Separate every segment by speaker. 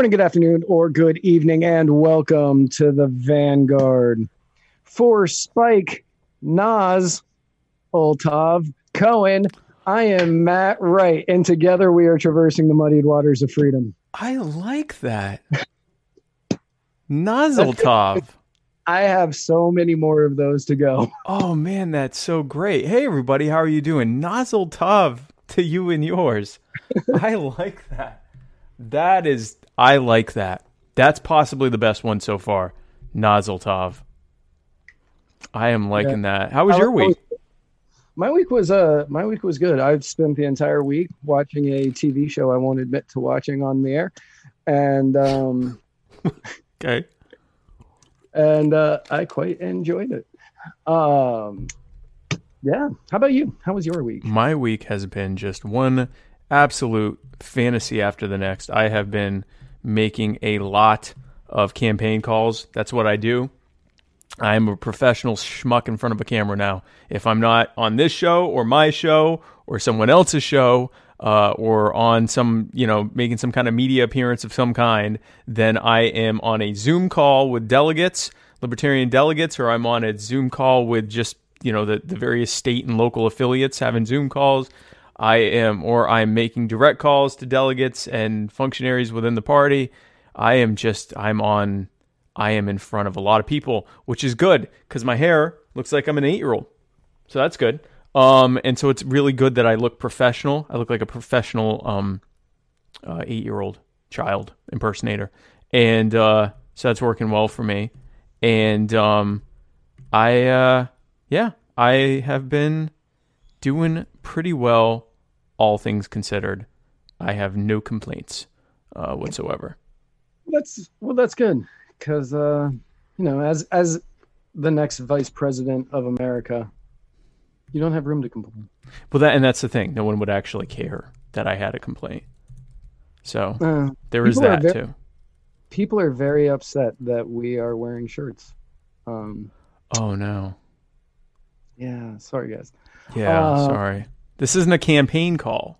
Speaker 1: morning, good afternoon, or good evening, and welcome to the Vanguard. For Spike, Nas, Oltov, Cohen, I am Matt Wright, and together we are traversing the muddied waters of freedom.
Speaker 2: I like that. Nozzle top.
Speaker 1: I have so many more of those to go.
Speaker 2: Oh man, that's so great. Hey everybody, how are you doing? Nozzle Tov to you and yours. I like that. That is I like that. That's possibly the best one so far. Nozzle I am liking that. How was your week?
Speaker 1: My week was uh my week was good. I've spent the entire week watching a TV show I won't admit to watching on the air. And um
Speaker 2: Okay.
Speaker 1: and uh, I quite enjoyed it. Um, yeah. How about you? How was your week?
Speaker 2: My week has been just one absolute fantasy after the next. I have been making a lot of campaign calls. That's what I do. I'm a professional schmuck in front of a camera now. If I'm not on this show or my show or someone else's show, uh, or on some, you know, making some kind of media appearance of some kind, then I am on a Zoom call with delegates, libertarian delegates, or I'm on a Zoom call with just, you know, the, the various state and local affiliates having Zoom calls. I am, or I'm making direct calls to delegates and functionaries within the party. I am just, I'm on, I am in front of a lot of people, which is good because my hair looks like I'm an eight year old. So that's good. Um, and so it's really good that I look professional. I look like a professional um, uh, eight year old child impersonator. And uh, so that's working well for me. And um, I, uh, yeah, I have been doing pretty well, all things considered. I have no complaints uh, whatsoever.
Speaker 1: That's well, that's good because uh, you know, as as the next vice president of America, you don't have room to complain.
Speaker 2: Well, that and that's the thing. No one would actually care that I had a complaint. So
Speaker 1: Uh,
Speaker 2: there is that
Speaker 1: ve-
Speaker 2: too.
Speaker 1: people are very upset that we are wearing shirts. Um,
Speaker 2: Oh no.
Speaker 1: yeah, sorry guys.
Speaker 2: Yeah,
Speaker 1: Uh,
Speaker 2: sorry. This isn't a campaign call.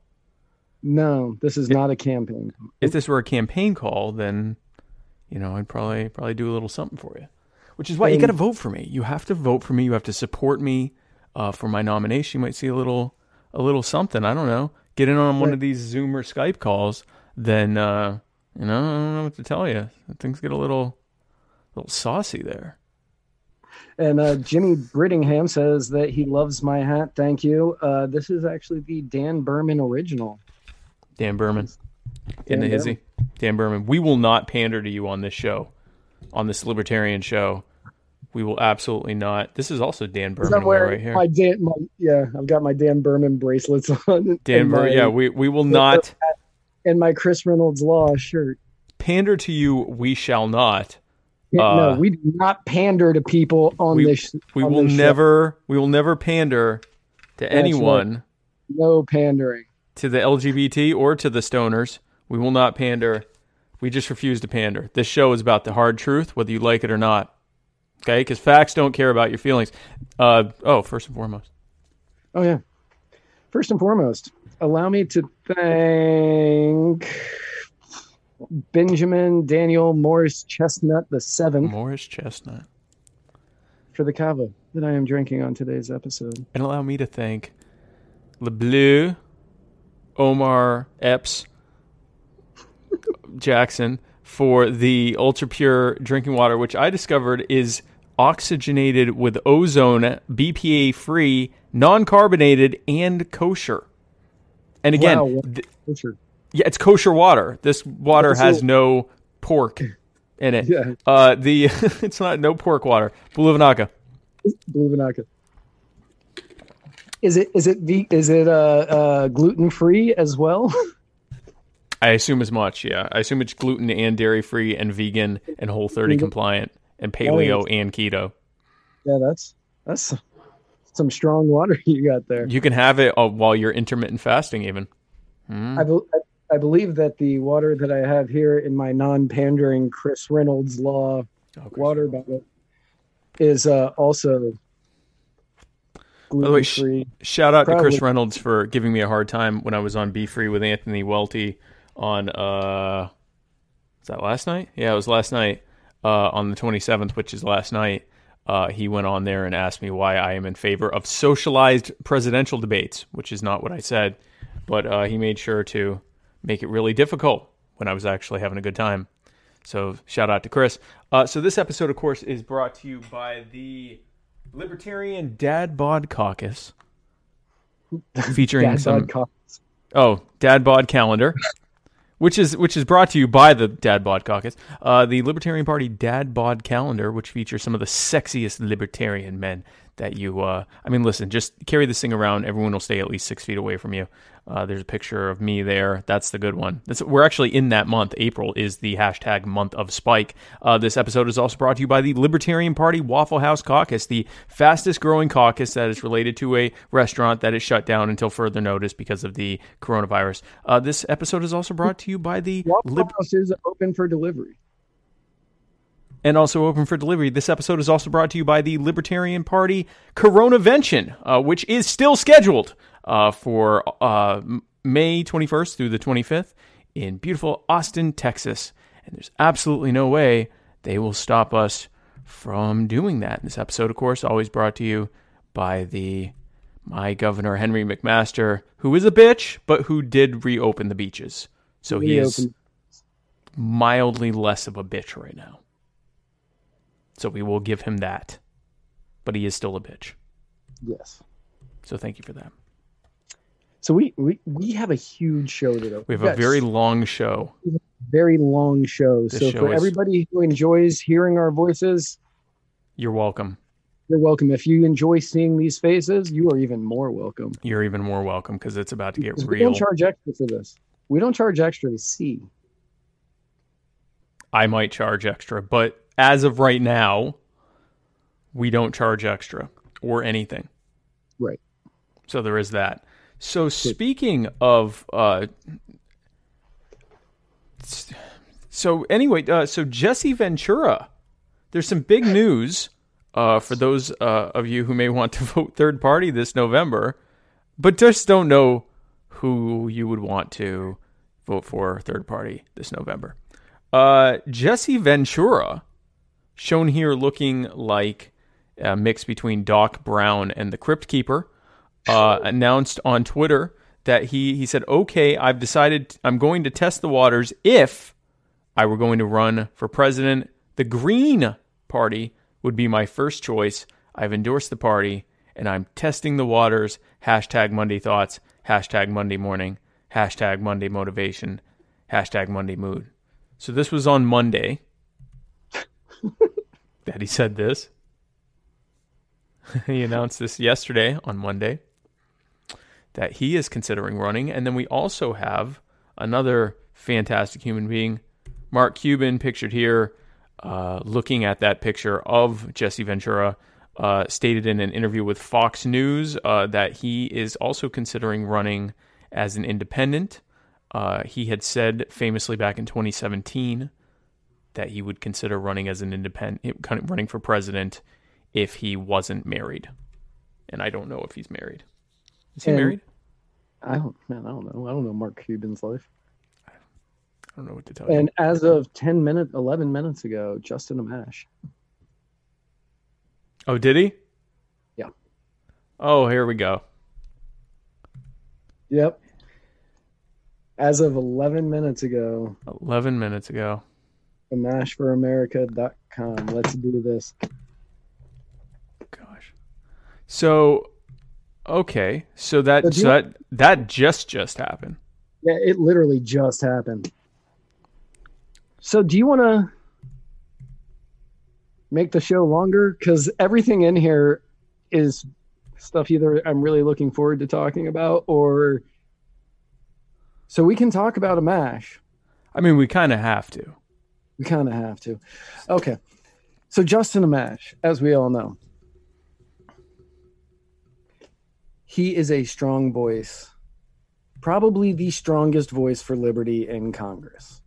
Speaker 1: No, this is not a campaign.
Speaker 2: If this were a campaign call, then you know I'd probably probably do a little something for you. Which is why you got to vote for me. You have to vote for me. You have to support me uh, for my nomination. You might see a little a little something. I don't know. Get in on one of these Zoom or Skype calls. Then uh, you know I don't know what to tell you. Things get a little a little saucy there.
Speaker 1: And uh, Jimmy Brittingham says that he loves my hat. Thank you. Uh, this is actually the Dan Behrman original.
Speaker 2: Dan Behrman in the hizzy. Dan Behrman. We will not pander to you on this show, on this libertarian show. We will absolutely not. This is also Dan
Speaker 1: Behrman
Speaker 2: right here.
Speaker 1: My Dan, my, yeah, I've got my Dan Behrman bracelets on.
Speaker 2: Dan
Speaker 1: Behrman.
Speaker 2: Yeah, we, we will not
Speaker 1: and my Chris Reynolds Law shirt.
Speaker 2: pander to you. We shall not. Uh,
Speaker 1: no, we do not pander to people on
Speaker 2: We-
Speaker 1: this.
Speaker 2: We
Speaker 1: on
Speaker 2: will
Speaker 1: this show.
Speaker 2: never. We will never pander to
Speaker 1: right.
Speaker 2: anyone,
Speaker 1: No pandering.
Speaker 2: to the LGBT or to the stoners. We will not pander. We just refuse to pander. This show is about the hard truth, whether you like it or not. Okay, because facts don't care about your feelings. Uh, oh, first and foremost.
Speaker 1: Oh yeah. First and foremost, allow me to thank Benjamin Daniel Morris Chestnut the seventh
Speaker 2: Morris Chestnut.
Speaker 1: for the cava that I am drinking on today's episode.
Speaker 2: And allow me to thank Le Bleu, Omar Epps, Jackson for the ultra pure drinking water, which I discovered is oxygenated with ozone, BPA free, non carbonated, and kosher. And again,
Speaker 1: Wow.
Speaker 2: th-
Speaker 1: Richard.
Speaker 2: Yeah, it's kosher water. This water
Speaker 1: This
Speaker 2: has
Speaker 1: is-
Speaker 2: no pork in it.
Speaker 1: Yeah.
Speaker 2: Uh, the it's not no pork water. Buluvanaka.
Speaker 1: Bluvanaka. Is it is it ve- is it uh, uh gluten free as well?
Speaker 2: I assume as much, yeah. I assume it's gluten and dairy free and vegan and whole 30 compliant and paleo and keto.
Speaker 1: yeah, that's that's some strong water you got there.
Speaker 2: You can have it uh, while you're intermittent fasting even. Hmm.
Speaker 1: I, bel I, believe that the water that I have here in my non-pandering Chris Reynolds Law
Speaker 2: Okay.
Speaker 1: water bottle is uh, also
Speaker 2: By the way, sh- Shout out to Chris Reynolds for giving me a hard time when I was on Be Free with Anthony Welty on uh Is that last night? Yeah, it was last night uh, on the 27th, which is last night. Uh, he went on there and asked me why I am in favor of socialized presidential debates, which is not what I said, but uh, he made sure to make it really difficult when I was actually having a good time. So shout out to Chris. Uh, so this episode, of course, is brought to you by the Libertarian Dad Bod Caucus, featuring
Speaker 1: Dad
Speaker 2: some
Speaker 1: caucus.
Speaker 2: oh Dad Bod calendar, which is which is brought to you by the Dad Bod Caucus, uh, the Libertarian Party Dad Bod calendar, which features some of the sexiest libertarian men that you. Uh, I mean, listen, just carry this thing around. Everyone will stay at least six feet away from you. Uh, there's a picture of me there. That's the good one. That's, we're actually in that month. April is the hashtag month of Spike. Uh, this episode is also brought to you by the Libertarian Party Waffle House Caucus, the fastest growing caucus that is related to a restaurant that is shut down until further notice because of the coronavirus. Uh, this episode is also brought to you by the
Speaker 1: Waffle
Speaker 2: Lib-
Speaker 1: House is open for delivery.
Speaker 2: and also open for delivery. This episode is also brought to you by the Libertarian Party Coronavention, uh, which is still scheduled uh, for uh, May 21st through the 25th in beautiful Austin, Texas. And there's absolutely no way they will stop us from doing that. This episode, of course, always brought to you by the my governor Henry McMaster, who is a bitch, but who did reopen the beaches. So he is mildly less of a bitch right now. So we will give him that. But he is still a bitch.
Speaker 1: Yes.
Speaker 2: So thank you for that.
Speaker 1: So we, we we have a huge show today.
Speaker 2: We have
Speaker 1: We've
Speaker 2: a very long show.
Speaker 1: very long show.
Speaker 2: This
Speaker 1: so
Speaker 2: show
Speaker 1: for
Speaker 2: is-
Speaker 1: everybody who enjoys hearing our voices,
Speaker 2: You're welcome.
Speaker 1: you're welcome. If you enjoy seeing these faces, you are even more welcome.
Speaker 2: You're even more welcome because it's about to get
Speaker 1: 'Cause We
Speaker 2: real.
Speaker 1: don't charge extra for this. We don't charge extra to see.
Speaker 2: I might charge extra, but as of right now, we don't charge extra or anything.
Speaker 1: Right.
Speaker 2: So there is that. So speaking of, uh, so anyway, uh, so Jesse Ventura, there's some big news uh, for those uh, of you who may want to vote third party this November, but just don't know who you would want to vote for third party this November. Uh, Jesse Ventura, shown here looking like a mix between Doc Brown and the Crypt Keeper, uh, announced on Twitter that he he said, "Okay, I've decided I'm going to test the waters if I were going to run for president. The Green Party would be my first choice. I've endorsed the party, and I'm testing the waters. Hashtag Monday thoughts. Hashtag Monday morning. Hashtag Monday motivation. Hashtag Monday mood. So this was on Monday that he said this. he announced this yesterday on Monday that he is considering running. And then we also have another fantastic human being, Mark Cuban, pictured here, uh, looking at that picture of Jesse Ventura, uh, stated in an interview with Fox News uh, that he is also considering running as an independent. Uh, he had said famously back in 2017 that he would consider running as an independent, running for president if he wasn't married. And I don't know if he's married. Is he
Speaker 1: And-
Speaker 2: married?
Speaker 1: I don't man, I don't know. I don't know Mark Cuban's life.
Speaker 2: I don't know what to tell you.
Speaker 1: And as of ten minutes, eleven minutes ago, Justin Amash.
Speaker 2: Oh, did he?
Speaker 1: Yeah.
Speaker 2: Oh, here we go.
Speaker 1: Yep. As of eleven minutes ago,
Speaker 2: 11 minutes ago.
Speaker 1: amashforamerica.com. Let's do this.
Speaker 2: Gosh. So, okay. So that, so that, that just, just happened.
Speaker 1: Yeah, it literally just happened. So, do you want to make the show longer? Because everything in here is stuff either I'm really looking forward to talking about, or so we can talk about Amash.
Speaker 2: I mean, we kind of have to.
Speaker 1: We kind of have to. Okay. So Justin Amash, as we all know, he is a strong voice, probably the strongest voice for liberty in Congress.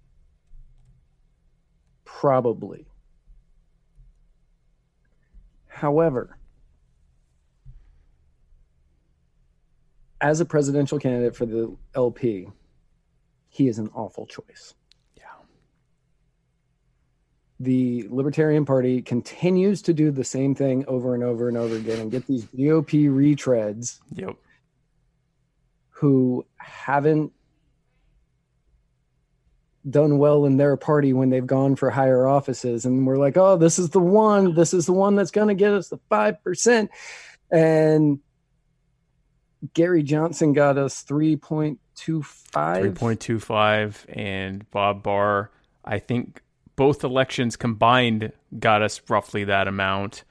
Speaker 1: Probably. However, as a presidential candidate for the LP, he is an awful choice. The Libertarian Party continues to do the same thing over and over and over again and get these GOP retreads
Speaker 2: Yep.
Speaker 1: who haven't done well in their party when they've gone for higher offices. And we're like oh this is the one this is the one that's going to get us the 5% and Gary Johnson got us 3.25
Speaker 2: 3.25 and Bob Barr I think both elections combined got us roughly that amount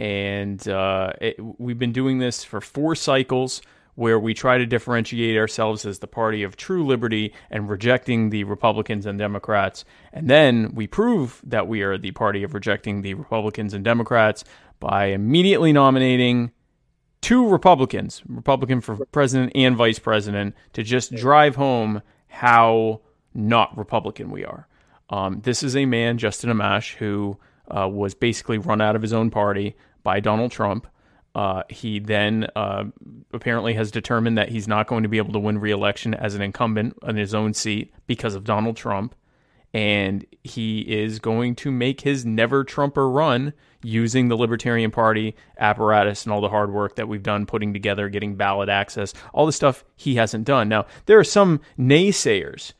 Speaker 2: and uh, it, we've been doing this for four cycles where we try to differentiate ourselves as the party of true liberty and rejecting the Republicans and Democrats. And then we prove that we are the party of rejecting the Republicans and Democrats by immediately nominating two Republicans, Republican for president and vice president, to just drive home how not Republican we are. Um, this is a man, Justin Amash, who uh, was basically run out of his own party by Donald Trump. Uh, he then uh, apparently has determined that he's not going to be able to win re-election as an incumbent in his own seat because of Donald Trump, and he is going to make his never Trumper run using the Libertarian Party apparatus and all the hard work that we've done putting together, getting ballot access, all the stuff he hasn't done. Now there are some naysayers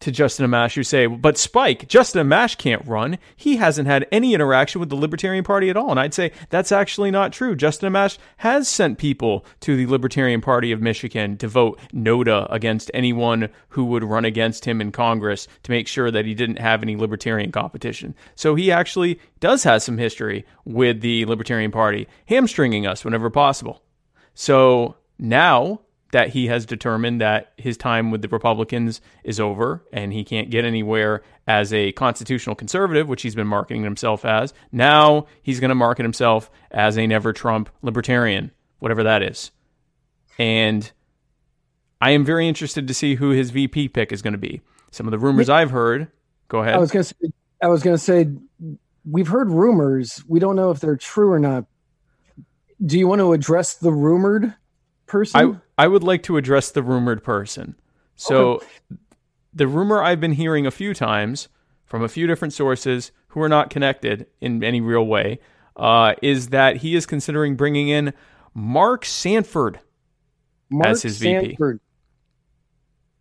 Speaker 2: to Justin Amash who say, but Spike, Justin Amash can't run. He hasn't had any interaction with the Libertarian Party at all. And I'd say that's actually not true. Justin Amash has sent people to the Libertarian Party of Michigan to vote NOTA against anyone who would run against him in Congress to make sure that he didn't have any Libertarian competition. So he actually does have some history with the Libertarian Party, hamstringing us whenever possible. So now that he has determined that his time with the Republicans is over and he can't get anywhere as a constitutional conservative, which he's been marketing himself as. Now he's going to market himself as a never Trump libertarian, whatever that is. And I am very interested to see who his VP pick is going to be. Some of the rumors I've heard. Go ahead.
Speaker 1: I was going to say, I was going to say we've heard rumors. We don't know if they're true or not. Do you want to address the rumored person?
Speaker 2: I, I would like to address the rumored person. So, okay. the rumor I've been hearing a few times from a few different sources who are not connected in any real way uh, is that he is considering bringing in Mark Sanford
Speaker 1: Mark
Speaker 2: as his
Speaker 1: Sanford. VP.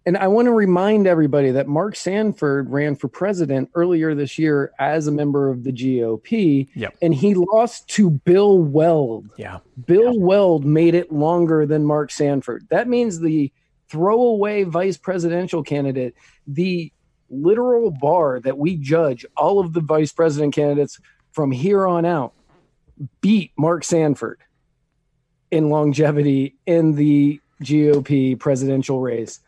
Speaker 1: And I want to remind everybody that Mark Sanford ran for president earlier this year as a member of the GOP.
Speaker 2: Yep.
Speaker 1: And he lost to Bill Weld.
Speaker 2: Yeah.
Speaker 1: Bill yeah. Weld made it longer than Mark Sanford. That means the throwaway vice presidential candidate, the literal bar that we judge all of the vice president candidates from here on out, beat Mark Sanford in longevity in the GOP presidential race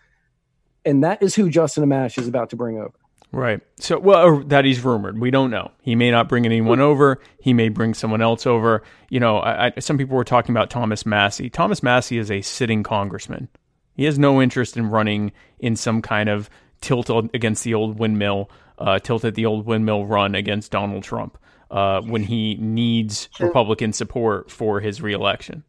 Speaker 1: and that is who Justin Amash is about to bring over.
Speaker 2: Right. So, well, that he's rumored. We don't know. He may not bring anyone over. He may bring someone else over. You know, I, I, some people were talking about Thomas Massie. Thomas Massie is a sitting congressman. He has no interest in running in some kind of tilt against the old windmill, uh, tilt at the old windmill run against Donald Trump uh, when he needs Republican support for his reelection.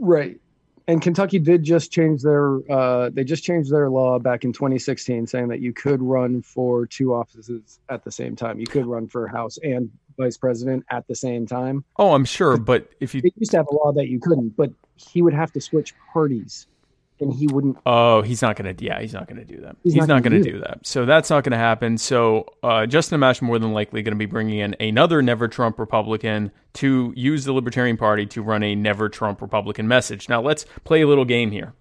Speaker 1: Right and Kentucky did just change their uh, they just changed their law back in 2016 saying that you could run for two offices at the same time. You could run for House and Vice President at the same time.
Speaker 2: Oh, I'm sure, but if you
Speaker 1: they used to have a law that you couldn't, but he would have to switch parties and he wouldn't.
Speaker 2: Oh, he's not going to. Yeah, he's not going to do that. He's, he's not, going to do, that. So that's not going to happen. So uh, Justin Amash more than likely going to be bringing in another Never Trump Republican to use the Libertarian Party to run a Never Trump Republican message. Now let's play a little game here.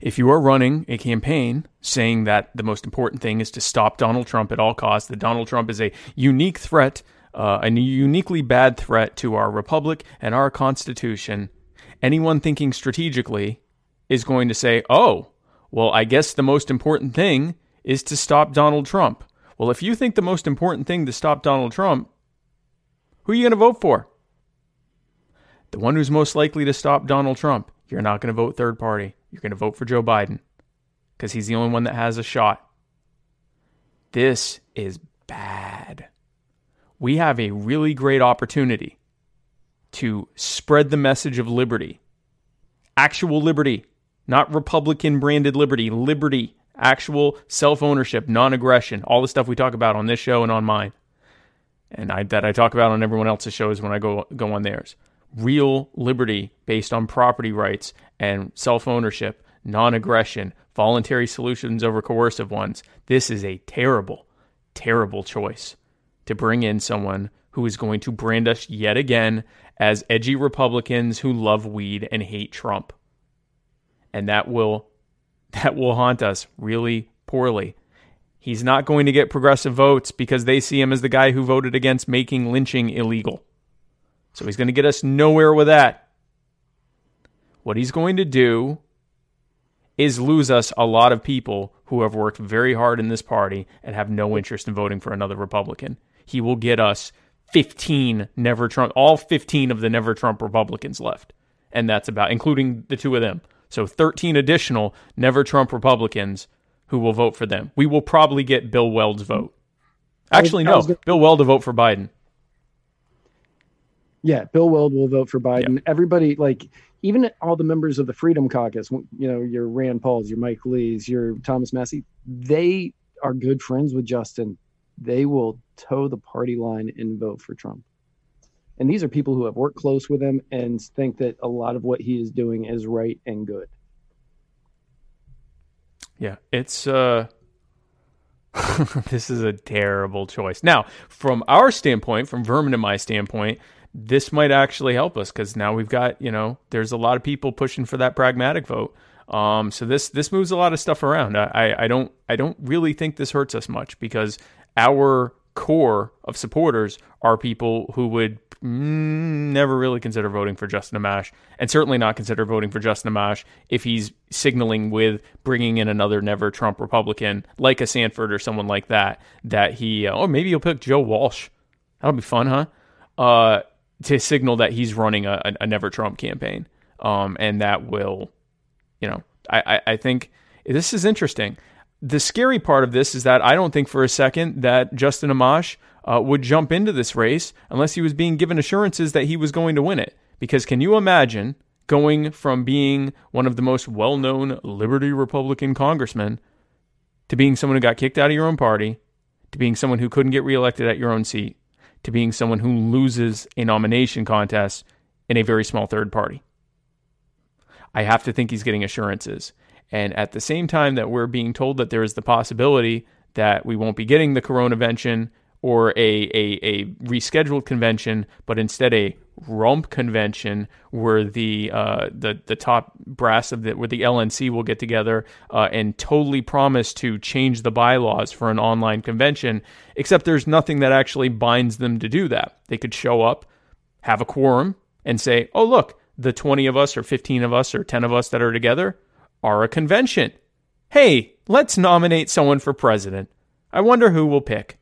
Speaker 2: If you are running a campaign saying that the most important thing is to stop Donald Trump at all costs, that Donald Trump is a unique threat, uh, a uniquely bad threat to our republic and our Constitution, anyone thinking strategically is going to say, oh, well, I guess the most important thing is to stop Donald Trump. Well, if you think the most important thing to stop Donald Trump, who are you going to vote for? The one who's most likely to stop Donald Trump. You're not going to vote third party. You're going to vote for Joe Biden because he's the only one that has a shot. This is bad. We have a really great opportunity to spread the message of liberty, actual liberty, not Republican branded liberty, liberty, actual self ownership, non aggression, all the stuff we talk about on this show and on mine, and I, that I talk about on everyone else's shows when I go go on theirs. Real liberty based on property rights and self ownership, non aggression, voluntary solutions over coercive ones. This is a terrible, terrible choice to bring in someone who is going to brand us yet again as edgy Republicans who love weed and hate Trump. And that will that will haunt us really poorly. He's not going to get progressive votes because they see him as the guy who voted against making lynching illegal. So he's going to get us nowhere with that. What he's going to do is lose us a lot of people who have worked very hard in this party and have no interest in voting for another Republican. He will get us 15 never Trump, all 15 of the never Trump Republicans left. And that's about, including the two of them. So 13 additional never Trump Republicans who will vote for them. We will probably get Bill Weld's vote. Actually, no. Bill Weld to vote for Biden.
Speaker 1: Yeah, Bill Weld will vote for Biden. Everybody, like, even all the members of the Freedom Caucus, you know, your Rand Paul's, your Mike Lee's, your Thomas Massie, they are good friends with Justin. They will toe the party line and vote for Trump. And these are people who have worked close with him and think that a lot of what he is doing is right and good.
Speaker 2: Yeah, it's uh this is a terrible choice. Now, from our standpoint, from Vermin and my standpoint, this might actually help us because now we've got you know there's a lot of people pushing for that pragmatic vote. Um, so this this moves a lot of stuff around. I, I don't I don't really think this hurts us much because our core of supporters are people who would mm, never really consider voting for Justin Amash, and certainly not consider voting for Justin Amash if he's signaling with bringing in another never Trump Republican like a Sanford or someone like that. That he, uh, oh, maybe he'll pick Joe Walsh. That'll be fun, huh? Uh, to signal that he's running a, a never Trump campaign. Um, and that will, you know, I, I, I think this is interesting. The scary part of this is that I don't think for a second that Justin Amash uh, would jump into this race unless he was being given assurances that he was going to win it. Because can you imagine going from being one of the most well known Liberty Republican congressmen to being someone who got kicked out of your own party, to being someone who couldn't get reelected at your own seat, to being someone who loses a nomination contest in a very small third party. I have to think he's getting assurances. And at the same time that we're being told that there is the possibility that we won't be getting the coronavention or a, a, a rescheduled convention, but instead a rump convention where the uh, the the top brass of the where the LNC will get together uh, and totally promise to change the bylaws for an online convention. Except there's nothing that actually binds them to do that. They could show up, have a quorum, and say, "Oh look, the 20 of us or 15 of us or 10 of us that are together are a convention. Hey, let's nominate someone for president. I wonder who we'll pick."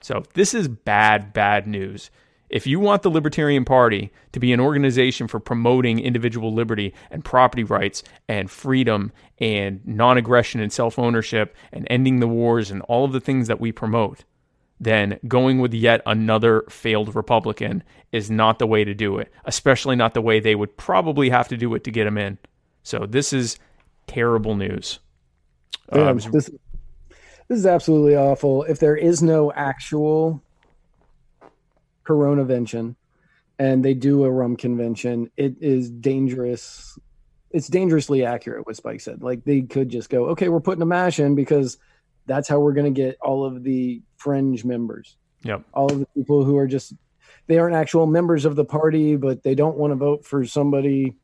Speaker 2: So this is bad, bad news. If you want the Libertarian Party to be an organization for promoting individual liberty and property rights and freedom and non aggression and self ownership and ending the wars and all of the things that we promote, then going with yet another failed Republican is not the way to do it, especially not the way they would probably have to do it to get him in. So this is terrible news.
Speaker 1: Um, this, this is absolutely awful. If there is no actual coronavention and they do a rum convention, it is dangerous. It's dangerously accurate what Spike said. Like they could just go, okay, we're putting Amash in because that's how we're going to get all of the fringe members.
Speaker 2: Yep.
Speaker 1: All of the people who are just they aren't actual members of the party, but they don't want to vote for somebody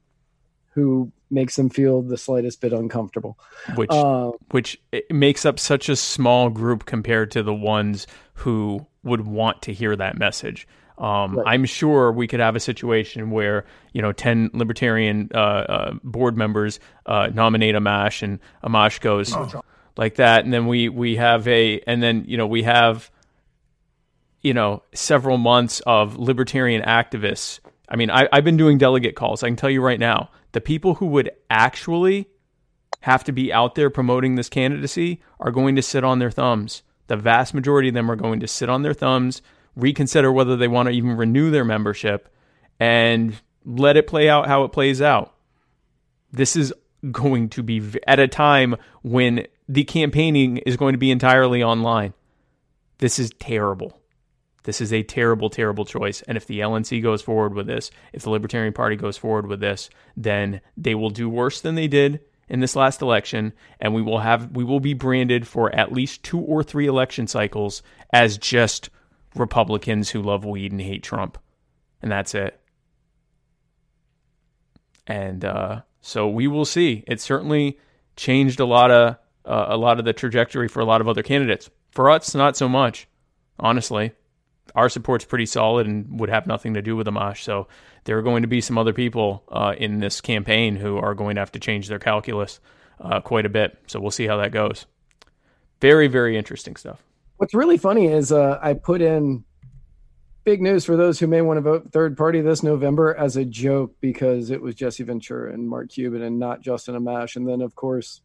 Speaker 1: who makes them feel the slightest bit uncomfortable.
Speaker 2: Which uh, which makes up such a small group compared to the ones who would want to hear that message. Um, right. I'm sure we could have a situation where you know ten libertarian uh, uh, board members uh, nominate Amash, and Amash goes oh. like that, and then we we have a, and then you know we have you know several months of libertarian activists. I mean, I, I've been doing delegate calls. I can tell you right now, the people who would actually have to be out there promoting this candidacy are going to sit on their thumbs. The vast majority of them are going to sit on their thumbs, reconsider whether they want to even renew their membership, and let it play out how it plays out. This is going to be at a time when the campaigning is going to be entirely online. This is terrible. This is a terrible, terrible choice. And if the LNC goes forward with this, if the Libertarian Party goes forward with this, then they will do worse than they did in this last election, and we will have we will be branded for at least two or three election cycles as just Republicans who love weed and hate Trump, and that's it. And uh, so we will see. It certainly changed a lot of uh, a lot of the trajectory for a lot of other candidates. For us, not so much, honestly. Our support's pretty solid and would have nothing to do with Amash. So there are going to be some other people uh, in this campaign who are going to have to change their calculus uh, quite a bit. So we'll see how that goes. Very, very interesting stuff.
Speaker 1: What's really funny is uh, I put in big news for those who may want to vote third party this November as a joke because it was Jesse Ventura and Mark Cuban and not Justin Amash. And then, of course,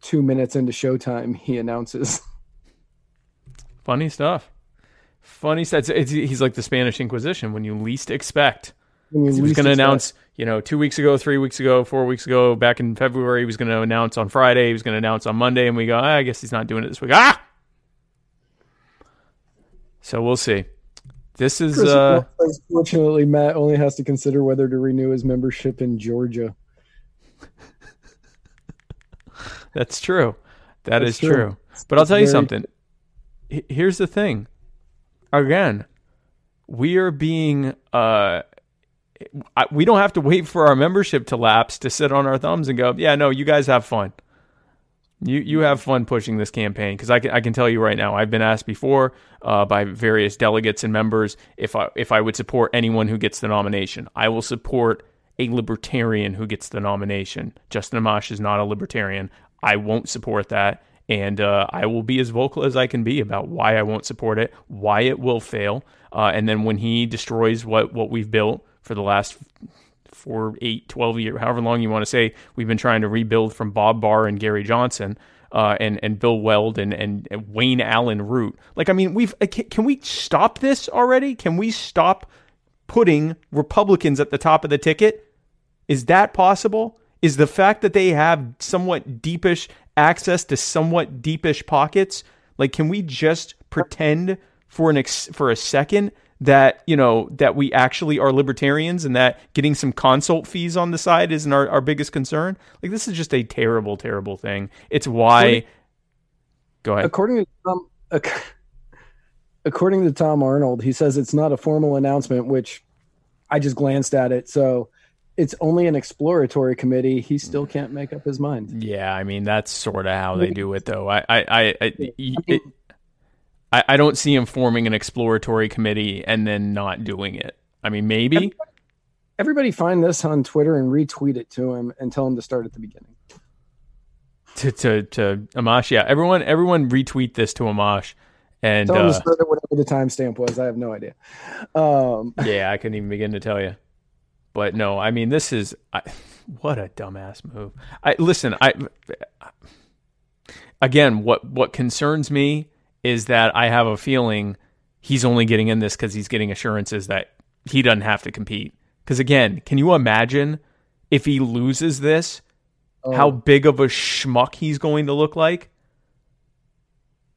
Speaker 1: two minutes into showtime, he announces.
Speaker 2: Funny stuff. Funny stuff. It's, he's like the Spanish Inquisition when you least expect. He was going to announce, you know, two weeks ago, three weeks ago, four weeks ago, back in February. He was going to announce on Friday. He was going to announce on Monday, and we go, ah, I guess he's not doing it this week. Ah. So we'll see. This is. Uh,
Speaker 1: Fortunately, Matt only has to consider whether to renew his membership in Georgia.
Speaker 2: That's true. That That's is true. true. But I'll tell you something. Here's the thing. Again, we are being uh we don't have to wait for our membership to lapse to sit on our thumbs and go, yeah, no, you guys have fun. You you have fun pushing this campaign because I can I can tell you right now I've been asked before uh, by various delegates and members if I if I would support anyone who gets the nomination. I will support a libertarian who gets the nomination. Justin Amash is not a libertarian. I won't support that, and uh, I will be as vocal as I can be about why I won't support it, why it will fail, uh, and then when he destroys what what we've built for the last four, eight, 12 years, however long you want to say, we've been trying to rebuild from Bob Barr and Gary Johnson. Uh, and and Bill Weld and, and, and Wayne Allyn Root. Like, I mean, we've uh, can, can we stop this already? Can we stop putting Republicans at the top of the ticket? Is that possible? Is the fact that they have somewhat deepish access to somewhat deepish pockets? Like, can we just pretend for an ex- for a second that you know that we actually are libertarians and that getting some consult fees on the side isn't our, our biggest concern? Like, this is just a terrible, terrible thing. It's why. Go ahead.
Speaker 1: According to Tom, according to Tom Arnold, he says it's not a formal announcement, which I just glanced at it. So it's only an exploratory committee. He still can't make up his mind.
Speaker 2: Yeah, I mean that's sort of how they do it, though. I, I, I, I, it, I, I don't see him forming an exploratory committee and then not doing it. I mean, maybe.
Speaker 1: Everybody, everybody find this on Twitter and retweet it to him and tell him to start at the beginning.
Speaker 2: To to to Amash, yeah. Everyone, everyone retweet this to Amash. And tell him uh, to start
Speaker 1: at whatever the timestamp was. I have no idea. Um,
Speaker 2: yeah, I couldn't even begin to tell you. But no, I mean, this is I, what a dumbass move. I listen. I again, what what concerns me is that I have a feeling he's only getting in this because he's getting assurances that he doesn't have to compete. Because again, can you imagine if he loses this, oh. how big of a schmuck he's going to look like?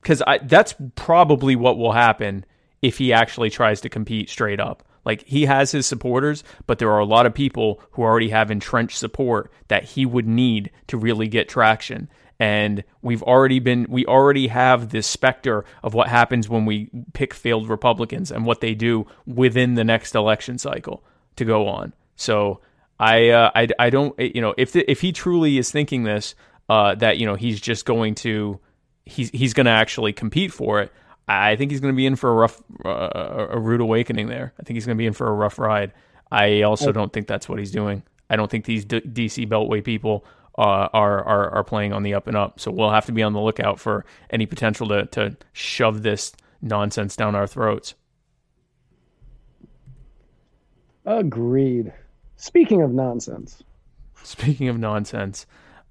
Speaker 2: Because that's probably what will happen if he actually tries to compete straight up. Like he has his supporters, but there are a lot of people who already have entrenched support that he would need to really get traction. And we've already been, we already have this specter of what happens when we pick failed Republicans and what they do within the next election cycle to go on. So I, uh, I, I don't, you know, if the, if he truly is thinking this, uh, that you know he's just going to, he's he's going to actually compete for it. I think he's going to be in for a rough, uh, a rude awakening there. I think he's going to be in for a rough ride. I also don't think that's what he's doing. I don't think these D- DC Beltway people uh, are, are are playing on the up and up. So we'll have to be on the lookout for any potential to to shove this nonsense down our throats.
Speaker 1: Agreed. Speaking of nonsense.
Speaker 2: Speaking of nonsense.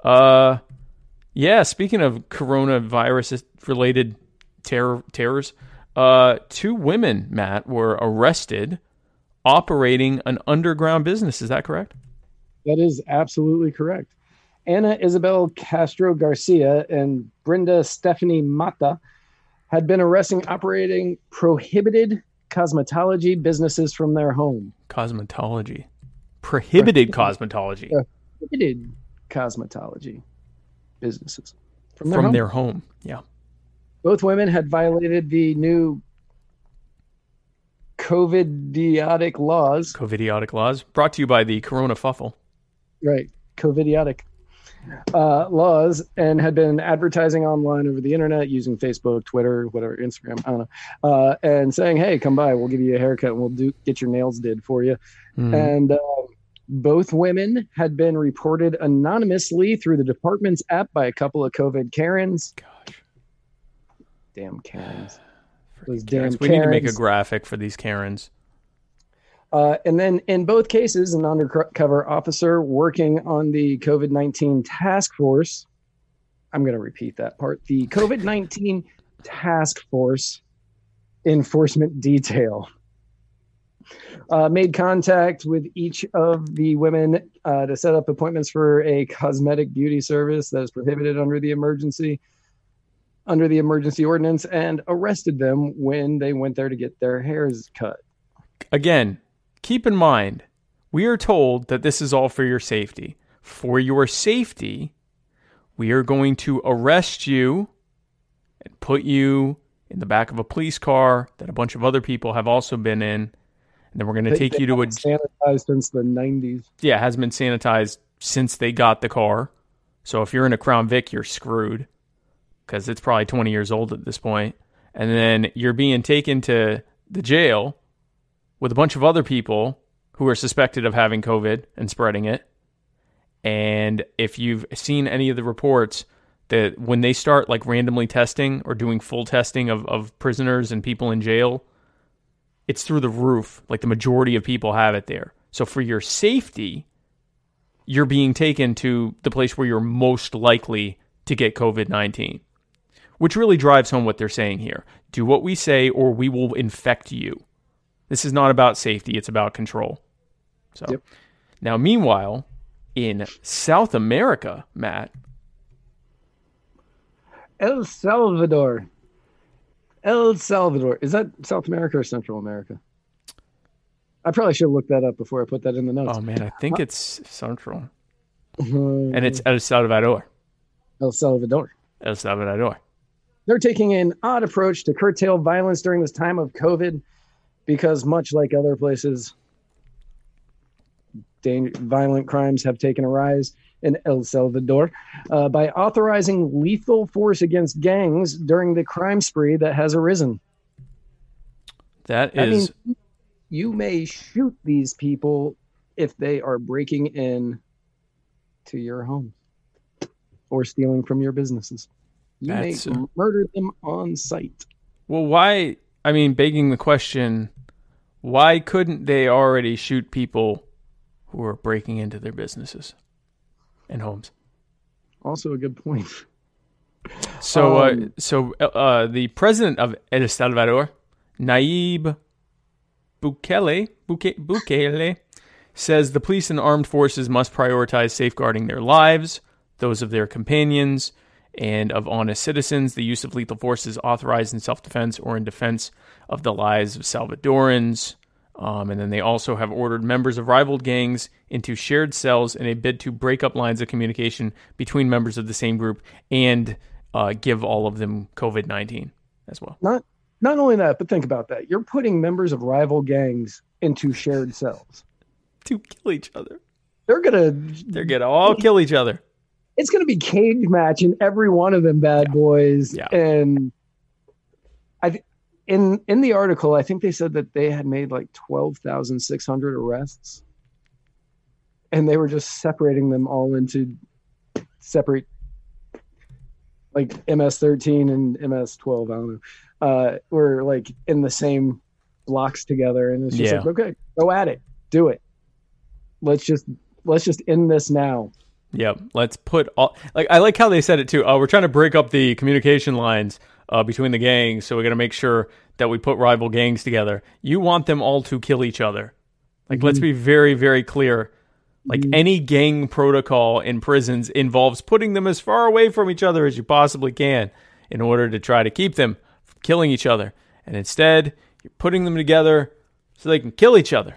Speaker 2: Uh yeah, speaking of coronavirus related terror terrors. Uh, two women, Matt, were arrested operating an underground business. Is that correct?
Speaker 1: That is absolutely correct. Anna Isabel Castro Garcia and Brenda Stephanie Mata had been arresting operating prohibited cosmetology businesses from their home.
Speaker 2: Cosmetology. Prohibited cosmetology.
Speaker 1: Prohibited cosmetology businesses from
Speaker 2: their from home. their home. Yeah.
Speaker 1: Both women had violated the new COVIDiotic laws.
Speaker 2: COVIDiotic laws brought to you by the Corona Fuffle.
Speaker 1: Right. COVIDiotic uh, laws and had been advertising online over the internet using Facebook, Twitter, whatever, Instagram, I don't know, uh, and saying, "Hey, come by, we'll give you a haircut, and we'll do get your nails did for you." Mm. And uh, both women had been reported anonymously through the department's app by a couple of COVID Karens.
Speaker 2: Gosh,
Speaker 1: damn Karens!
Speaker 2: Those damn Karens. We need to make a graphic for these Karens.
Speaker 1: Uh, and then in both cases, an undercover officer working on the COVID 19 task force, I'm going to repeat that part the COVID 19 task force enforcement detail. Uh, made contact with each of the women uh, to set up appointments for a cosmetic beauty service that is prohibited under the emergency under the emergency ordinance and arrested them when they went there to get their hairs cut.
Speaker 2: Again, keep in mind, we are told that this is all for your safety. For your safety, we are going to arrest you and put you in the back of a police car that a bunch of other people have also been in. And then we're going to take you to a
Speaker 1: sanitized since the 90s.
Speaker 2: Yeah, it has been sanitized since they got the car. So if you're in a Crown Vic, you're screwed because it's probably 20 years old at this point. And then you're being taken to the jail with a bunch of other people who are suspected of having COVID and spreading it. And if you've seen any of the reports that when they start like randomly testing or doing full testing of, of prisoners and people in jail, it's through the roof. Like the majority of people have it there. So for your safety, you're being taken to the place where you're most likely to get COVID 19, which really drives home what they're saying here. Do what we say, or we will infect you. This is not about safety, it's about control. So yep. now, meanwhile, in South America, Matt.
Speaker 1: El Salvador. El Salvador. Is that South America or Central America? I probably should have looked that up before I put that in the notes.
Speaker 2: Oh man, I think it's Central. and it's El Salvador.
Speaker 1: El Salvador.
Speaker 2: El Salvador.
Speaker 1: They're taking an odd approach to curtail violence during this time of COVID because much like other places, violent crimes have taken a rise in El Salvador uh, by authorizing lethal force against gangs during the crime spree that has arisen.
Speaker 2: That is.
Speaker 1: you may shoot these people if they are breaking in to your home or stealing from your businesses. You may uh, murder them on site.
Speaker 2: Well, why? I mean, begging the question why couldn't they already shoot people who are breaking into their businesses and homes?
Speaker 1: Also, a good point.
Speaker 2: So, uh, um, uh, so uh, the president of El Salvador, Nayib Bukele, Buke, Bukele, says the police and armed forces must prioritize safeguarding their lives, those of their companions, and of honest citizens. The use of lethal force is authorized in self defense or in defense of the lives of Salvadorans. Um, and then they also have ordered members of rival gangs into shared cells in a bid to break up lines of communication between members of the same group and uh, give all of them COVID 19 as well.
Speaker 1: Not, not only that, but think about that. You're putting members of rival gangs into shared cells
Speaker 2: to kill each other.
Speaker 1: They're gonna
Speaker 2: they're gonna all kill each other.
Speaker 1: It's gonna be cage match in every one of them bad yeah. boys. Yeah. And I in in the article, I think they said that they had made like twelve thousand six hundred arrests, and they were just separating them all into separate, like MS thirteen and MS twelve. I don't know. Uh, were like in the same blocks together, and it's just yeah. like, okay, go at it, do it. Let's just let's just end this now.
Speaker 2: Yep. Let's put all like I like how they said it too. Oh, we're trying to break up the communication lines uh, between the gangs. So we got to make sure that we put rival gangs together. You want them all to kill each other. Like, mm-hmm. let's be very, very clear. Like any gang protocol in prisons involves putting them as far away from each other as you possibly can in order to try to keep them from killing each other. And instead, you're putting them together so they can kill each other.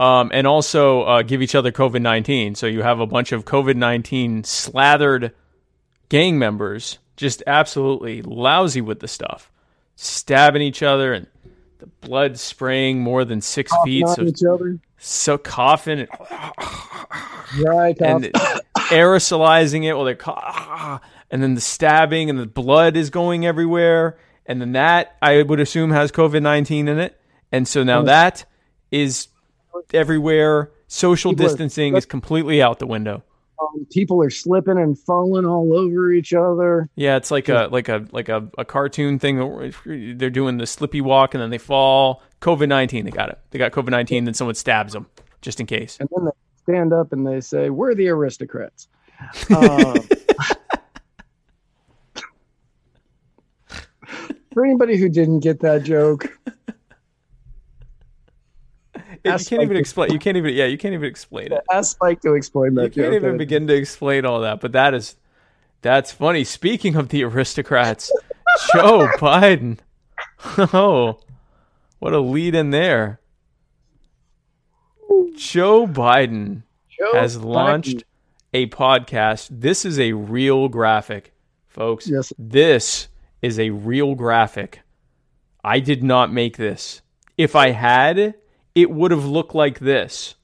Speaker 2: Um, and also uh, give each other COVID 19. So you have a bunch of COVID 19 slathered gang members just absolutely lousy with the stuff, stabbing each other and the blood spraying more than six feet. So,
Speaker 1: each other.
Speaker 2: so coughing and,
Speaker 1: cough.
Speaker 2: and aerosolizing it while they're ca- and then the stabbing and the blood is going everywhere. And then that I would assume has COVID 19 in it. And so now that is everywhere. Social
Speaker 1: People are-
Speaker 2: distancing is completely out the window.
Speaker 1: Um, people are slipping and falling all over each other.
Speaker 2: Yeah, it's like a like a like a, a cartoon thing. They're doing the slippy walk and then they fall. COVID nineteen, they got it. They got COVID nineteen. Then someone stabs them just in case.
Speaker 1: And then they stand up and they say, We're the aristocrats. Um, for anybody who didn't get that joke,
Speaker 2: you can't even explain. You can't even. Yeah, you can't even explain it.
Speaker 1: ask Spike to explain that
Speaker 2: You can't
Speaker 1: joke.
Speaker 2: even begin to explain all that. But that is that's funny. Speaking of the aristocrats, Joe Biden. Oh, what a lead in there. Joe Biden
Speaker 1: Joe
Speaker 2: has
Speaker 1: Biden.
Speaker 2: launched a podcast. This is a real graphic, folks.
Speaker 1: Yes.
Speaker 2: This is a real graphic. I did not make this. If I had, it would have looked like this.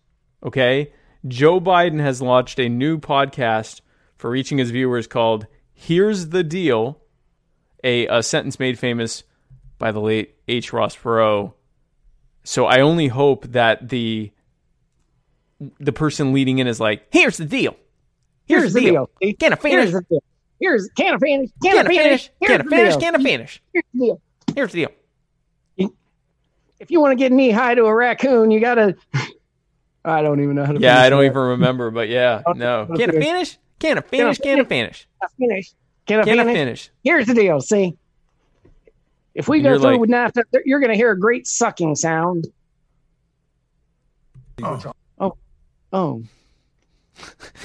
Speaker 2: Okay? Joe Biden has launched a new podcast for reaching his viewers called Here's the Deal, a, a sentence made famous by the late H. Ross Perot. So I only hope that the the person leading in is like, "Here's the deal. Here's, the deal.
Speaker 1: See?
Speaker 2: Can I finish?
Speaker 1: Here's the deal. Here's can I finish? Can,
Speaker 2: Can
Speaker 1: finish?
Speaker 2: finish?
Speaker 1: Here's
Speaker 2: Can
Speaker 1: the
Speaker 2: finish?
Speaker 1: deal.
Speaker 2: Can I finish?
Speaker 1: Here's the deal.
Speaker 2: Here's the deal."
Speaker 1: If you want to get knee high to a raccoon, you gotta. I don't even know how to.
Speaker 2: Yeah, I don't
Speaker 1: that.
Speaker 2: even remember, but yeah, no. Can I finish? Can I finish? Can I finish?
Speaker 1: finish. Can I
Speaker 2: Can I
Speaker 1: finish?
Speaker 2: finish?
Speaker 1: Here's the deal. See, if we
Speaker 2: And
Speaker 1: go
Speaker 2: you're
Speaker 1: through
Speaker 2: like-
Speaker 1: with NAFTA, you're going to hear a great sucking sound. Oh, oh. oh.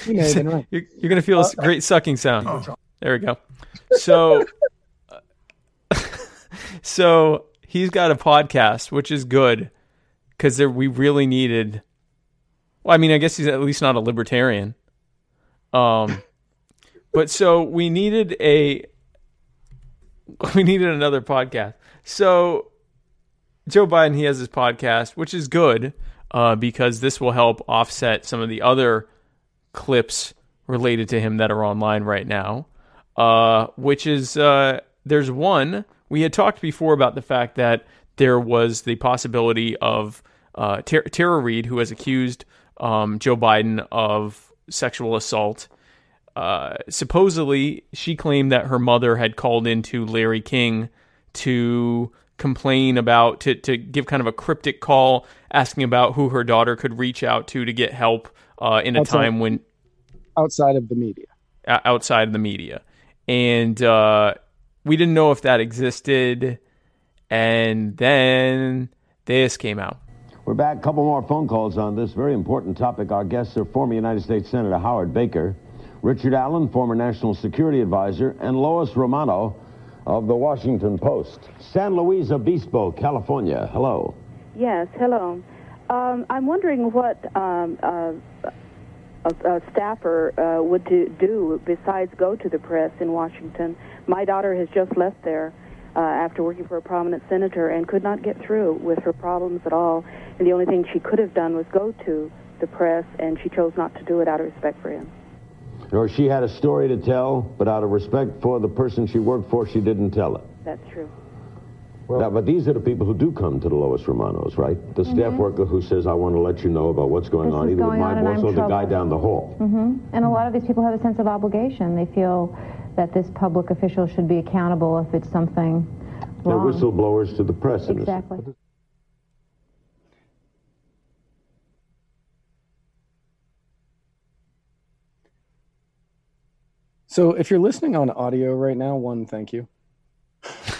Speaker 1: You may have right.
Speaker 2: You're, you're gonna feel a uh, great sucking sound. Oh. There we go. So, so he's got a podcast, which is good because we really needed. Well, I mean, I guess he's at least not a libertarian. Um, but so we needed a. We needed another podcast. So Joe Biden, he has his podcast, which is good uh, because this will help offset some of the other clips related to him that are online right now. Uh, which is uh, there's one we had talked before about the fact that there was the possibility of uh, Ter- Tara Reade, who has accused um, Joe Biden of sexual assault. Uh, supposedly, she claimed that her mother had called into Larry King to complain about to to give kind of a cryptic call asking about who her daughter could reach out to to get help uh, in a
Speaker 1: Outside-
Speaker 2: time when
Speaker 1: Outside of the media.
Speaker 2: outside of the media and uh, we didn't know if that existed and then this came out
Speaker 3: We're back. A couple more phone calls on this very important topic. Our guests are former United States Senator Howard Baker, Richard Allen, former National Security Advisor, and Lois Romano of the Washington Post. San Luis Obispo, California. Hello.
Speaker 4: Yes, hello. Um, I'm wondering what um, uh, a, a staffer uh, would do, do besides go to the press in Washington. My daughter has just left there uh, after working for a prominent senator and could not get through with her problems at all. And the only thing she could have done was go to the press, and she chose not to do it out of respect for him.
Speaker 3: Or she had a story to tell, but out of respect for the person she worked for, she didn't tell it.
Speaker 4: That's true.
Speaker 3: Now, but these are the people who do come to the Lois Romanos, right? The mm-hmm. staff worker who says, I want to let you know about what's going
Speaker 5: This
Speaker 3: on,
Speaker 5: is
Speaker 3: either with my boss
Speaker 5: I'm
Speaker 3: or the guy down the hall. Mm-hmm.
Speaker 5: And a lot of these people have a sense of obligation. They feel that this public official should be accountable if it's something
Speaker 3: They're whistleblowers to the press. in a.
Speaker 5: Exactly.
Speaker 1: So if you're listening on audio right now, one, thank you.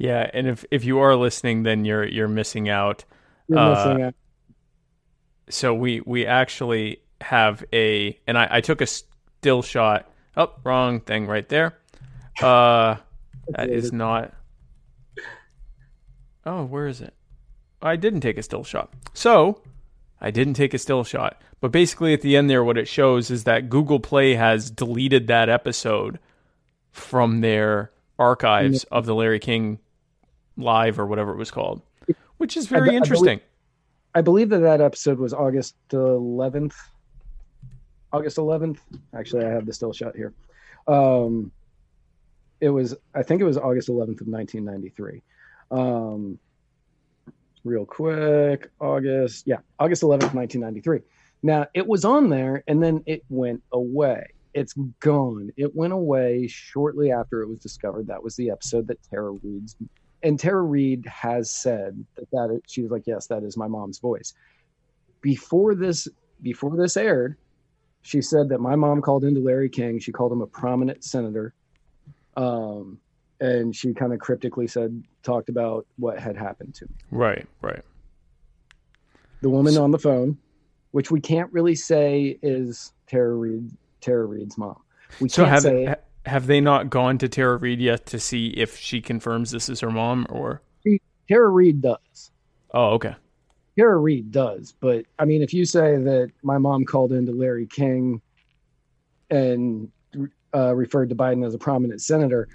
Speaker 2: yeah and if if you are listening then you're you're missing out
Speaker 1: You're
Speaker 2: Uh,
Speaker 1: missing out.
Speaker 2: so we we actually have a, and I, I took a still shot. Oh, wrong thing right there. Uh, that is not. Oh, where is it? I didn't take a still shot. So, I didn't take a still shot. But basically, at the end there, what it shows is that Google Play has deleted that episode from their archives of the Larry King live or whatever it was called, which is very
Speaker 1: I,
Speaker 2: interesting.
Speaker 1: I believe, I believe that that episode was August 11th. August 11th. Actually, I have the still shot here. Um, it was, I think it was August 11th of 1993. Um, real quick, August, yeah, August 11th, 1993. Now, it was on there and then it went away. It's gone. It went away shortly after it was discovered. That was the episode that Tara Reade's and Tara Reade has said that that she was like, yes, that is my mom's voice. Before this, before this aired, she said that my mom called into Larry King. She called him a prominent senator, um, and she kind of cryptically said, talked about what had happened to me.
Speaker 2: Right, right.
Speaker 1: The woman so, on the phone, which we can't really say is Tara Reade, Tara Reade's mom. We
Speaker 2: so
Speaker 1: can't
Speaker 2: have,
Speaker 1: say.
Speaker 2: Ha- have they not gone to Tara Reade yet to see if she confirms this is her mom or
Speaker 1: Tara Reade does.
Speaker 2: Oh, okay.
Speaker 1: Tara Reade does, but I mean, if you say that my mom called into Larry King and uh, referred to Biden as a prominent senator,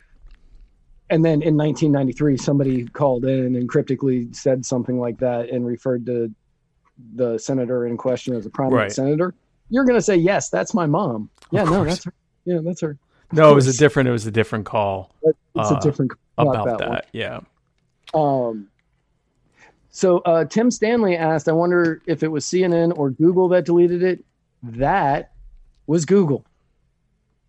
Speaker 1: and then in 1993 somebody called in and cryptically said something like that and referred to the senator in question as a prominent right. senator, you're going to say yes, that's my mom. Yeah, no, that's her. Yeah, that's her.
Speaker 2: No, it was a different. It was a different call.
Speaker 1: It's uh, a different
Speaker 2: about that. that yeah.
Speaker 1: Um. So uh, Tim Stanley asked, "I wonder if it was CNN or Google that deleted it." That was Google.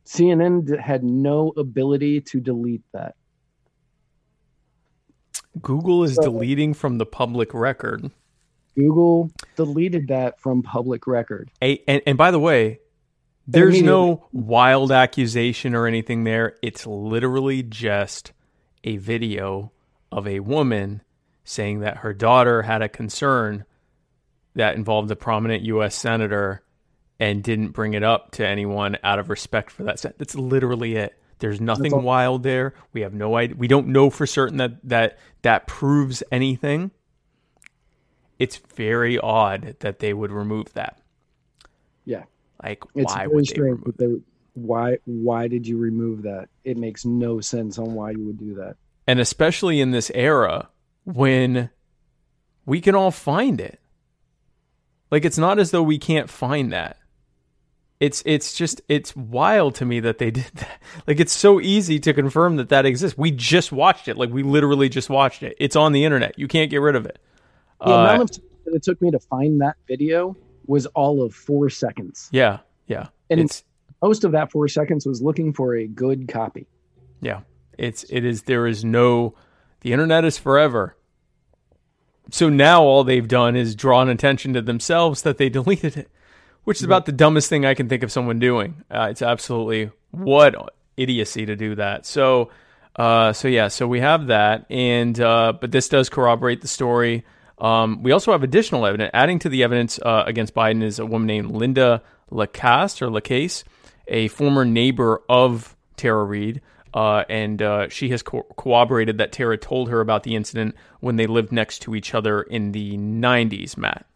Speaker 1: CNN had no ability to delete that.
Speaker 2: Google is so, deleting from the public record.
Speaker 1: Google deleted that from public record.
Speaker 2: A, and, and by the way, there's no wild accusation or anything there. It's literally just a video of a woman saying that her daughter had a concern that involved a prominent U.S. senator and didn't bring it up to anyone out of respect for that. That's literally it. There's nothing wild there. We have no idea. We don't know for certain that that that proves anything. It's very odd that they would remove that.
Speaker 1: Yeah.
Speaker 2: Like, it's why would they remove they,
Speaker 1: why why did you remove that? It makes no sense on why you would do that.
Speaker 2: And especially in this era when we can all find it. Like it's not as though we can't find that. It's it's just it's wild to me that they did that. Like it's so easy to confirm that that exists. We just watched it. Like we literally just watched it. It's on the internet. You can't get rid of it.
Speaker 1: The uh, amount of time that it took me to find that video was all of four seconds.
Speaker 2: Yeah, yeah.
Speaker 1: And it's, most of that four seconds was looking for a good copy.
Speaker 2: Yeah, it's it is. There is no. The internet is forever. So now all they've done is drawn attention to themselves that they deleted it, which is about the dumbest thing I can think of someone doing. Uh, it's absolutely what idiocy to do that. So, uh, so yeah, so we have that, and uh, but this does corroborate the story. Um, we also have additional evidence. Adding to the evidence uh, against Biden is a woman named Linda Lacasse or Lacasse, a former neighbor of Tara Reade. Uh, and uh, she has co- corroborated that Tara told her about the incident when they lived next to each other in the 90s, Matt.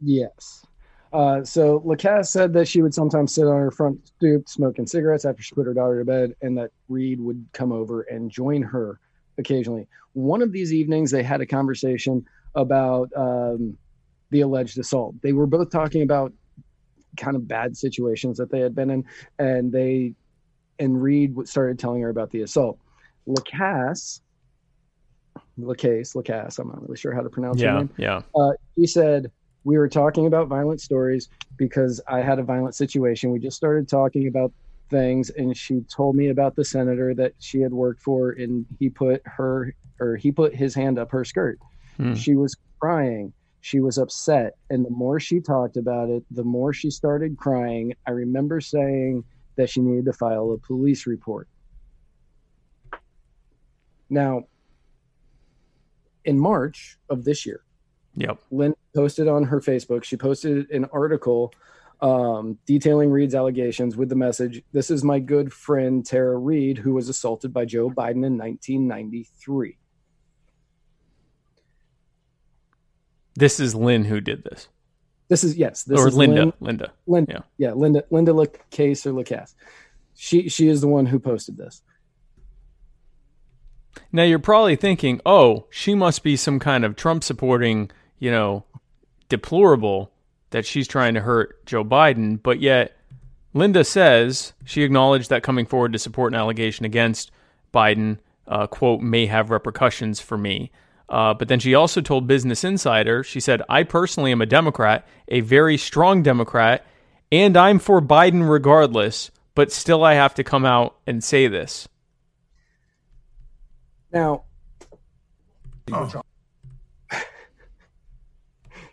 Speaker 1: Yes. Uh, so Lacasse said that she would sometimes sit on her front stoop smoking cigarettes after she put her daughter to bed, and that Reade would come over and join her occasionally. One of these evenings, they had a conversation about um, the alleged assault. They were both talking about kind of bad situations that they had been in, and they and Reade started telling her about the assault. Lacasse, Lacasse, Lacasse, I'm not really sure how to pronounce
Speaker 2: yeah,
Speaker 1: her name.
Speaker 2: Yeah.
Speaker 1: Uh, he said, We were talking about violent stories because I had a violent situation. We just started talking about things, and she told me about the senator that she had worked for, and he put her or he put his hand up her skirt. Hmm. She was crying. She was upset. And the more she talked about it, the more she started crying. I remember saying that she needed to file a police report. Now, in March of this year,
Speaker 2: yep.
Speaker 1: Lynn posted on her Facebook, she posted an article um, detailing Reade's allegations with the message This is my good friend Tara Reade, who was assaulted by Joe Biden in 1993.
Speaker 2: This is Lynn who did this.
Speaker 1: This is, yes. This
Speaker 2: or
Speaker 1: is
Speaker 2: Linda.
Speaker 1: Lynn,
Speaker 2: Linda.
Speaker 1: Linda.
Speaker 2: Yeah.
Speaker 1: Yeah. Linda, Linda Lacase or Lacasse. She, she is the one who posted this.
Speaker 2: Now you're probably thinking, oh, she must be some kind of Trump supporting, you know, deplorable that she's trying to hurt Joe Biden. But yet, Linda says she acknowledged that coming forward to support an allegation against Biden, uh, quote, may have repercussions for me. Uh, but then she also told Business Insider, she said, I personally am a Democrat, a very strong Democrat, and I'm for Biden regardless, but still I have to come out and say this.
Speaker 1: Now, oh.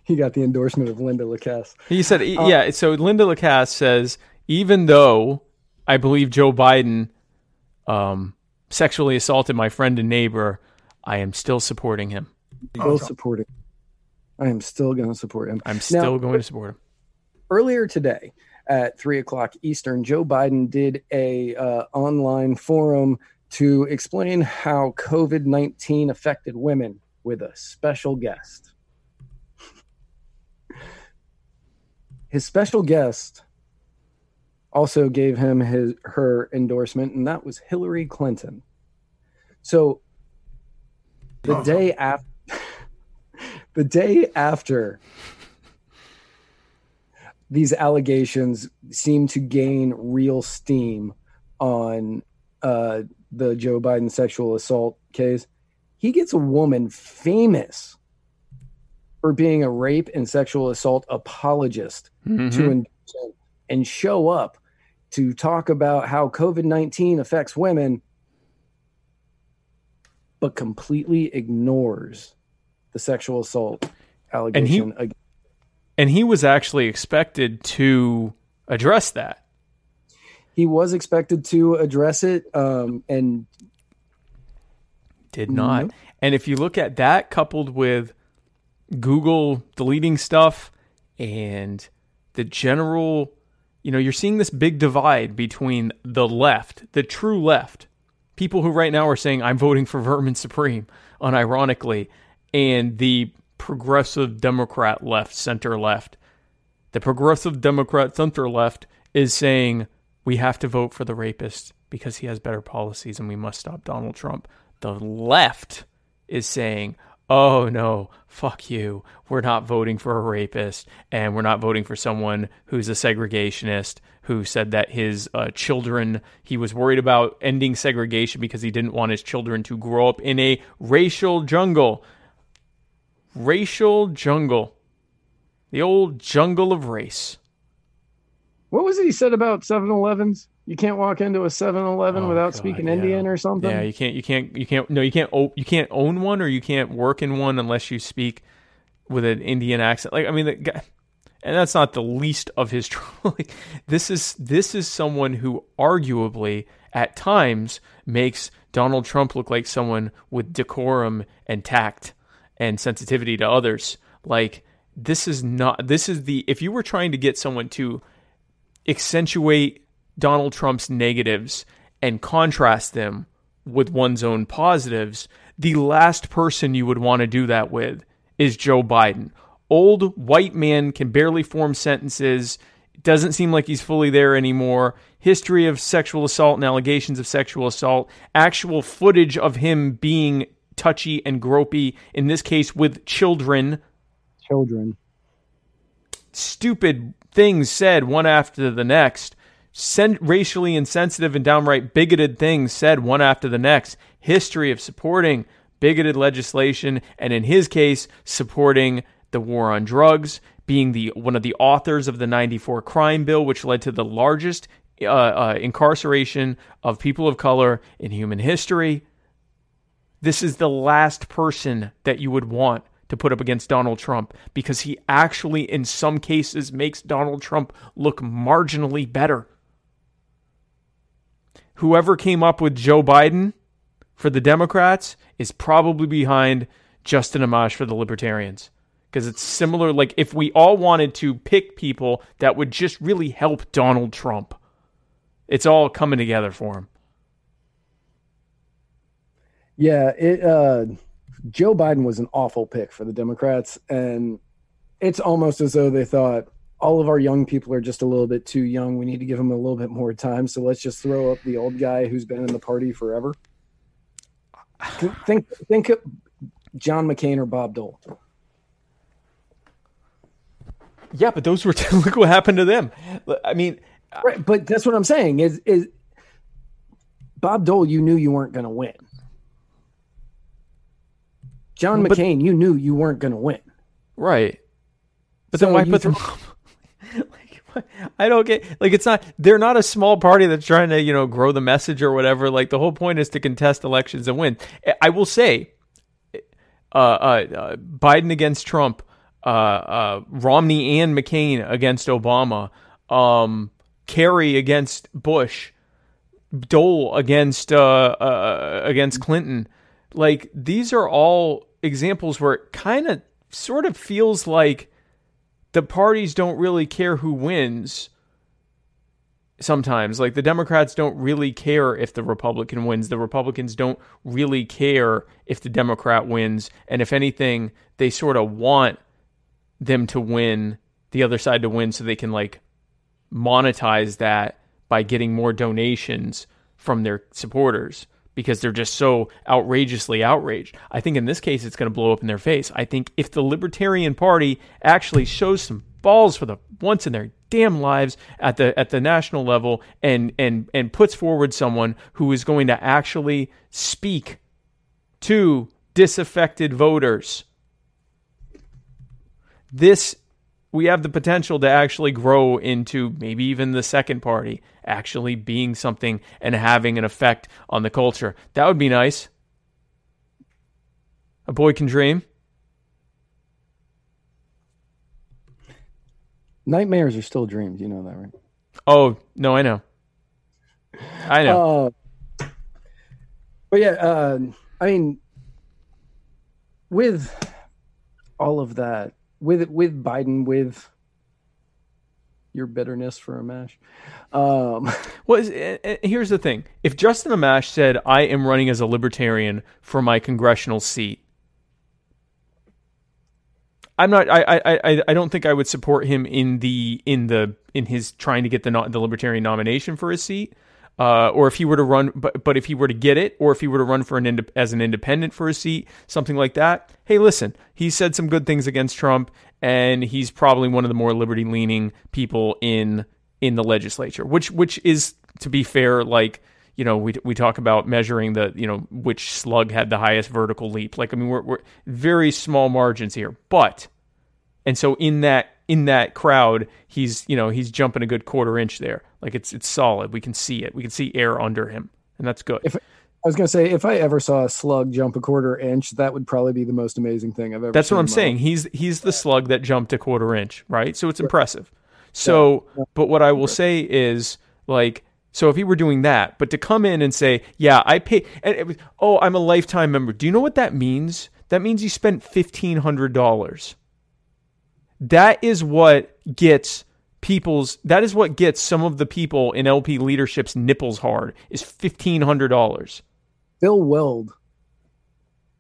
Speaker 1: he got the endorsement of Linda Lacasse.
Speaker 2: He said, yeah. So Linda Lacasse says, even though I believe Joe Biden um, sexually assaulted my friend and neighbor, I am still supporting him.
Speaker 1: Still supporting. I am still going to support him.
Speaker 2: I'm still going to support him.
Speaker 1: earlier today at three o'clock Eastern, Joe Biden did a uh, online forum to explain how COVID nineteen affected women with a special guest. His special guest also gave him his her endorsement, and that was Hillary Clinton. So the day after the day after these allegations seem to gain real steam on uh, the Joe Biden sexual assault case. He gets a woman famous for being a rape and sexual assault apologist
Speaker 2: Mm-hmm.
Speaker 1: to endorse and show up to talk about how COVID 19 affects women, but completely ignores the sexual assault allegation. ag-
Speaker 2: And he was actually expected to address that.
Speaker 1: he was expected to address it um, and
Speaker 2: Did not. And if you look at that coupled with Google deleting stuff and the general, you know, you're seeing this big divide between the left, the true left, people who right now are saying, I'm voting for Vermin Supreme, unironically, and the progressive Democrat left, center left. The progressive Democrat center left is saying, we have to vote for the rapist because he has better policies and we must stop Donald Trump. The left is saying, oh no, fuck you. We're not voting for a rapist and we're not voting for someone who's a segregationist who said that his uh, children, he was worried about ending segregation because he didn't want his children to grow up in a racial jungle. Racial jungle. The old jungle of race.
Speaker 1: what was it he said about 7-Elevens? You can't walk into a 7-Eleven
Speaker 2: Oh,
Speaker 1: without
Speaker 2: God,
Speaker 1: speaking
Speaker 2: yeah.
Speaker 1: Indian or something.
Speaker 2: Yeah, you can't, you can't, you can't. No, you can't. o- You can't own one, or you can't work in one unless you speak with an Indian accent. Like, I mean, the guy, and that's not the least of his trouble. like, this is this is someone who arguably at times makes Donald Trump look like someone with decorum and tact and sensitivity to others. Like, this is not. This is the. If you were trying to get someone to accentuate Donald Trump's negatives and contrast them with one's own positives, the last person you would want to do that with is Joe Biden. Old white man can barely form sentences. It doesn't seem like he's fully there anymore. History of sexual assault and allegations of sexual assault. Actual footage of him being touchy and gropey, in this case with children
Speaker 1: Children.
Speaker 2: stupid things said one after the next, sen- racially insensitive and downright bigoted things said one after the next, history of supporting bigoted legislation, and in his case, supporting the war on drugs, being the one of the authors of the 94 crime bill, which led to the largest uh, uh, incarceration of people of color in human history. This is the last person that you would want to put up against Donald Trump because he actually, in some cases, makes Donald Trump look marginally better. Whoever came up with Joe Biden for the Democrats is probably behind Justin Amash for the Libertarians because it's similar. Like if we all wanted to pick people that would just really help Donald Trump, it's all coming together for him.
Speaker 1: Yeah, it. Uh, Joe Biden was an awful pick for the Democrats, and it's almost as though they thought all of our young people are just a little bit too young. We need to give them a little bit more time. So let's just throw up the old guy who's been in the party forever. Think, think of John McCain or Bob Dole.
Speaker 2: Yeah, but those were look what happened to them. I mean, uh,
Speaker 1: right, but that's what I'm saying is is Bob Dole. You knew you weren't going to win. John but, McCain, you knew you weren't going to win.
Speaker 2: Right. But so then why put them? like, I don't get like it's not they're not a small party that's trying to you know grow the message or whatever. Like the whole point is to contest elections and win. I will say, uh, uh, uh Biden against Trump, uh, uh, Romney and McCain against Obama, um, Kerry against Bush, Dole against uh, against Clinton. Like these are all examples where it kind of sort of feels like the parties don't really care who wins sometimes. Like the democrats don't really care if the republican wins. The republicans don't really care if the democrat wins. And if anything they sort of want them to win the other side to win so they can like monetize that by getting more donations from their supporters because they're just so outrageously outraged. I think in this case, it's going to blow up in their face. I think if the Libertarian Party actually shows some balls for the once in their damn lives at the at the national level and and and puts forward someone who is going to actually speak to disaffected voters this we have the potential to actually grow into maybe even the second party actually being something and having an effect on the culture. That would be nice. A boy can dream.
Speaker 1: Nightmares are still dreams. You know that, right?
Speaker 2: Oh, no, I know. I know.
Speaker 1: Uh, but yeah, uh, I mean, with all of that, with with Biden, with your bitterness for Amash. Um,
Speaker 2: well, here's the thing: if Justin Amash said, "I am running as a libertarian for my congressional seat," I'm not. I, I. I. don't think I would support him in the in the in his trying to get the the libertarian nomination for his seat. Uh, or if he were to run, but but if he were to get it, or if he were to run for an as an independent for a seat, something like that. Hey, listen, he said some good things against Trump, and he's probably one of the more liberty leaning people in in the legislature, which which is to be fair, like you know we we talk about measuring the you know which slug had the highest vertical leap. Like I mean we're we're very small margins here, but and so in that in that crowd, he's you know he's jumping a good quarter inch there. Like it's it's solid. We can see it. We can see air under him, and that's good.
Speaker 1: If I was going to say, if I ever saw a slug jump a quarter inch, that would probably be the most amazing thing I've ever.
Speaker 2: That's what I'm saying. Life. He's he's the slug that jumped a quarter inch, right? So it's impressive. So, yeah. but what I will say is like. So if he were doing that, but to come in and say, "Yeah, I pay," and was, oh, I'm a lifetime member. Do you know what that means? That means you spent fifteen hundred dollars. That is what gets people's that is what gets some of the people in LP leadership's nipples hard is fifteen hundred dollars.
Speaker 1: Bill Weld,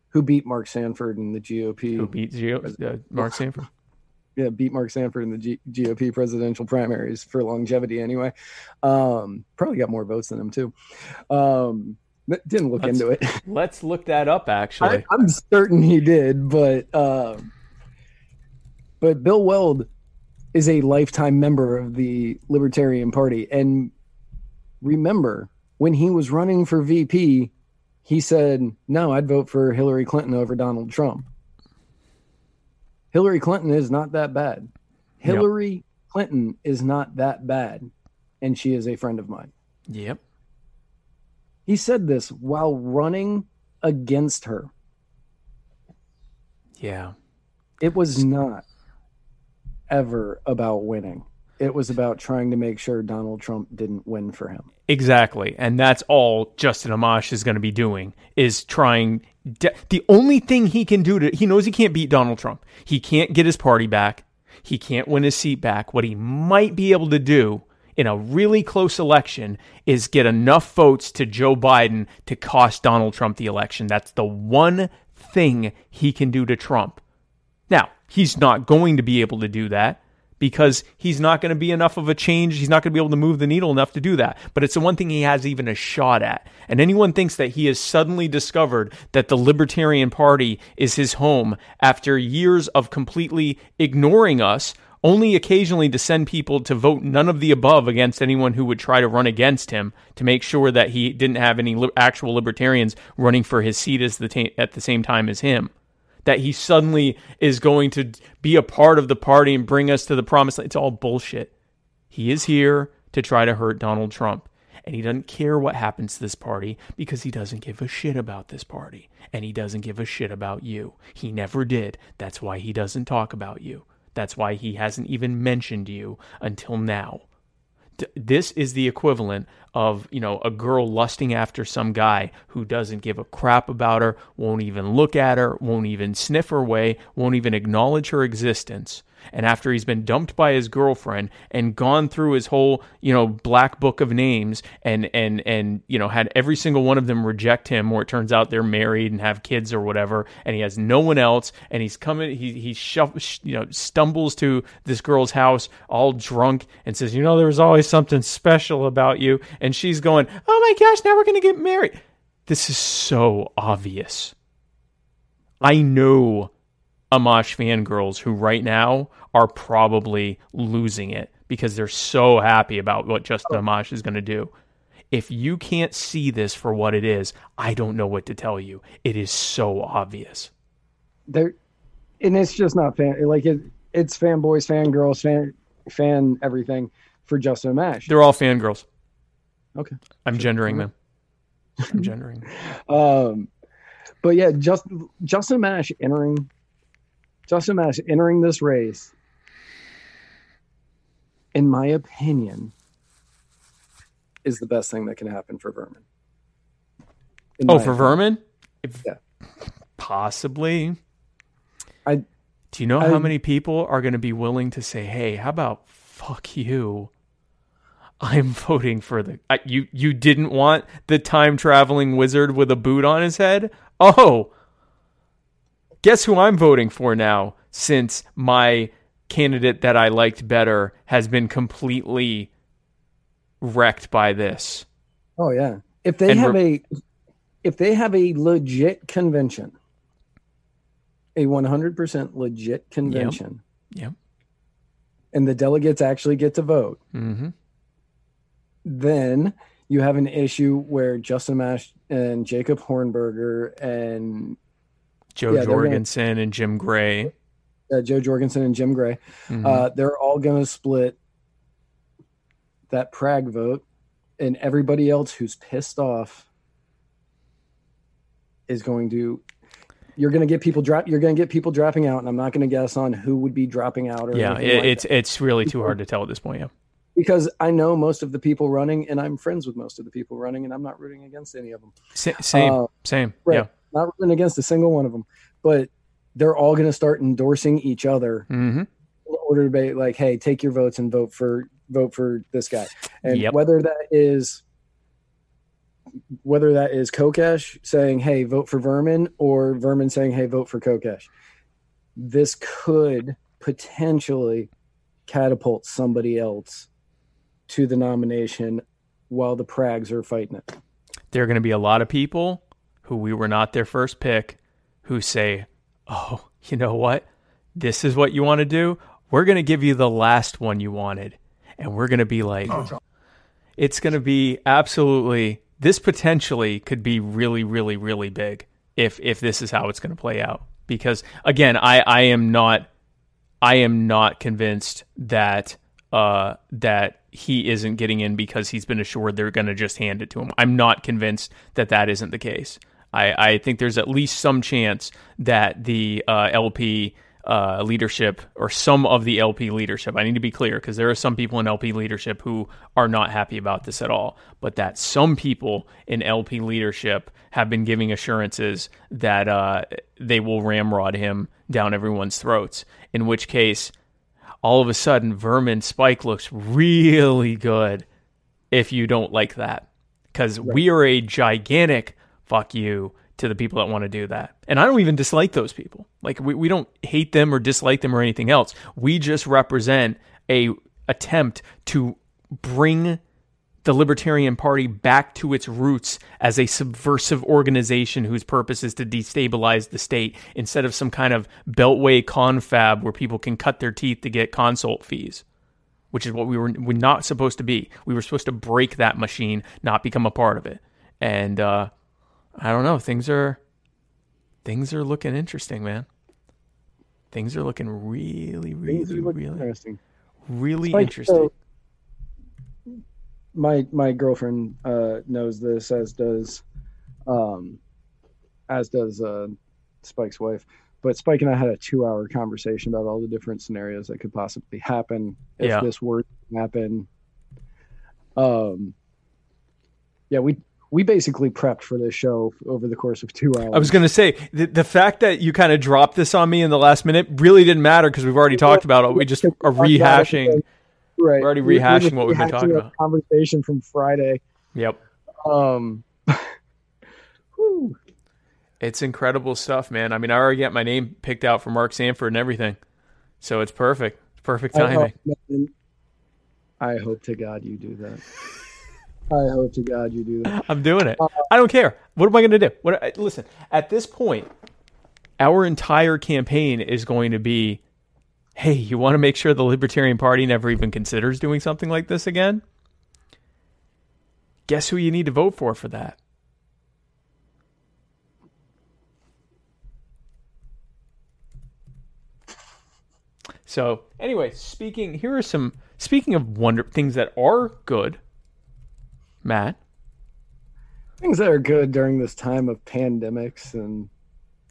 Speaker 1: who beat Mark Sanford in the GOP,
Speaker 2: who beat Geo, uh, Mark Sanford.
Speaker 1: Yeah, beat Mark Sanford in the G- GOP presidential primaries for longevity. Anyway, um, probably got more votes than him too. Um, didn't look let's, into it.
Speaker 2: let's look that up. Actually,
Speaker 1: I, am certain he did, but um, but Bill Weld is a lifetime member of the Libertarian Party. And remember, when he was running for VP, he said, No, I'd vote for Hillary Clinton over Donald Trump. Hillary Clinton is not that bad. Hillary yep. Clinton is not that bad. And she is a friend of mine.
Speaker 2: Yep.
Speaker 1: He said this while running against her.
Speaker 2: Yeah.
Speaker 1: It was not ever about winning. It was about trying to make sure Donald Trump didn't win for him.
Speaker 2: Exactly. And that's all Justin Amash is going to be doing is trying De- the only thing he can do to he knows he can't beat Donald Trump. He can't get his party back. He can't win his seat back. What he might be able to do in a really close election is get enough votes to Joe Biden to cost Donald Trump the election. That's the one thing he can do to Trump. Now, he's not going to be able to do that because he's not going to be enough of a change. He's not going to be able to move the needle enough to do that. But it's the one thing he has even a shot at. And anyone thinks that he has suddenly discovered that the Libertarian Party is his home after years of completely ignoring us, only occasionally to send people to vote none of the above against anyone who would try to run against him to make sure that he didn't have any li- actual libertarians running for his seat the at the same time as him that he suddenly is going to be a part of the party and bring us to the promised land. It's all bullshit. He is here to try to hurt Donald Trump. And he doesn't care what happens to this party because he doesn't give a shit about this party. And he doesn't give a shit about you. He never did. That's why he doesn't talk about you. That's why he hasn't even mentioned you until now this is the equivalent of you know a girl lusting after some guy who doesn't give a crap about her won't even look at her won't even sniff her way won't even acknowledge her existence and after he's been dumped by his girlfriend and gone through his whole you know black book of names and and and you know had every single one of them reject him or it turns out they're married and have kids or whatever and he has no one else and he's coming he he shuff, you know stumbles to this girl's house all drunk and says you know there was always something special about you and she's going oh my gosh now we're going to get married. This is so obvious. I know Amash fangirls who right now are probably losing it because they're so happy about what Justin Amash is going to do. If you can't see this for what it is, I don't know what to tell you. It is so obvious.
Speaker 1: There, and it's just not fan like it. It's fanboys, fangirls, fan, fan everything for Justin Amash.
Speaker 2: They're all fangirls.
Speaker 1: Okay,
Speaker 2: I'm gendering them. I'm gendering.
Speaker 1: Um, but yeah, just Justin Amash entering Justin Amash entering this race, in my opinion, is the best thing that can happen for Vermin. In
Speaker 2: Oh, for
Speaker 1: opinion.
Speaker 2: Vermin? If-
Speaker 1: Yeah.
Speaker 2: Possibly.
Speaker 1: I
Speaker 2: Do you know
Speaker 1: I-
Speaker 2: how many people are going to be willing to say, "Hey, how about fuck you"? I'm voting for the I, you. You didn't want the time traveling wizard with a boot on his head. Oh, guess who I'm voting for now? Since my candidate that I liked better has been completely wrecked by this.
Speaker 1: Oh yeah. If they
Speaker 2: And
Speaker 1: have
Speaker 2: re-
Speaker 1: a if they have a legit convention, a 100% legit convention,
Speaker 2: Yep.
Speaker 1: and the delegates actually get to vote,
Speaker 2: Mm-hmm.
Speaker 1: then you have an issue where Justin Amash and Jacob Hornberger and
Speaker 2: Joe
Speaker 1: Yeah, they're gonna-
Speaker 2: Jorgensen and Jim Gray.
Speaker 1: uh, Jo Jorgensen and Jim Gray,
Speaker 2: Mhm.
Speaker 1: uh, they're all going to split that Prague vote, and everybody else who's pissed off is going to. You're going to get people drop. You're going to get people dropping out, and I'm not going to guess on who would be dropping out. Or
Speaker 2: yeah, it,
Speaker 1: like
Speaker 2: it's
Speaker 1: that.
Speaker 2: it's really too hard to tell at this point. Yeah.
Speaker 1: because I know most of the people running, and I'm friends with most of the people running, and I'm not rooting against any of them.
Speaker 2: Sa- same,
Speaker 1: Uh,
Speaker 2: same.
Speaker 1: right.
Speaker 2: Yeah.
Speaker 1: Not rooting against a single one of them, but they're all going to start endorsing each other
Speaker 2: Mm-hmm.
Speaker 1: in order to be like, hey, take your votes and vote for vote for this guy. And
Speaker 2: Yep.
Speaker 1: whether that is whether that is Kokesh saying, hey, vote for Vermin, or Vermin saying, hey, vote for Kokesh, this could potentially catapult somebody else to the nomination while the Prags are fighting it.
Speaker 2: There are going to be a lot of people who we were not their first pick who say, "Oh, you know what? This is what you want to do. We're going to give you the last one you wanted." And we're going to be like it's going to be absolutely this potentially could be really really really big if if this is how it's going to play out because again I I am not I am not convinced that uh, that he isn't getting in because he's been assured they're going to just hand it to him. I'm not convinced that that isn't the case. I, I think there's at least some chance that the uh, LP uh, leadership or some of the LP leadership. I need to be clear because there are some people in LP leadership who are not happy about this at all. But that some people in LP leadership have been giving assurances that uh, they will ramrod him down everyone's throats. In which case, all of a sudden, Vermin Spike looks really good if you don't like that. Because right. we are a gigantic fuck you to the people that want to do that. And I don't even dislike those people. Like we, we don't hate them or dislike them or anything else. We just represent a attempt to bring the Libertarian Party back to its roots as a subversive organization whose purpose is to destabilize the state instead of some kind of beltway confab where people can cut their teeth to get consult fees, which is what we were, we're not supposed to be. We were supposed to break that machine, not become a part of it. And uh, I don't know. Things are things are looking interesting, man. Things are looking really, really, really interesting. Really interesting. So,
Speaker 1: my my girlfriend uh, knows this, as does um, as does uh, Spike's wife. But Spike and I had a two-hour conversation about all the different scenarios that could possibly happen if yeah. this were to happen. Um, yeah, we we basically prepped for this show over the course of two hours.
Speaker 2: I was going to say the, the fact that you kind of dropped this on me in the last minute really didn't matter because we've already talked about it. We just are rehashing. Right. We're already rehashing what we've been talking about.
Speaker 1: Conversation from Friday.
Speaker 2: Yep.
Speaker 1: Um.
Speaker 2: it's incredible stuff, man. I mean, I already got my name picked out for Mark Sanford and everything, so it's perfect. It's perfect timing.
Speaker 1: I hope, I hope to God you do that. I hope to God you do that.
Speaker 2: I'm doing it. Uh, I don't care. What am I going to do? What? Listen, at this point, our entire campaign is going to be, hey, you want to make sure the Libertarian Party never even considers doing something like this again? Guess who you need to vote for for that? So, anyway, speaking here are some speaking of wonder things that are good Matt?
Speaker 1: Things that are good during this time of pandemics and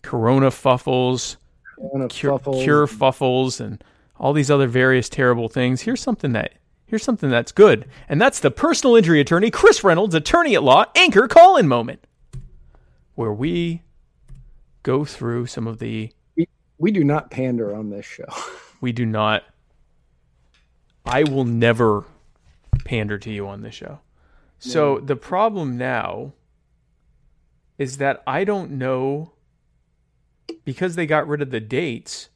Speaker 2: Corona fuffles,
Speaker 1: corona cure,
Speaker 2: fuffles. cure fuffles, and all these other various terrible things. Here's something that here's something that's good, and that's the personal injury attorney Chris Reynolds, attorney at law, anchor call-in moment, where we go through some of the.
Speaker 1: We, we do not pander on this show.
Speaker 2: we do not. I will never pander to you on this show. So the problem now is that I don't know because they got rid of the dates.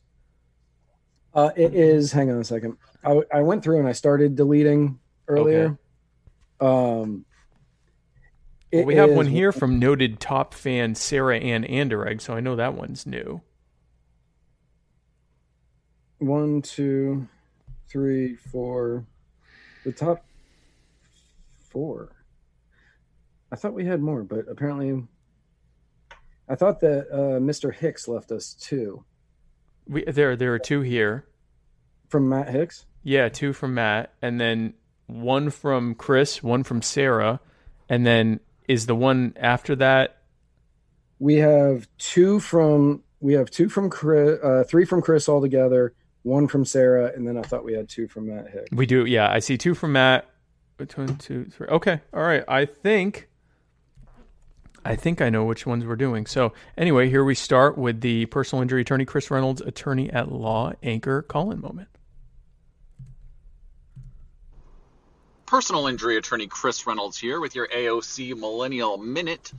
Speaker 1: Uh, it is. Hang on a second. I, I went through and I started deleting earlier. Okay. Um,
Speaker 2: well, we have one here from noted top fan Sarah Ann Anderegg, so I know that one's new.
Speaker 1: One, two, three, four. The top four. I thought we had more, but apparently, I thought that uh, Mr. Hicks left us two.
Speaker 2: We there there are two here
Speaker 1: from Matt Hicks.
Speaker 2: Yeah, two from Matt, and then one from Chris, one from Sarah, and then is the one after that.
Speaker 1: We have two from we have two from Chris, uh, three from Chris altogether, one from Sarah, and then I thought we had two from Matt Hicks.
Speaker 2: We do, yeah. I see two from Matt, one, two, three. Okay, all right. I think, I think I know which ones we're doing. So anyway, here we start with the personal injury attorney Chris Reynolds, attorney at law, anchor call-in moment.
Speaker 6: Personal injury attorney Chris Reynolds here with your AOC Millennial Minute.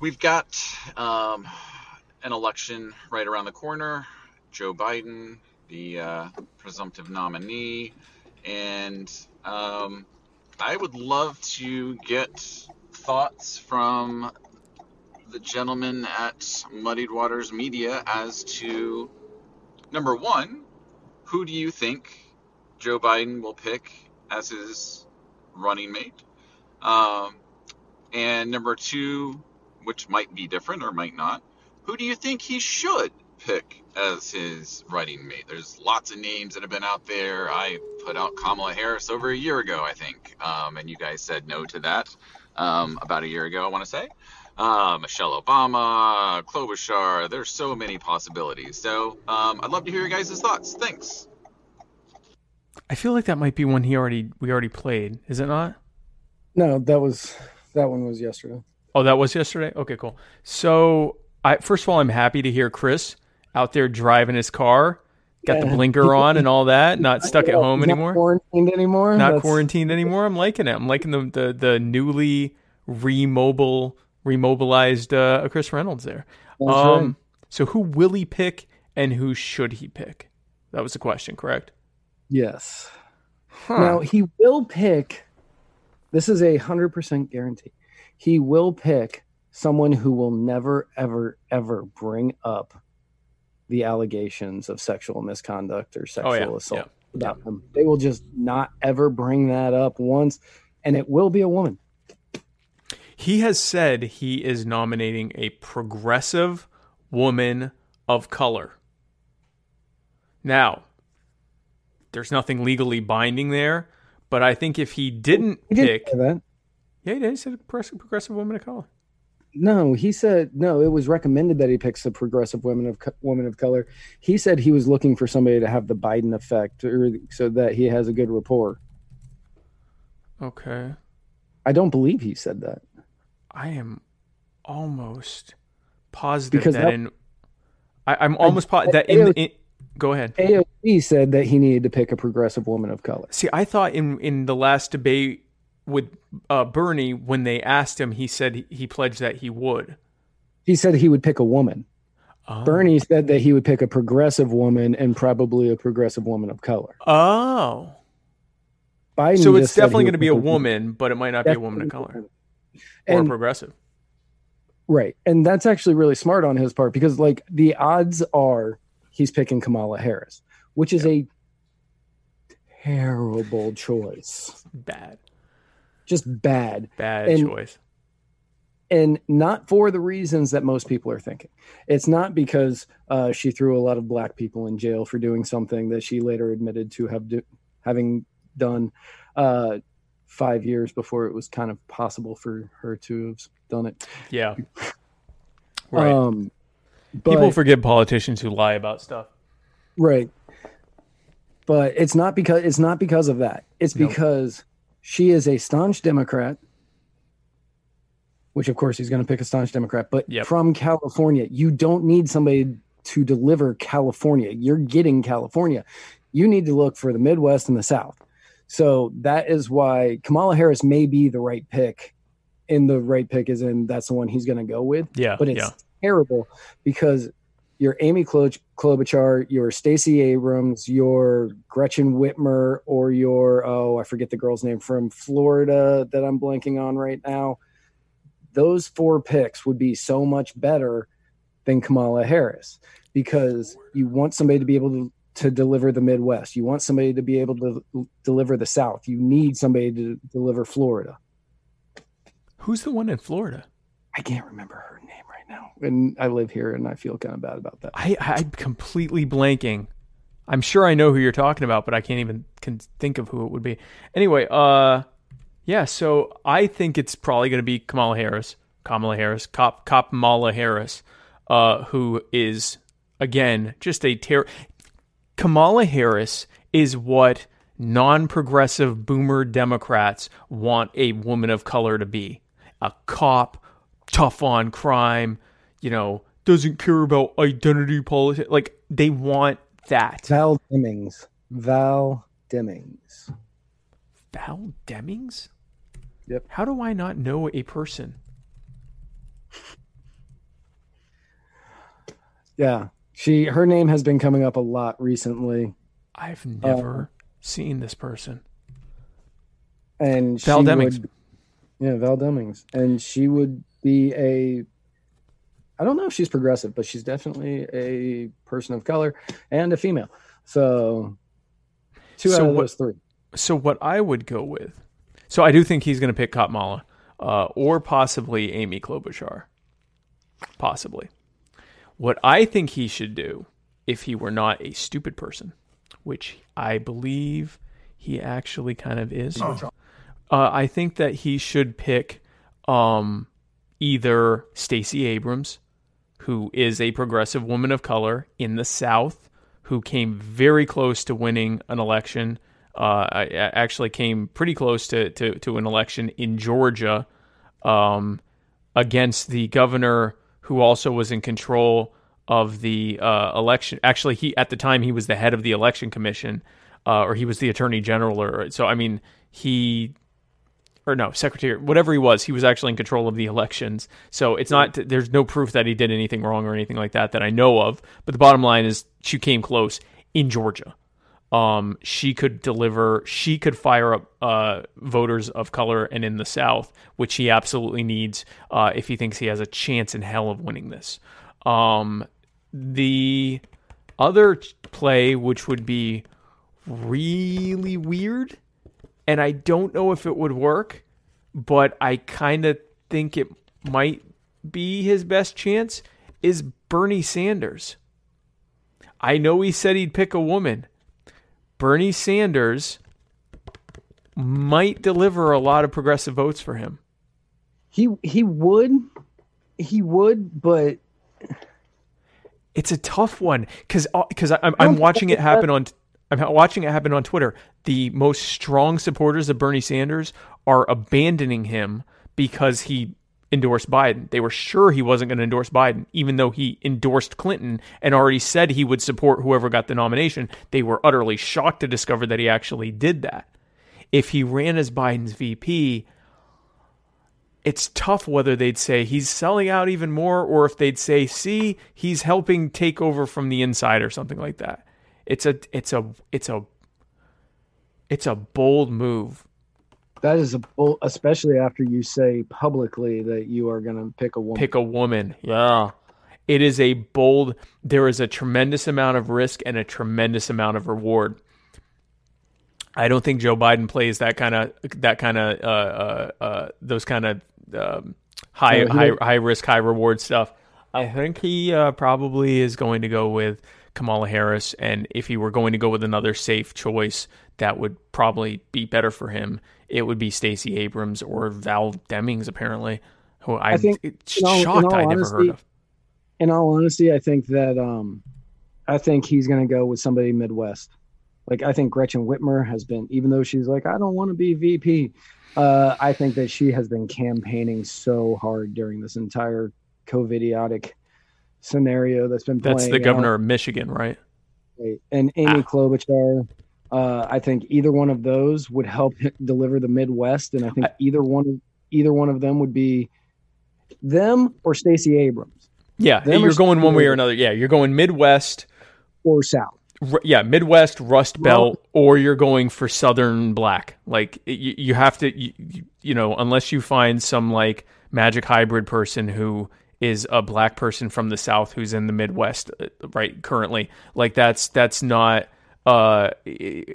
Speaker 6: We've got um, an election right around the corner. Joe Biden, the uh, presumptive nominee, and um, I would love to get thoughts from the gentleman at Muddied Waters Media as to number one, who do you think Joe Biden will pick as his running mate? Um, and number two, which might be different or might not, who do you think he should pick as his running mate. There's lots of names that have been out there. I put out Kamala Harris over a year ago, I think, um, and you guys said no to that um, about a year ago, I want to say. uh, Michelle Obama, Klobuchar. There's so many possibilities. So um, I'd love to hear your guys' thoughts. Thanks.
Speaker 2: I feel like that might be one he already we already played. Is it not?
Speaker 1: No, that was that one was yesterday.
Speaker 2: Oh, that was yesterday. Okay, cool. So, I first of all, I'm happy to hear Chris out there driving his car, got the blinker on and all that, not stuck at home
Speaker 1: not
Speaker 2: anymore.
Speaker 1: quarantined anymore.
Speaker 2: not
Speaker 1: That's-
Speaker 2: quarantined anymore. I'm liking it. I'm liking the the, the newly remobile remobilized uh, Chris Reynolds there.
Speaker 1: That's
Speaker 2: um,
Speaker 1: right.
Speaker 2: so who will he pick and who should he pick? That was the question, correct?
Speaker 1: Yes.
Speaker 2: Huh.
Speaker 1: Now he will pick. This is a hundred percent guarantee. He will pick someone who will never, ever, ever bring up the allegations of sexual misconduct or oh, sexual
Speaker 2: Oh, yeah,
Speaker 1: assault
Speaker 2: yeah,
Speaker 1: about them. They will just not ever bring that up once, and it will be a woman.
Speaker 2: He has said he is nominating a progressive woman of color. Now, there's nothing legally binding there, but I think if he didn't
Speaker 1: He didn't
Speaker 2: pick,
Speaker 1: that.
Speaker 2: yeah, he did. He said a progressive, progressive woman of color.
Speaker 1: No, he said no. It was recommended that he picks a progressive woman of co- woman of color. He said he was looking for somebody to have the Biden effect, or so that he has a good rapport.
Speaker 2: Okay,
Speaker 1: I don't believe he said that.
Speaker 2: I am almost positive
Speaker 1: Because
Speaker 2: that,
Speaker 1: that-
Speaker 2: in. I, I'm almost positive that in, in. Go ahead.
Speaker 1: AOC said that he needed to pick a progressive woman of color.
Speaker 2: See, I thought in in the last debate with uh, Bernie, when they asked him, he said he, pledged that he would.
Speaker 1: He said he would pick a woman.
Speaker 2: Oh.
Speaker 1: Bernie said that he would pick a progressive woman and probably a progressive woman of color.
Speaker 2: Oh,
Speaker 1: Biden
Speaker 2: so it's
Speaker 1: just said he
Speaker 2: definitely going to be a woman, but it might not be a woman of color or progressive.
Speaker 1: Right. And that's actually really smart on his part because, like, the odds are he's picking Kamala Harris, which is a terrible choice.
Speaker 2: Bad,
Speaker 1: Just bad.
Speaker 2: bad
Speaker 1: And-
Speaker 2: choice.
Speaker 1: And not for the reasons that most people are thinking. It's not because uh, she threw a lot of black people in jail for doing something that she later admitted to have do- having done uh, five years before it was kind of possible for her to have done it.
Speaker 2: Yeah, right.
Speaker 1: Um,
Speaker 2: People
Speaker 1: but-
Speaker 2: forget politicians who lie about stuff.
Speaker 1: Right. But it's not because it's not because of that. It's
Speaker 2: Nope.
Speaker 1: because she is a staunch Democrat, which of course he's going to pick a staunch Democrat, but
Speaker 2: Yep.
Speaker 1: from California. You don't need somebody to deliver California. You're getting California. You need to look for the Midwest and the South. So that is why Kamala Harris may be the right pick. And the right pick is in that's the one he's going to go with
Speaker 2: Yeah,
Speaker 1: but it's
Speaker 2: yeah.
Speaker 1: terrible because you're Amy Klo- Klobuchar, you're Stacey Abrams, you're Gretchen Whitmer, or you're oh I forget the girl's name from Florida that I'm blanking on right now. Those four picks would be so much better than Kamala Harris because you want somebody to be able to to deliver the Midwest. You want somebody to be able to deliver the South. You need somebody to deliver Florida.
Speaker 2: Who's the one in Florida?
Speaker 1: I can't remember her now, and I live here, and I feel kind of bad about that.
Speaker 2: I I'm completely blanking. I'm sure I know who you're talking about, but I can't even can think of who it would be. Anyway, uh, yeah. So I think it's probably going to be Kamala Harris, Kamala Harris, Cop Kamala Harris, uh, who is again just a terror. Kamala Harris is what non-progressive boomer Democrats want a woman of color to be: a cop, tough on crime, you know, doesn't care about identity politics. Like they want that.
Speaker 1: Val Demings. Val Demings.
Speaker 2: Val Demings?
Speaker 1: Yep.
Speaker 2: How do I not know a person?
Speaker 1: Yeah. She her name has been coming up a lot recently.
Speaker 2: I've never um, seen this person.
Speaker 1: And
Speaker 2: Val
Speaker 1: she
Speaker 2: Demings.
Speaker 1: would- yeah, Val Demings. And she would be a I don't know if she's progressive, but she's definitely a person of color and a female. So two
Speaker 2: So
Speaker 1: out of
Speaker 2: what-
Speaker 1: those three.
Speaker 2: So what I would go with, so I do think he's going to pick Kamala, uh, or possibly Amy Klobuchar, possibly. What I think he should do, if he were not a stupid person, which I believe he actually kind of is, uh, I think that he should pick um, either Stacey Abrams, who is a progressive woman of color in the South, who came very close to winning an election. Uh, actually came pretty close to, to, to an election in Georgia um, against the governor who also was in control of the uh, election. Actually, he at the time he was the head of the election commission, uh, or he was the attorney general, or so. I mean, he or no secretary, whatever he was, he was actually in control of the elections. So it's not there's no proof that he did anything wrong or anything like that that I know of. But the bottom line is she came close in Georgia. Um, she could deliver. She could fire up uh, voters of color and in the South, which he absolutely needs uh, if he thinks he has a chance in hell of winning this. Um, the other play, which would be really weird, and I don't know if it would work, but I kind of think it might be his best chance, is Bernie Sanders. I know he said he'd pick a woman. Bernie Sanders might deliver a lot of progressive votes for him.
Speaker 1: He he would, he would, but
Speaker 2: it's a tough one because because uh, I'm, I'm watching it happen on I'm watching it happen on Twitter. The most strong supporters of Bernie Sanders are abandoning him because he endorsed Biden. They were sure he wasn't going to endorse Biden, even though he endorsed Clinton and already said he would support whoever got the nomination. They were utterly shocked to discover that he actually did that. If he ran as Biden's VP, it's tough whether they'd say he's selling out even more or if they'd say, see, he's helping take over from the inside or something like that. It's a it's a it's a it's a bold move.
Speaker 1: That is a bold, especially after you say publicly that you are going to pick a woman.
Speaker 2: Pick a woman. Yeah. It is a bold there is a tremendous amount of risk and a tremendous amount of reward. I don't think Joe Biden plays that kind of that kind of uh, uh, uh, those kind of um, high high high risk, high reward stuff. I think he uh, probably is going to go with Kamala Harris, and if he were going to go with another safe choice, that would probably be better for him. It would be Stacey Abrams or Val Demings, apparently, who I, I think shocked I never heard of.
Speaker 1: In all honesty, I think that um, I think he's going to go with somebody Midwest. Like I think Gretchen Whitmer has been, even though she's like, I don't want to be VP. Uh, I think that she has been campaigning so hard during this entire COVIDiotic scenario that's been
Speaker 2: That's the governor out. of Michigan, right?
Speaker 1: And Amy ah. Klobuchar. Uh, I think either one of those would help deliver the Midwest, and I think I, either one either one of them would be them or Stacey Abrams.
Speaker 2: Yeah, them you're going one way or another. Yeah, you're going Midwest
Speaker 1: or South
Speaker 2: yeah, Midwest Rust Belt, or you're going for Southern Black. Like you, you have to, you, you know, unless you find some like magic hybrid person who is a black person from the South who's in the Midwest, uh, right? Currently, like that's that's not uh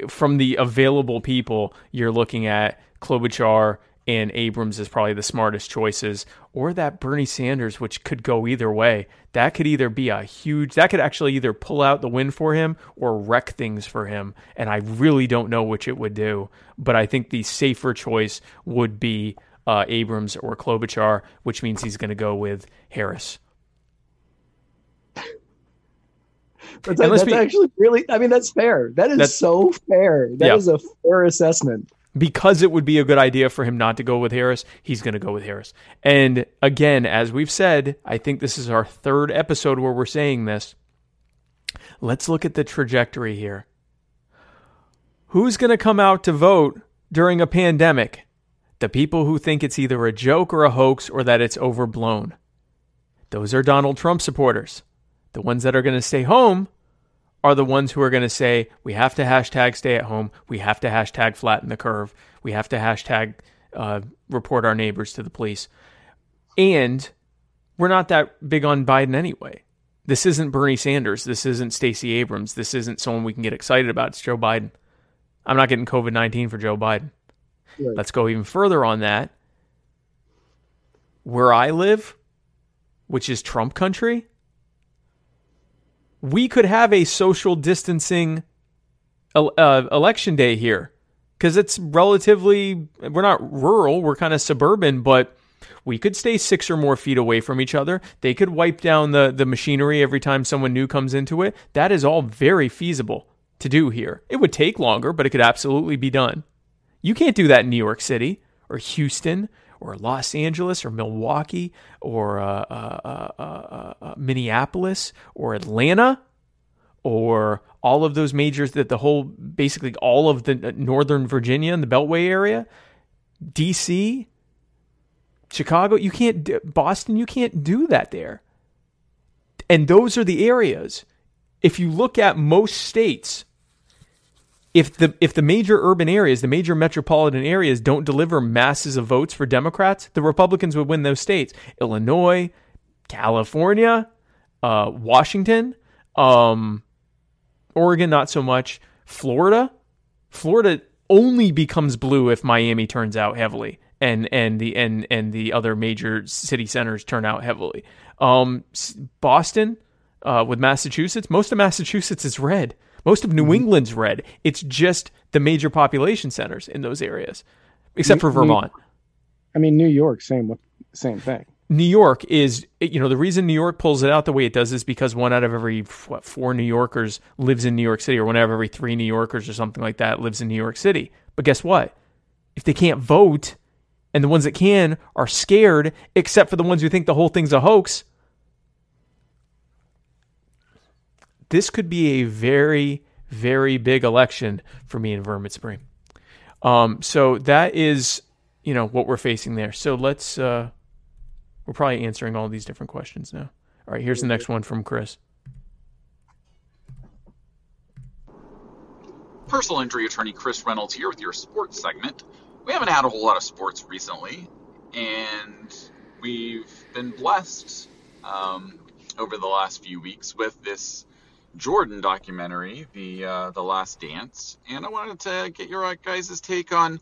Speaker 2: from the available people. You're looking at Klobuchar and Abrams is probably the smartest choices, or that Bernie Sanders, which could go either way. That could either be a huge, that could actually either pull out the win for him or wreck things for him. And I really don't know which it would do. But I think the safer choice would be uh, Abrams or Klobuchar, which means he's going to go with Harris.
Speaker 1: That's, that's be, actually really, I mean, that's fair. That is so fair. That yeah. is a fair assessment
Speaker 2: because it would be a good idea for him not to go with Harris, he's going to go with Harris. And again, as we've said, I think this is our third episode where we're saying this. Let's look at the trajectory here. Who's going to come out to vote during a pandemic? The people who think it's either a joke or a hoax or that it's overblown. Those are Donald Trump supporters. The ones that are going to stay home are the ones who are going to say, we have to hashtag stay at home. We have to hashtag flatten the curve. We have to hashtag uh, report our neighbors to the police. And we're not that big on Biden anyway. This isn't Bernie Sanders. This isn't Stacey Abrams. This isn't someone we can get excited about. It's Joe Biden. I'm not getting COVID 19 for Joe Biden. Right. Let's go even further on that. Where I live, which is Trump country, we could have a social distancing uh, election day here because it's relatively we're not rural we're kind of suburban but We could stay six or more feet away from each other. They could wipe down the, the machinery every time someone new comes into it. That is all very feasible to do here. It would take longer, but it could absolutely be done. You can't do that in New York City or Houston or Los Angeles or Milwaukee or uh, uh, uh, Minneapolis or Atlanta or all of those majors that the whole basically all of the northern Virginia and the Beltway area, DC, Chicago, you can't Boston, you can't do that there. And those are the areas. If you look at most states, if the if the major urban areas, the major metropolitan areas don't deliver masses of votes for Democrats, the Republicans would win those states. Illinois, California, uh, Washington, um, Oregon, not so much. Florida, Florida only becomes blue if Miami turns out heavily, and and the and and the other major city centers turn out heavily. Um, Boston, uh, with Massachusetts, most of Massachusetts is red. Most of New mm-hmm. England's red. It's just the major population centers in those areas, except for Vermont.
Speaker 1: I mean, New York, same same thing.
Speaker 2: New York is, you know, the reason New York pulls it out the way it does is because one out of every what, four New Yorkers lives in New York City, or one out of every three New Yorkers, or something like that, lives in New York City. But guess what? If they can't vote, and the ones that can are scared, except for the ones who think the whole thing's a hoax, this could be a very, very big election for me in Vermin Supreme. Um, so that is, you know, what we're facing there. So let's. Uh, we're probably answering all these different questions now. All right, here's the next one from Chris.
Speaker 6: Personal injury attorney Chris Reynolds here with your sports segment. We haven't had a whole lot of sports recently, and we've been blessed um, over the last few weeks with this Jordan documentary, the uh, the Last Dance, and I wanted to get your guys' take on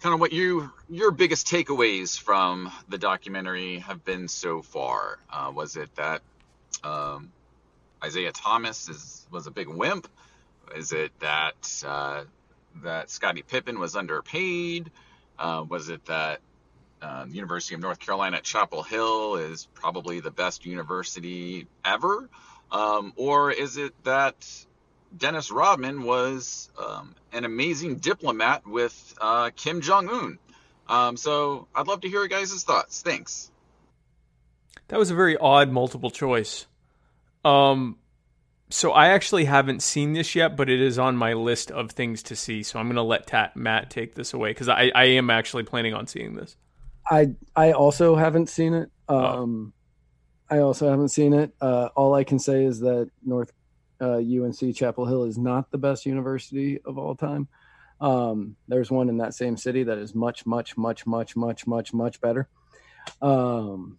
Speaker 6: kind of what you your biggest takeaways from the documentary have been so far. Uh, was it that um, Isiah Thomas is was a big wimp? Is it that uh, that Scottie Pippen was underpaid? Uh, was it that uh, the University of North Carolina at Chapel Hill is probably the best university ever? Um, or is it that Dennis Rodman was um, an amazing diplomat with uh, Kim Jong Un. Um, so I'd love to hear your guys' thoughts. Thanks.
Speaker 2: That was a very odd multiple choice. Um, so I actually haven't seen this yet, but it is on my list of things to see. So I'm going to let Tat, Matt take this away because I, I am actually planning on seeing this.
Speaker 1: I I also haven't seen it. Oh. Um, oh. I also haven't seen it. Uh, all I can say is that North uh, UNC Chapel Hill is not the best university of all time. Um, there's one in that same city that is much, much, much, much, much, much, much better. Um,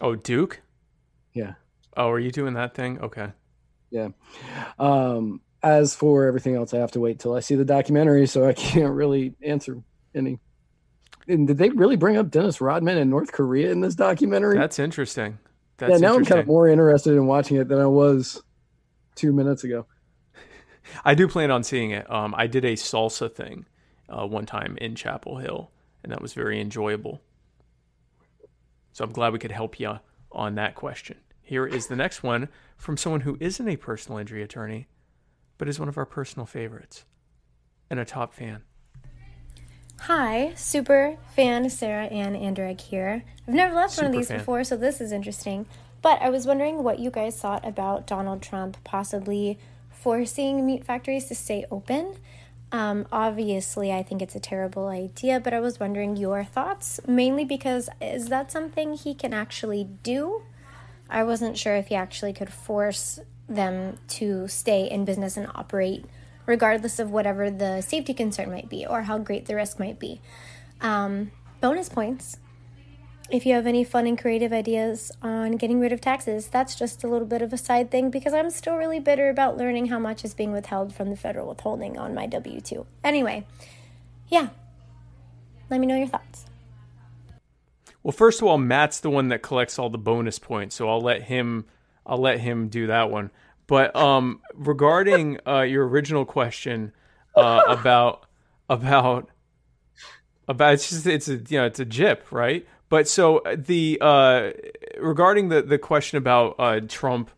Speaker 2: oh, Duke.
Speaker 1: Yeah.
Speaker 2: Oh, are you doing that thing? Okay.
Speaker 1: Yeah. Um, as for everything else, I have to wait till I see the documentary, so I can't really answer any. And did they really bring up Dennis Rodman in North Korea in this documentary?
Speaker 2: That's interesting. That's
Speaker 1: yeah, now I'm kind of more interested in watching it than I was two minutes ago.
Speaker 2: I do plan on seeing it. Um, I did a salsa thing uh, one time in Chapel Hill, and that was very enjoyable. So I'm glad we could help you on that question. Here is the next one from someone who isn't a personal injury attorney, but is one of our personal favorites and a top fan.
Speaker 7: Hi, super fan Sarah Ann Anderegg here. I've never left super one of these fan. before, so this is interesting. But I was wondering what you guys thought about Donald Trump possibly forcing meat factories to stay open. Um, obviously, I think it's a terrible idea, but I was wondering your thoughts, mainly because is that something he can actually do? I wasn't sure if he actually could force them to stay in business and operate regardless of whatever the safety concern might be or how great the risk might be. Um, bonus points. If you have any fun and creative ideas on getting rid of taxes, that's just a little bit of a side thing because I'm still really bitter about learning how much is being withheld from the federal withholding on my W 2. Anyway, yeah, let me know your thoughts.
Speaker 2: Well, first of all, Matt's the one that collects all the bonus points, so I'll let him. I'll let him do that one. But um, regarding uh, your original question uh, about about about it's just it's a you know it's a jip, right? But so the uh, regarding the the question about uh, Trump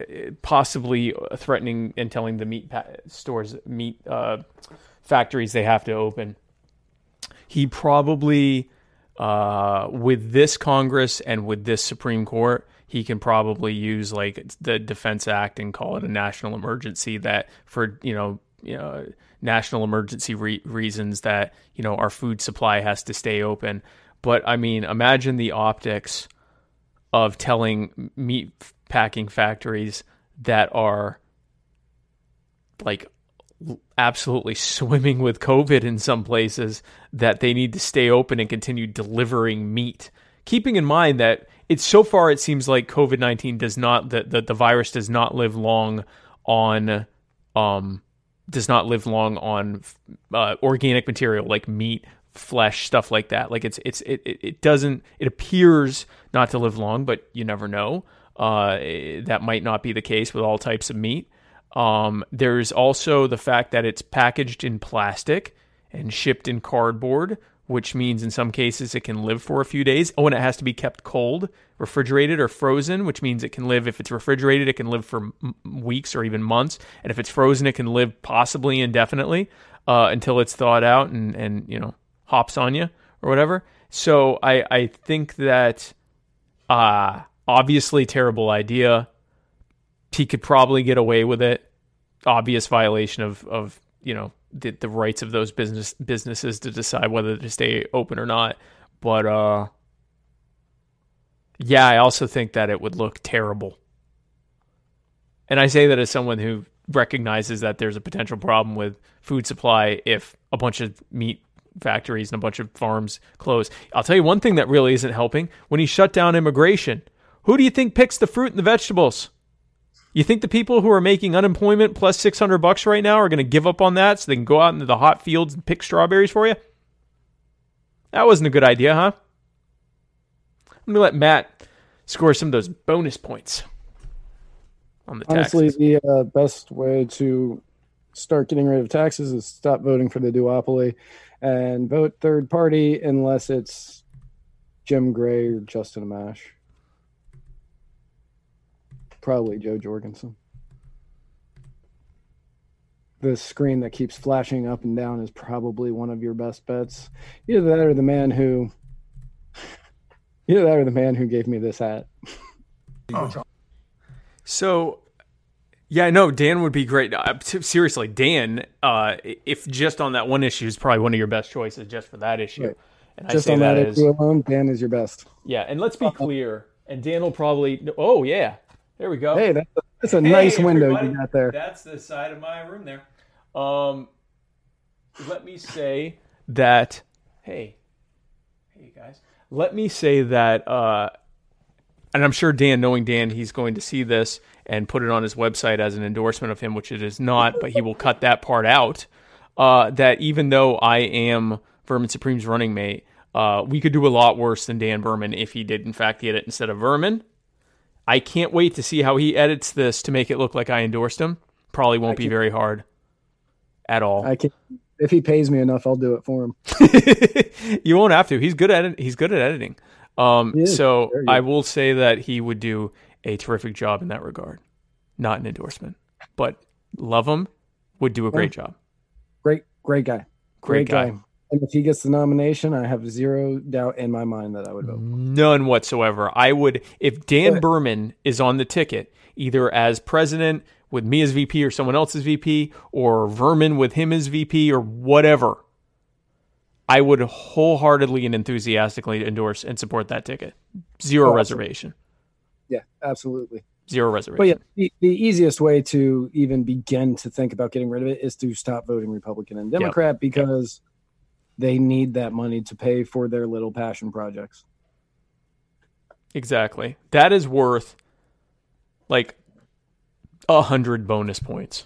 Speaker 2: uh, possibly threatening and telling the meat stores, meat uh, factories they have to open, he probably uh, with this Congress and with this Supreme Court, he can probably use like the Defense Act and call it a national emergency. That for you know you know national emergency re- reasons that you know our food supply has to stay open. But I mean, imagine the optics of telling meat packing factories that are like absolutely swimming with COVID in some places that they need to stay open and continue delivering meat. Keeping in mind that it's so far, it seems like COVID 19 does not, that the, the virus does not live long on, um, does not live long on uh, organic material like meat, flesh, stuff like that. Like it's, it's, it, it doesn't, it appears not to live long, but you never know. Uh, that might not be the case with all types of meat. Um, there's also the fact that it's packaged in plastic and shipped in cardboard, which means in some cases it can live for a few days. Oh, and it has to be kept cold, refrigerated, or frozen, which means it can live, if it's refrigerated, it can live for m- weeks or even months. And if it's frozen, it can live possibly indefinitely uh, until it's thawed out and, and, you know, hops on you or whatever. So I, I think that uh, obviously terrible idea he could probably get away with it. Obvious violation of of you know the, the rights of those business businesses to decide whether to stay open or not. But uh, yeah, I also think that it would look terrible. And I say that as someone who recognizes that there's a potential problem with food supply if a bunch of meat factories and a bunch of farms close. I'll tell you one thing that really isn't helping when he shut down immigration. Who do you think picks the fruit and the vegetables? You think the people who are making unemployment plus 600 bucks right now are going to give up on that so they can go out into the hot fields and pick strawberries for you? That wasn't a good idea, huh? I'm going to let Matt score some of those bonus points on the taxes.
Speaker 1: Honestly, the uh, best way to start getting rid of taxes is stop voting for the duopoly and vote third party unless it's Jim Gray or Justin Amash. Probably Jo Jorgensen. The screen that keeps flashing up and down is probably one of your best bets. Either that or the man who either that or the man who gave me this hat.
Speaker 2: Oh. So yeah, no, Dan would be great. Uh, seriously, Dan, uh, if just on that one issue is probably one of your best choices just for that issue.
Speaker 1: Right. And just on that, that issue alone, Dan is your best.
Speaker 2: Yeah, and let's be clear. And Dan will probably. Oh yeah, there we go.
Speaker 1: Hey, that's a, that's a hey, nice window you got there.
Speaker 2: That's the side of my room there. Um, let me say that. Hey, hey guys. Let me say that. Uh, and I'm sure Dan, knowing Dan, he's going to see this and put it on his website as an endorsement of him, which it is not, but he will cut that part out. Uh, that even though I am Vermin Supreme's running mate, uh, we could do a lot worse than Dan Behrman if he did, in fact, get it instead of Vermin. I can't wait to see how he edits this to make it look like I endorsed him. Probably won't be very hard at all.
Speaker 1: I can if he pays me enough, I'll do it for him.
Speaker 2: you won't have to. He's good at it. He's good at editing. Um, so I will say that he would do a terrific job in that regard. Not an endorsement, but love him. Would do a great job.
Speaker 1: Great, great guy. Great, great guy. guy. And if he gets the nomination, I have zero doubt in my mind that I would vote.
Speaker 2: None whatsoever. I would, if Dan Behrman is on the ticket, either as president with me as VP or someone else as VP, or Vermin with him as VP or whatever, I would wholeheartedly and enthusiastically endorse and support that ticket. Zero oh, reservation.
Speaker 1: Yeah, absolutely.
Speaker 2: Zero reservation.
Speaker 1: But yeah, the, the, easiest way to even begin to think about getting rid of it is to stop voting Republican and Democrat yep. because they need that money to pay for their little passion projects.
Speaker 2: Exactly. That is worth like a hundred bonus points.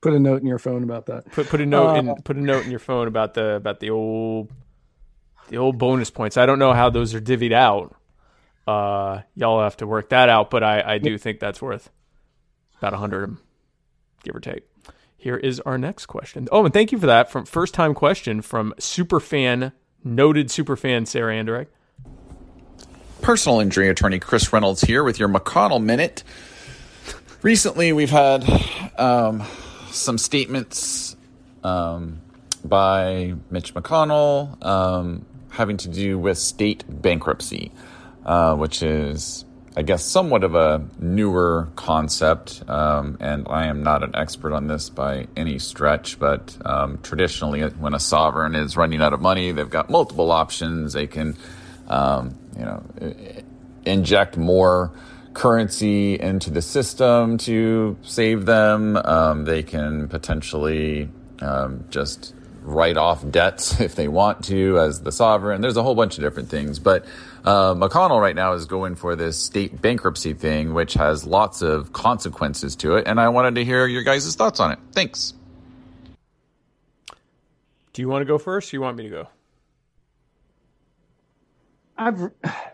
Speaker 1: Put a note in your phone about that.
Speaker 2: Put put a note uh, in put a note in your phone about the about the old the old bonus points. I don't know how those are divvied out. Uh, y'all have to work that out, but I, I do think that's worth about a hundred, give or take. Here is our next question. Oh, and thank you for that from first time question from super fan, noted super fan Sarah Anderegg.
Speaker 8: Personal injury attorney Chris Reynolds here with your McConnell minute. Recently, we've had um, some statements um, by Mitch McConnell um, having to do with state bankruptcy, uh, which is I guess, somewhat of a newer concept, um, and I am not an expert on this by any stretch, but um, traditionally, when a sovereign is running out of money, they've got multiple options. They can, um, you know, inject more currency into the system to save them. Um, they can potentially um, just write off debts if they want to as the sovereign. There's a whole bunch of different things, but uh, McConnell right now is going for this state bankruptcy thing, which has lots of consequences to it. And I wanted to hear your guys' thoughts on it. Thanks.
Speaker 2: Do you want to go first? Or you want me to go?
Speaker 1: I've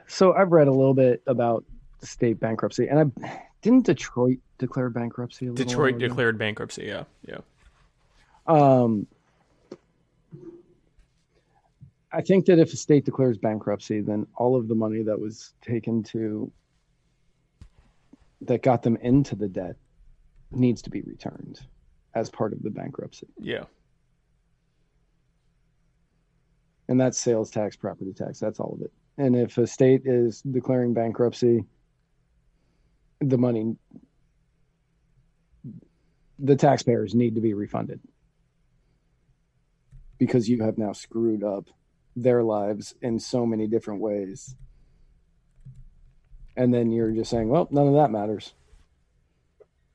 Speaker 1: so I've read a little bit about state bankruptcy, and I didn't Detroit declare bankruptcy.
Speaker 2: Detroit declared bankruptcy. Yeah, yeah.
Speaker 1: Um, I think that if a state declares bankruptcy, then all of the money that was taken to that got them into the debt needs to be returned as part of the bankruptcy.
Speaker 2: Yeah.
Speaker 1: And that's sales tax, property tax, that's all of it. And if a state is declaring bankruptcy, the money the taxpayers need to be refunded because you have now screwed up their lives in so many different ways. And then you're just saying, well, none of that matters.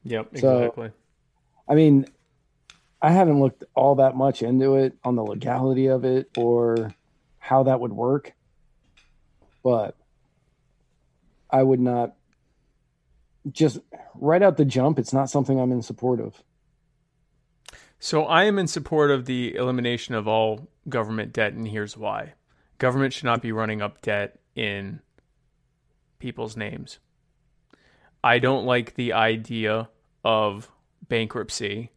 Speaker 2: Yep, exactly.
Speaker 1: So, I mean, I haven't looked all that much into it on the legality of it or how that would work, but I would not just right out the jump. It's not something I'm in support of.
Speaker 2: So I am in support of the elimination of all government debt, and here's why. Government should not be running up debt in people's names. I don't like the idea of bankruptcy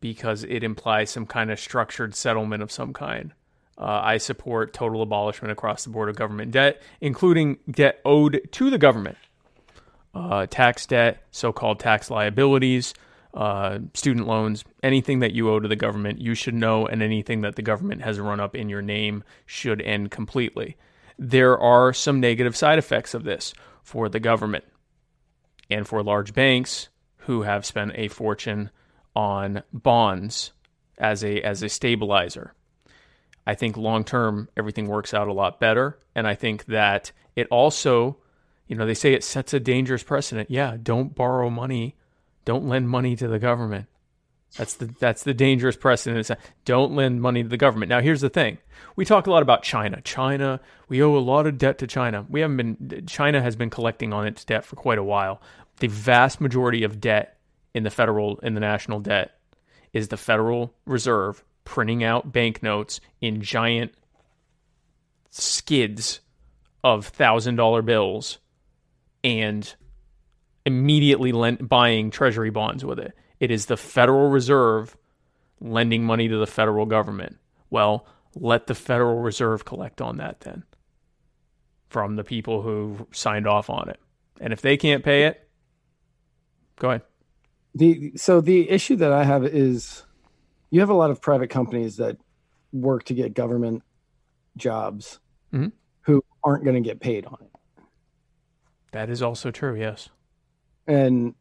Speaker 2: because it implies some kind of structured settlement of some kind. Uh, I support total abolishment across the board of government debt, including debt owed to the government, uh, tax debt, so called tax liabilities, uh, student loans, anything that you owe to the government, you should know, and anything that the government has run up in your name should end completely. There are some negative side effects of this for the government and for large banks who have spent a fortune on bonds as a as a stabilizer. I think long term everything works out a lot better, and I think that it also, you know, they say it sets a dangerous precedent. Yeah, don't borrow money don't lend money to the government. That's the that's the dangerous precedent. Don't lend money to the government. Now, here's the thing: we talk a lot about China. China, we owe a lot of debt to China. We haven't been. China has been collecting on its debt for quite a while. The vast majority of debt in the federal in the national debt is the Federal Reserve printing out banknotes in giant skids of thousand dollar bills and immediately lent, buying treasury bonds with it. It is the Federal Reserve lending money to the federal government. Well, let the Federal Reserve collect on that then from the people who signed off on it. And if they can't pay it, go ahead.
Speaker 1: The so the issue that I have is you have a lot of private companies that work to get government jobs mm-hmm. who aren't going to get paid on it.
Speaker 2: That is also true, yes
Speaker 1: and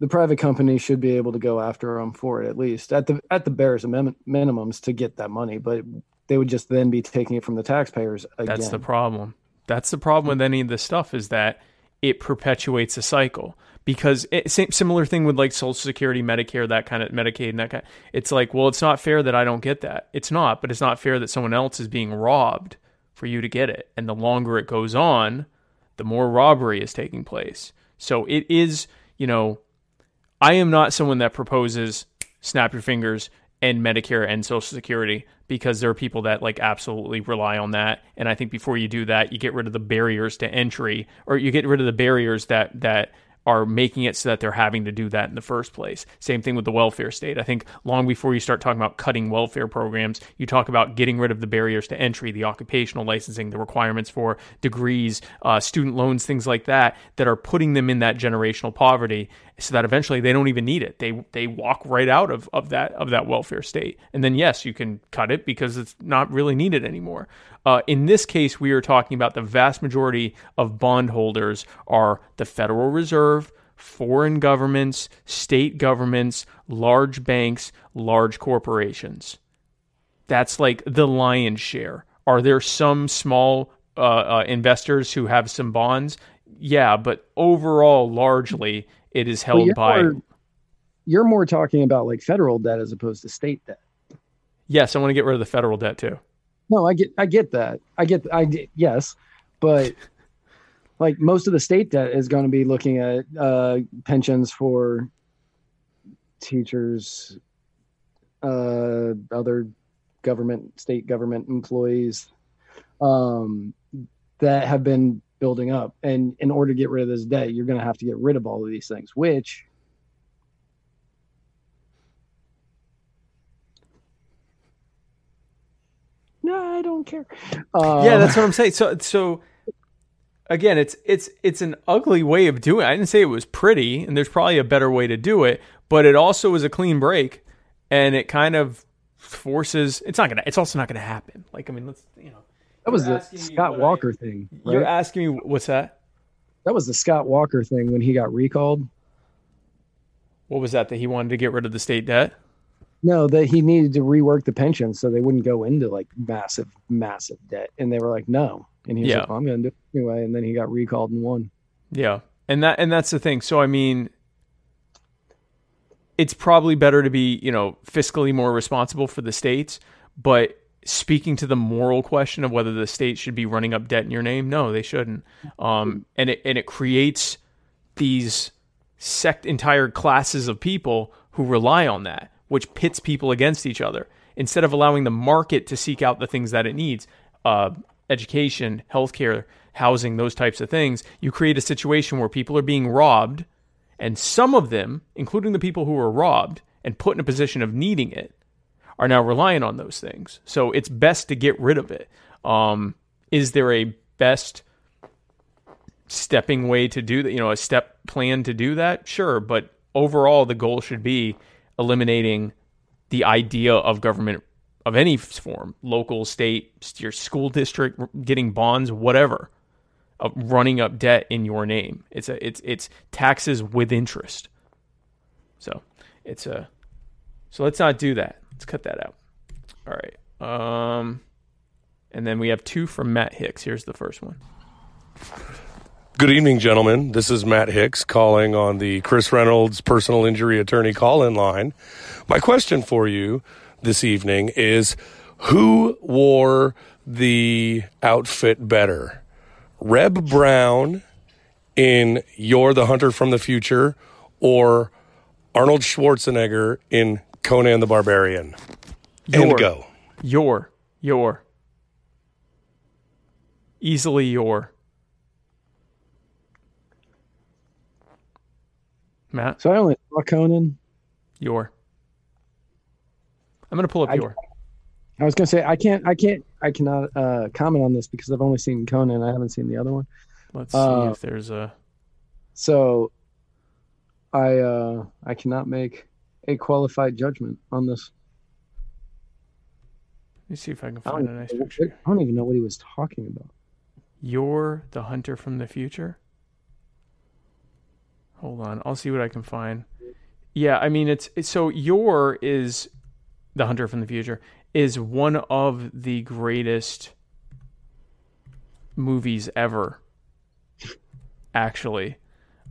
Speaker 1: the private company should be able to go after them for it at least at the at the barest minimums to get that money but they would just then be taking it from the taxpayers again.
Speaker 2: that's the problem. That's the problem with any of this stuff is that it perpetuates a cycle. Because it, same, similar thing with like social security medicare that kind of medicaid and that kind it's like well it's not fair that i don't get that. It's not but it's not fair that someone else is being robbed for you to get it. And the longer it goes on the more robbery is taking place. So it is, you know, I am not someone that proposes snap your fingers and Medicare and Social Security because there are people that like absolutely rely on that. And I think before you do that, you get rid of the barriers to entry or you get rid of the barriers that that are making it so that they're having to do that in the first place. Same thing with the welfare state. I think long before you start talking about cutting welfare programs, you talk about getting rid of the barriers to entry, the occupational licensing, the requirements for degrees, uh, student loans, things like that, that are putting them in that generational poverty so that eventually they don't even need it. They they walk right out of, of that of that welfare state. And then yes, you can cut it because it's not really needed anymore. Uh, in this case, we are talking about the vast majority of bondholders are the Federal Reserve, foreign governments, state governments, large banks, large corporations. That's like the lion's share. Are there some small uh, uh, investors who have some bonds? Yeah, but overall, largely, it is held
Speaker 1: Well, you're
Speaker 2: by.
Speaker 1: more- You're more talking about like federal debt as opposed to state debt.
Speaker 2: Yes, I want to get rid of the federal debt too.
Speaker 1: No, I get I get that. I get I get- yes, but like most of the state debt is going to be looking at uh, pensions for teachers, uh, other government, state government employees um, that have been building up. And in order to get rid of this debt, you're going to have to get rid of all of these things, which no, I don't care. Um,
Speaker 2: yeah, that's what I'm saying. So so again, it's it's it's an ugly way of doing. it. I didn't say it was pretty, and there's probably a better way to do it, but it also is a clean break, and it kind of forces. It's not gonna. It's also not gonna happen. Like I mean, let's you know.
Speaker 1: That was the Scott
Speaker 2: what I-
Speaker 1: Walker thing.
Speaker 2: You're asking me what's that?
Speaker 1: that was the Scott Walker thing when he got recalled.
Speaker 2: What was that? That he wanted to get rid of the state debt?
Speaker 1: No, that he needed to rework the pension so they wouldn't go into like massive, massive debt. And they were like, no. And he was
Speaker 2: Yeah.
Speaker 1: like, well, I'm going to do it anyway. And then he got recalled and won.
Speaker 2: Yeah. And that and that's the thing. So I mean it's probably better to be, you know, fiscally more responsible for the states, but speaking to the moral question of whether the state should be running up debt in your name, no, they shouldn't. Um and it and it creates these sect entire classes of people who rely on that, which pits people against each other instead of allowing the market to seek out the things that it needs. Uh, education, healthcare, housing, those types of things, you create a situation where people are being robbed, and some of them, including the people who were robbed and put in a position of needing it, are now relying on those things. So it's best to get rid of it. Um, is there a best stepping way to do that? You know, a step plan to do that? Sure, but overall, the goal should be eliminating the idea of government of any form local state your school district getting bonds whatever of running up debt in your name it's a it's it's taxes with interest so it's a so let's not do that let's cut that out all right um and then we have two from matt hicks here's the first one
Speaker 9: Good evening, gentlemen. This is Matt Hicks calling on the Chris Reynolds personal injury attorney call in line. My question for you this evening is who wore the outfit better? Reb Brown in Yor the Hunter from the Future or Arnold Schwarzenegger in Conan the Barbarian? And
Speaker 2: Your.
Speaker 9: go.
Speaker 2: your your easily your matt
Speaker 1: So I only saw Conan.
Speaker 2: your i'm gonna pull up
Speaker 1: I-
Speaker 2: your
Speaker 1: I was going to say, I can't, I can't, I cannot uh, comment on this because I've only seen Conan. I haven't seen the other one.
Speaker 2: let's see
Speaker 1: uh,
Speaker 2: if there's a
Speaker 1: So I, uh, I cannot make a qualified judgment on this.
Speaker 2: let me see if i can find
Speaker 1: don't,
Speaker 2: a nice picture
Speaker 1: I don't even know what he was talking about.
Speaker 2: Yor the hunter from the future. Hold on, I'll see what I can find. Yeah, I mean it's, it's so Yor is the hunter from the future is one of the greatest movies ever. Actually,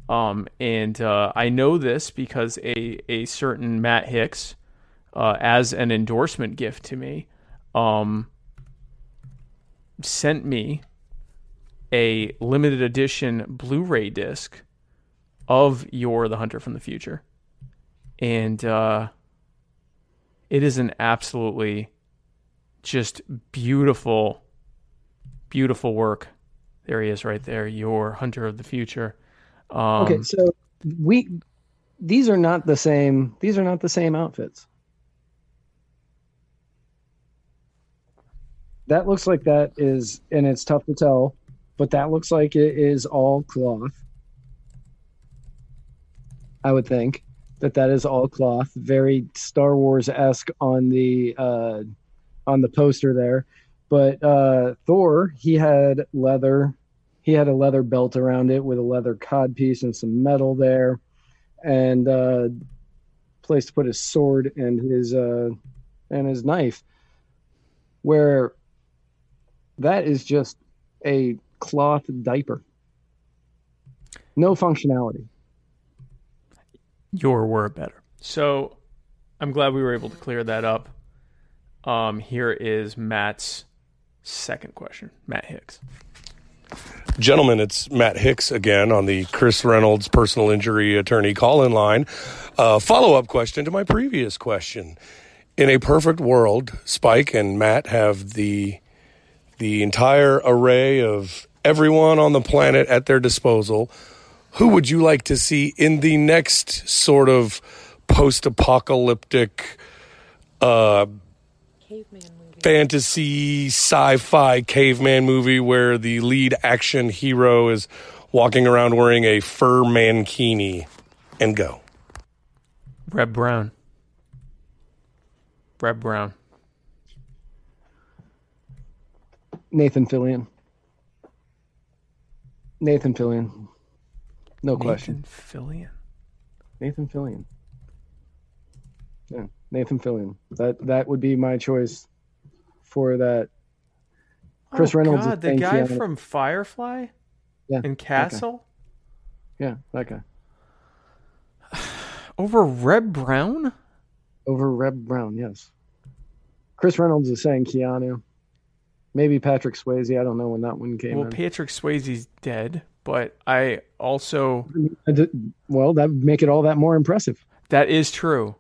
Speaker 2: um, and uh, I know this because a a certain Matt Hicks, uh, as an endorsement gift to me, um, sent me a limited edition Blu-ray disc of Yor the Hunter from the Future. And uh, it is an absolutely just beautiful, beautiful work. There he is right there, Yor Hunter of the Future. Um,
Speaker 1: Okay, so we these are not the same. These are not the same outfits. That looks like that is, and it's tough to tell, but that looks like it is all cloth. I would think that that is all cloth, very Star Wars esque on the uh, on the poster there. But uh, Thor, he had leather. He had a leather belt around it with a leather cod piece and some metal there, and uh, place to put his sword and his uh, and his knife. Where that is just a cloth diaper, no functionality.
Speaker 2: Yor were better. So I'm glad we were able to clear that up. Um, here is Matt's second question. Matt Hicks.
Speaker 9: Gentlemen, it's Matt Hicks again on the Chris Reynolds personal injury attorney call in line. Uh, Follow up question to my previous question. In a perfect world, Spike and Matt have the the entire array of everyone on the planet at their disposal. Who would you like to see in the next sort of post apocalyptic uh, fantasy sci fi caveman movie where the lead action hero is walking around wearing a fur mankini? And go.
Speaker 2: Reb Brown. Reb Brown.
Speaker 1: Nathan Fillion. Nathan Fillion. No
Speaker 2: Nathan
Speaker 1: question.
Speaker 2: Fillion.
Speaker 1: Nathan Fillion. Yeah, Nathan Fillion. That that would be my choice for that. Chris
Speaker 2: oh,
Speaker 1: Reynolds
Speaker 2: God, the guy
Speaker 1: Keanu.
Speaker 2: from Firefly
Speaker 1: Yeah,
Speaker 2: and Castle
Speaker 1: Yeah, that guy.
Speaker 2: over Reb Brown.
Speaker 1: Over Reb Brown, yes. Chris Reynolds is saying Keanu. Maybe Patrick Swayze. I don't know when that one came
Speaker 2: Well,
Speaker 1: in.
Speaker 2: Patrick Swayze's dead, but I also
Speaker 1: well, that would make it all that more impressive.
Speaker 2: that is true.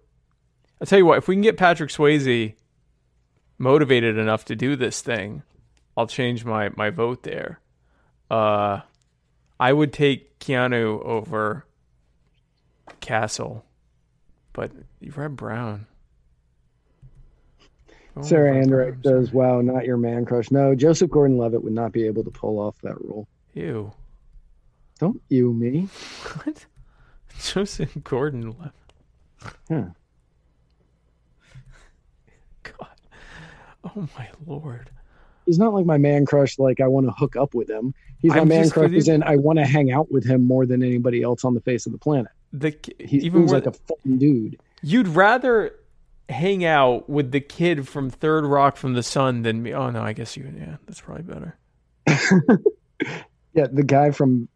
Speaker 2: I'll tell you what, if we can get Patrick Swayze motivated enough to do this thing, I'll change my, my vote there. Uh, I would take Keanu over Castle, but Reb Brown. Oh,
Speaker 1: Sarah
Speaker 2: Reb
Speaker 1: does "Wow, not your man crush." No, Joseph Gordon-Levitt would not be able to pull off that role.
Speaker 2: Ew.
Speaker 1: Don't you me?
Speaker 2: What? Joseph Gordon Levitt.
Speaker 1: Yeah.
Speaker 2: God. Oh my lord.
Speaker 1: He's not like my man crush. Like I want to hook up with him. He's my
Speaker 2: I'm
Speaker 1: man crush. Is in I want to hang out with him more than anybody else on the face of the planet.
Speaker 2: The
Speaker 1: He
Speaker 2: even
Speaker 1: seems like a fun dude.
Speaker 2: you'd rather hang out with the kid from Third Rock from the Sun than me. Oh no, I guess you. Yeah, that's probably better.
Speaker 1: Yeah, the guy from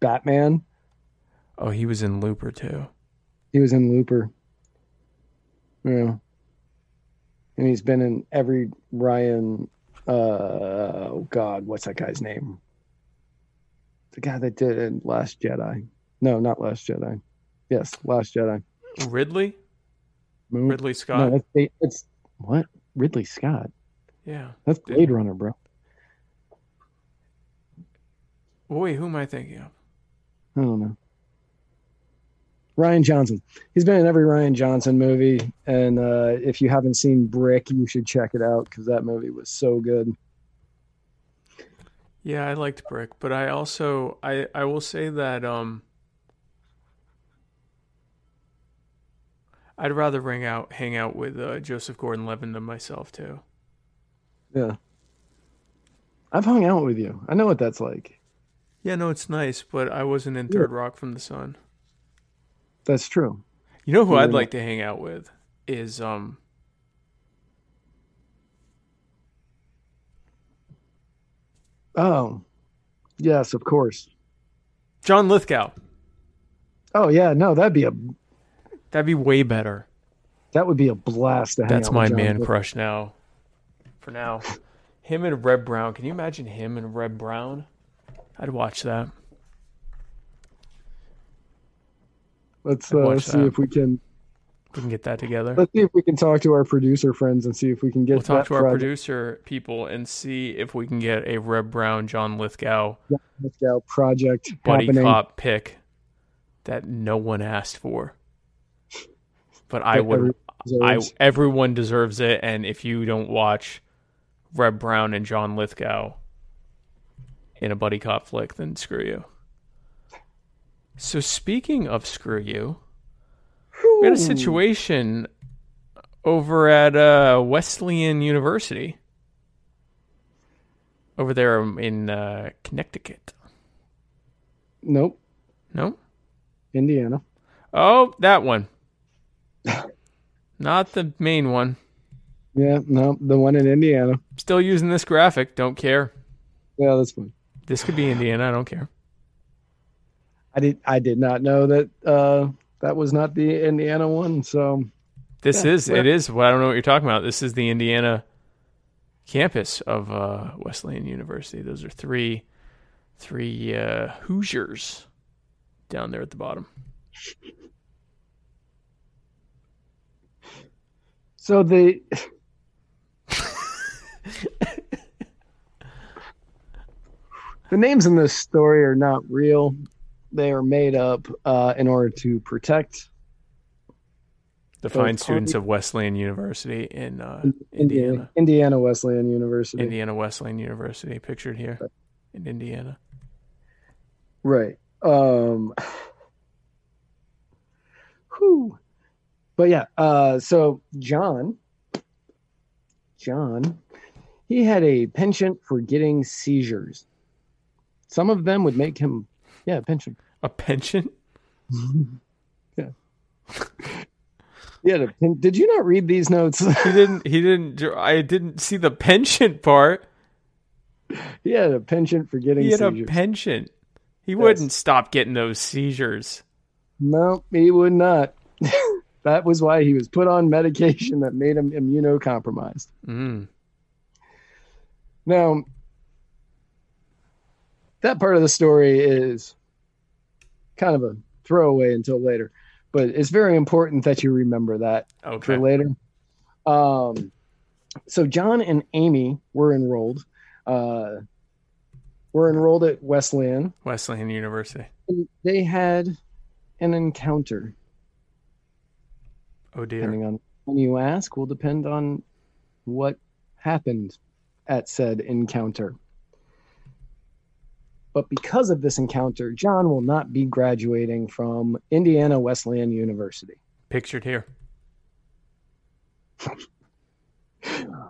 Speaker 1: Batman.
Speaker 2: Oh, he was in Looper too.
Speaker 1: He was in Looper. Yeah. And he's been in every Rian uh oh god, what's that guy's name? The guy that did Last Jedi. No, not Last Jedi. Yes, Last Jedi.
Speaker 2: Ridley.
Speaker 1: Moon-
Speaker 2: Ridley
Speaker 1: No,
Speaker 2: Scott.
Speaker 1: that's, it's what? Ridley Scott.
Speaker 2: yeah.
Speaker 1: That's Blade Runner, bro.
Speaker 2: Wait, who am I thinking of?
Speaker 1: I don't know. Rian Johnson. He's been in every Rian Johnson movie, and uh, if you haven't seen Brick, you should check it out because that movie was so good.
Speaker 2: Yeah, I liked Brick, but I also I I will say that um I'd rather ring out hang out with uh, Joseph Gordon-Levitt than myself too.
Speaker 1: Yeah, I've hung out with you. I know what that's like.
Speaker 2: Yeah, no, it's nice, but I wasn't in Third Rock from the Sun.
Speaker 1: That's true.
Speaker 2: You know who I'd like to hang out with is um
Speaker 1: Oh, yes, of course.
Speaker 2: John Lithgow.
Speaker 1: Oh yeah, no, that'd be a
Speaker 2: That'd be way better.
Speaker 1: that would be a blast to hang
Speaker 2: That's my man
Speaker 1: Lithgow.
Speaker 2: crush now. For now. Him and Reb Brown. Can you imagine him and Reb Brown? I'd watch that.
Speaker 1: Let's uh, see
Speaker 2: that.
Speaker 1: if we can
Speaker 2: We can get that together.
Speaker 1: let's see if we can talk to our producer friends and see if we can get
Speaker 2: We'll talk to our
Speaker 1: project-
Speaker 2: producer people and see if we can get a Reb Brown, John Lithgow
Speaker 1: Lithgow project
Speaker 2: buddy
Speaker 1: happening.
Speaker 2: cop pick that no one asked for. But I would I everyone deserves it and if you don't watch Reb Brown and John Lithgow in a buddy cop flick, then screw you. So speaking of screw you, we had a situation over at uh, Wesleyan University over there in uh, Connecticut.
Speaker 1: Nope.
Speaker 2: No.
Speaker 1: Indiana.
Speaker 2: Oh, that one. Not the main one.
Speaker 1: Yeah, no, the one in Indiana.
Speaker 2: Still using this graphic. Don't care.
Speaker 1: Yeah, that's fine.
Speaker 2: This could be Indiana. I don't care.
Speaker 1: I did. I did not know that uh, that was not the Indiana one. So
Speaker 2: this yeah, is. It is. Well, I don't know what you're talking about. This is the Indiana campus of uh, Wesleyan University. Those are three, three uh, Hoosiers down there at the bottom.
Speaker 1: So the the names in this story are not real. They are made up uh, in order to protect
Speaker 2: the fine students of Wesleyan University in uh,
Speaker 1: Indiana. Indiana Wesleyan University.
Speaker 2: Indiana Wesleyan University, pictured here in Indiana.
Speaker 1: Right. Um, whew but yeah, uh, so John, John, he had a penchant for getting seizures. Some of them would make him, yeah, a penchant.
Speaker 2: A pension?
Speaker 1: yeah. Yeah. Did you not read these notes?
Speaker 2: he didn't. He didn't. I didn't see the penchant part.
Speaker 1: He had a penchant for getting. He had seizures.
Speaker 2: a penchant. He yes. wouldn't stop getting those seizures.
Speaker 1: No, he would not. That was why he was put on medication that made him immunocompromised.
Speaker 2: Mm.
Speaker 1: Now, that part of the story is kind of a throwaway until later, but it's very important that you remember that okay. for later. Um, so John and Amy were enrolled. Uh, were enrolled at Wesleyan.
Speaker 2: Wesleyan University.
Speaker 1: they had an encounter
Speaker 2: Oh dear.
Speaker 1: Depending on when you ask, will depend on what happened at said encounter. But because of this encounter, John will not be graduating from Indiana Wesleyan University.
Speaker 2: Pictured here.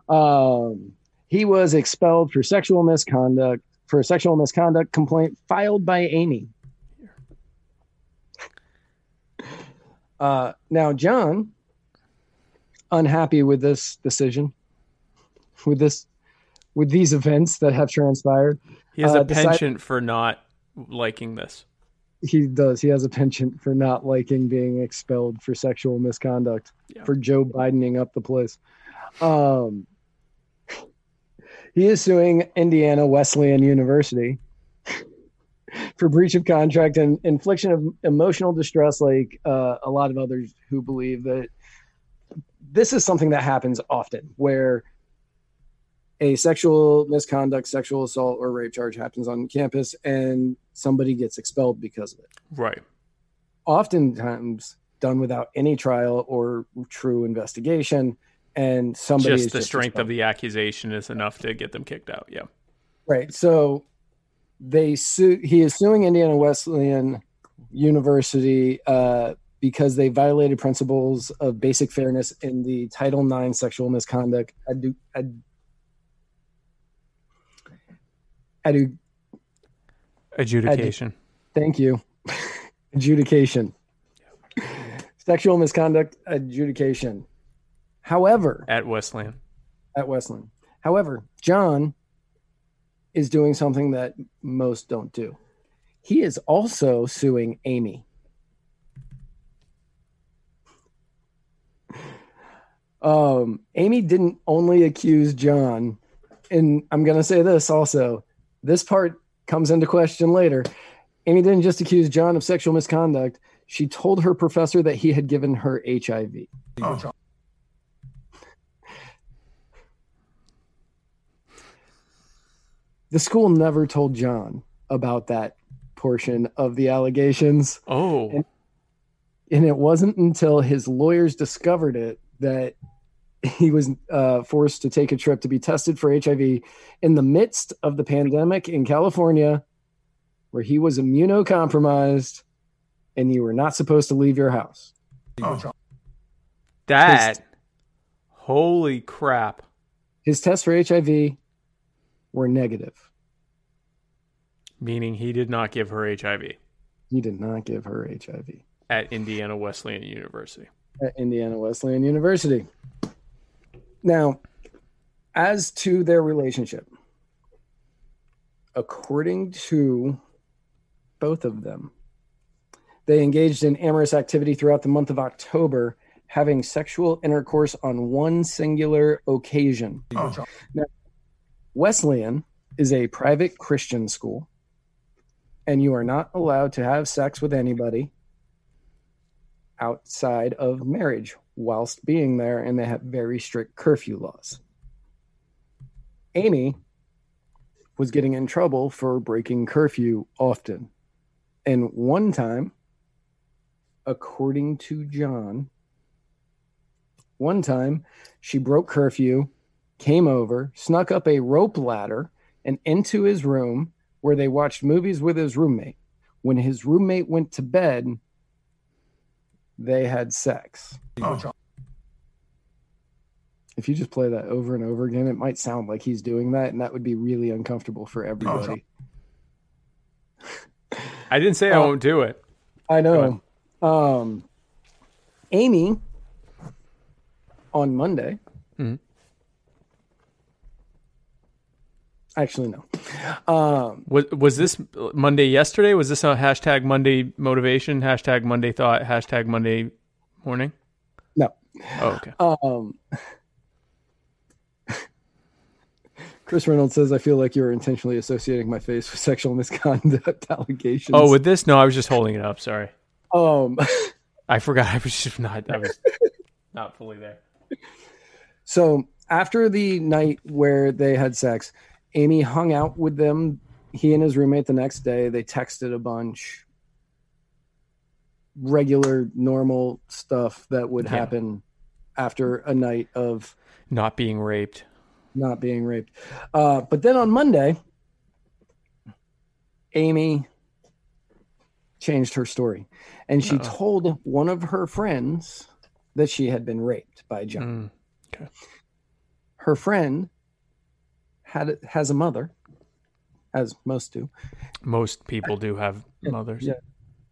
Speaker 1: um, he was expelled for sexual misconduct for a sexual misconduct complaint filed by Amy. Uh, now, John, unhappy with this decision, with this, with these events that have transpired.
Speaker 2: He has uh, a penchant for not liking this.
Speaker 1: He does. He has a penchant for not liking being expelled for sexual misconduct, yeah. for Joe Bidening up the place. Um, he is suing Indiana Wesleyan University for breach of contract and infliction of emotional distress, like uh, a lot of others who believe that this is something that happens often where a sexual misconduct, sexual assault, or rape charge happens on campus and somebody gets expelled because of it.
Speaker 2: Right.
Speaker 1: Oftentimes done without any trial or true investigation. And somebody
Speaker 2: just the just strength expelled. of the accusation is enough to get them kicked out. Yeah.
Speaker 1: Right. So they sue. He is suing Indiana Wesleyan University uh, because they violated principles of basic fairness in the Title IX sexual misconduct edu, ed, edu,
Speaker 2: adjudication.
Speaker 1: thank you. adjudication. Sexual misconduct adjudication. However,
Speaker 2: at Westland.
Speaker 1: At Westland. However, John is doing something that most don't do. He is also suing Amy. Um, Amy didn't only accuse John, and I'm going to say this also. This part comes into question later. Amy didn't just accuse John of sexual misconduct. She told her professor that he had given her HIV. Oh. The school never told John about that portion of the allegations.
Speaker 2: Oh.
Speaker 1: And, and it wasn't until his lawyers discovered it that he was uh, forced to take a trip to be tested for HIV in the midst of the pandemic in California, where he was immunocompromised and you were not supposed to leave your house.
Speaker 2: Oh. That, his, holy crap.
Speaker 1: His tests for HIV were negative.
Speaker 2: Meaning he did not give her HIV.
Speaker 1: He did not give her HIV.
Speaker 2: At Indiana Wesleyan University.
Speaker 1: At Indiana Wesleyan University. Now, as to their relationship, according to both of them, they engaged in amorous activity throughout the month of October, having sexual intercourse on one singular occasion. Oh. Now, Wesleyan is a private Christian school, and you are not allowed to have sex with anybody outside of marriage whilst being there, and they have very strict curfew laws. Amy was getting in trouble for breaking curfew often. And one time, according to John, one time she broke curfew, came over, snuck up a rope ladder, and into his room where they watched movies with his roommate. When his roommate went to bed, they had sex. Oh. If you just play that over and over again, it might sound like he's doing that, and that would be really uncomfortable for everybody.
Speaker 2: I didn't say I uh, won't do it.
Speaker 1: I know. Um, Amy on Monday. Mm-hmm. Actually, no. Um,
Speaker 2: was was this Monday yesterday? Was this a hashtag Monday motivation? Hashtag Monday thought? Hashtag Monday morning?
Speaker 1: No.
Speaker 2: Oh, okay.
Speaker 1: Um, Chris Reynolds says, "I feel like you're intentionally associating my face with sexual misconduct allegations."
Speaker 2: Oh, with this? No, I was just holding it up. Sorry.
Speaker 1: Um,
Speaker 2: I forgot. I was just not. I was not fully there.
Speaker 1: So after the night where they had sex, Amy hung out with them. He and his roommate the next day. They texted a bunch. Regular, normal stuff that would yeah. happen after a night of
Speaker 2: not being raped.
Speaker 1: Not being raped. Uh, but then on Monday, Amy changed her story and she Uh-oh. told one of her friends that she had been raped by John. Mm, okay. Her friend had has a mother, as most do.
Speaker 2: Most people do have mothers. Yeah.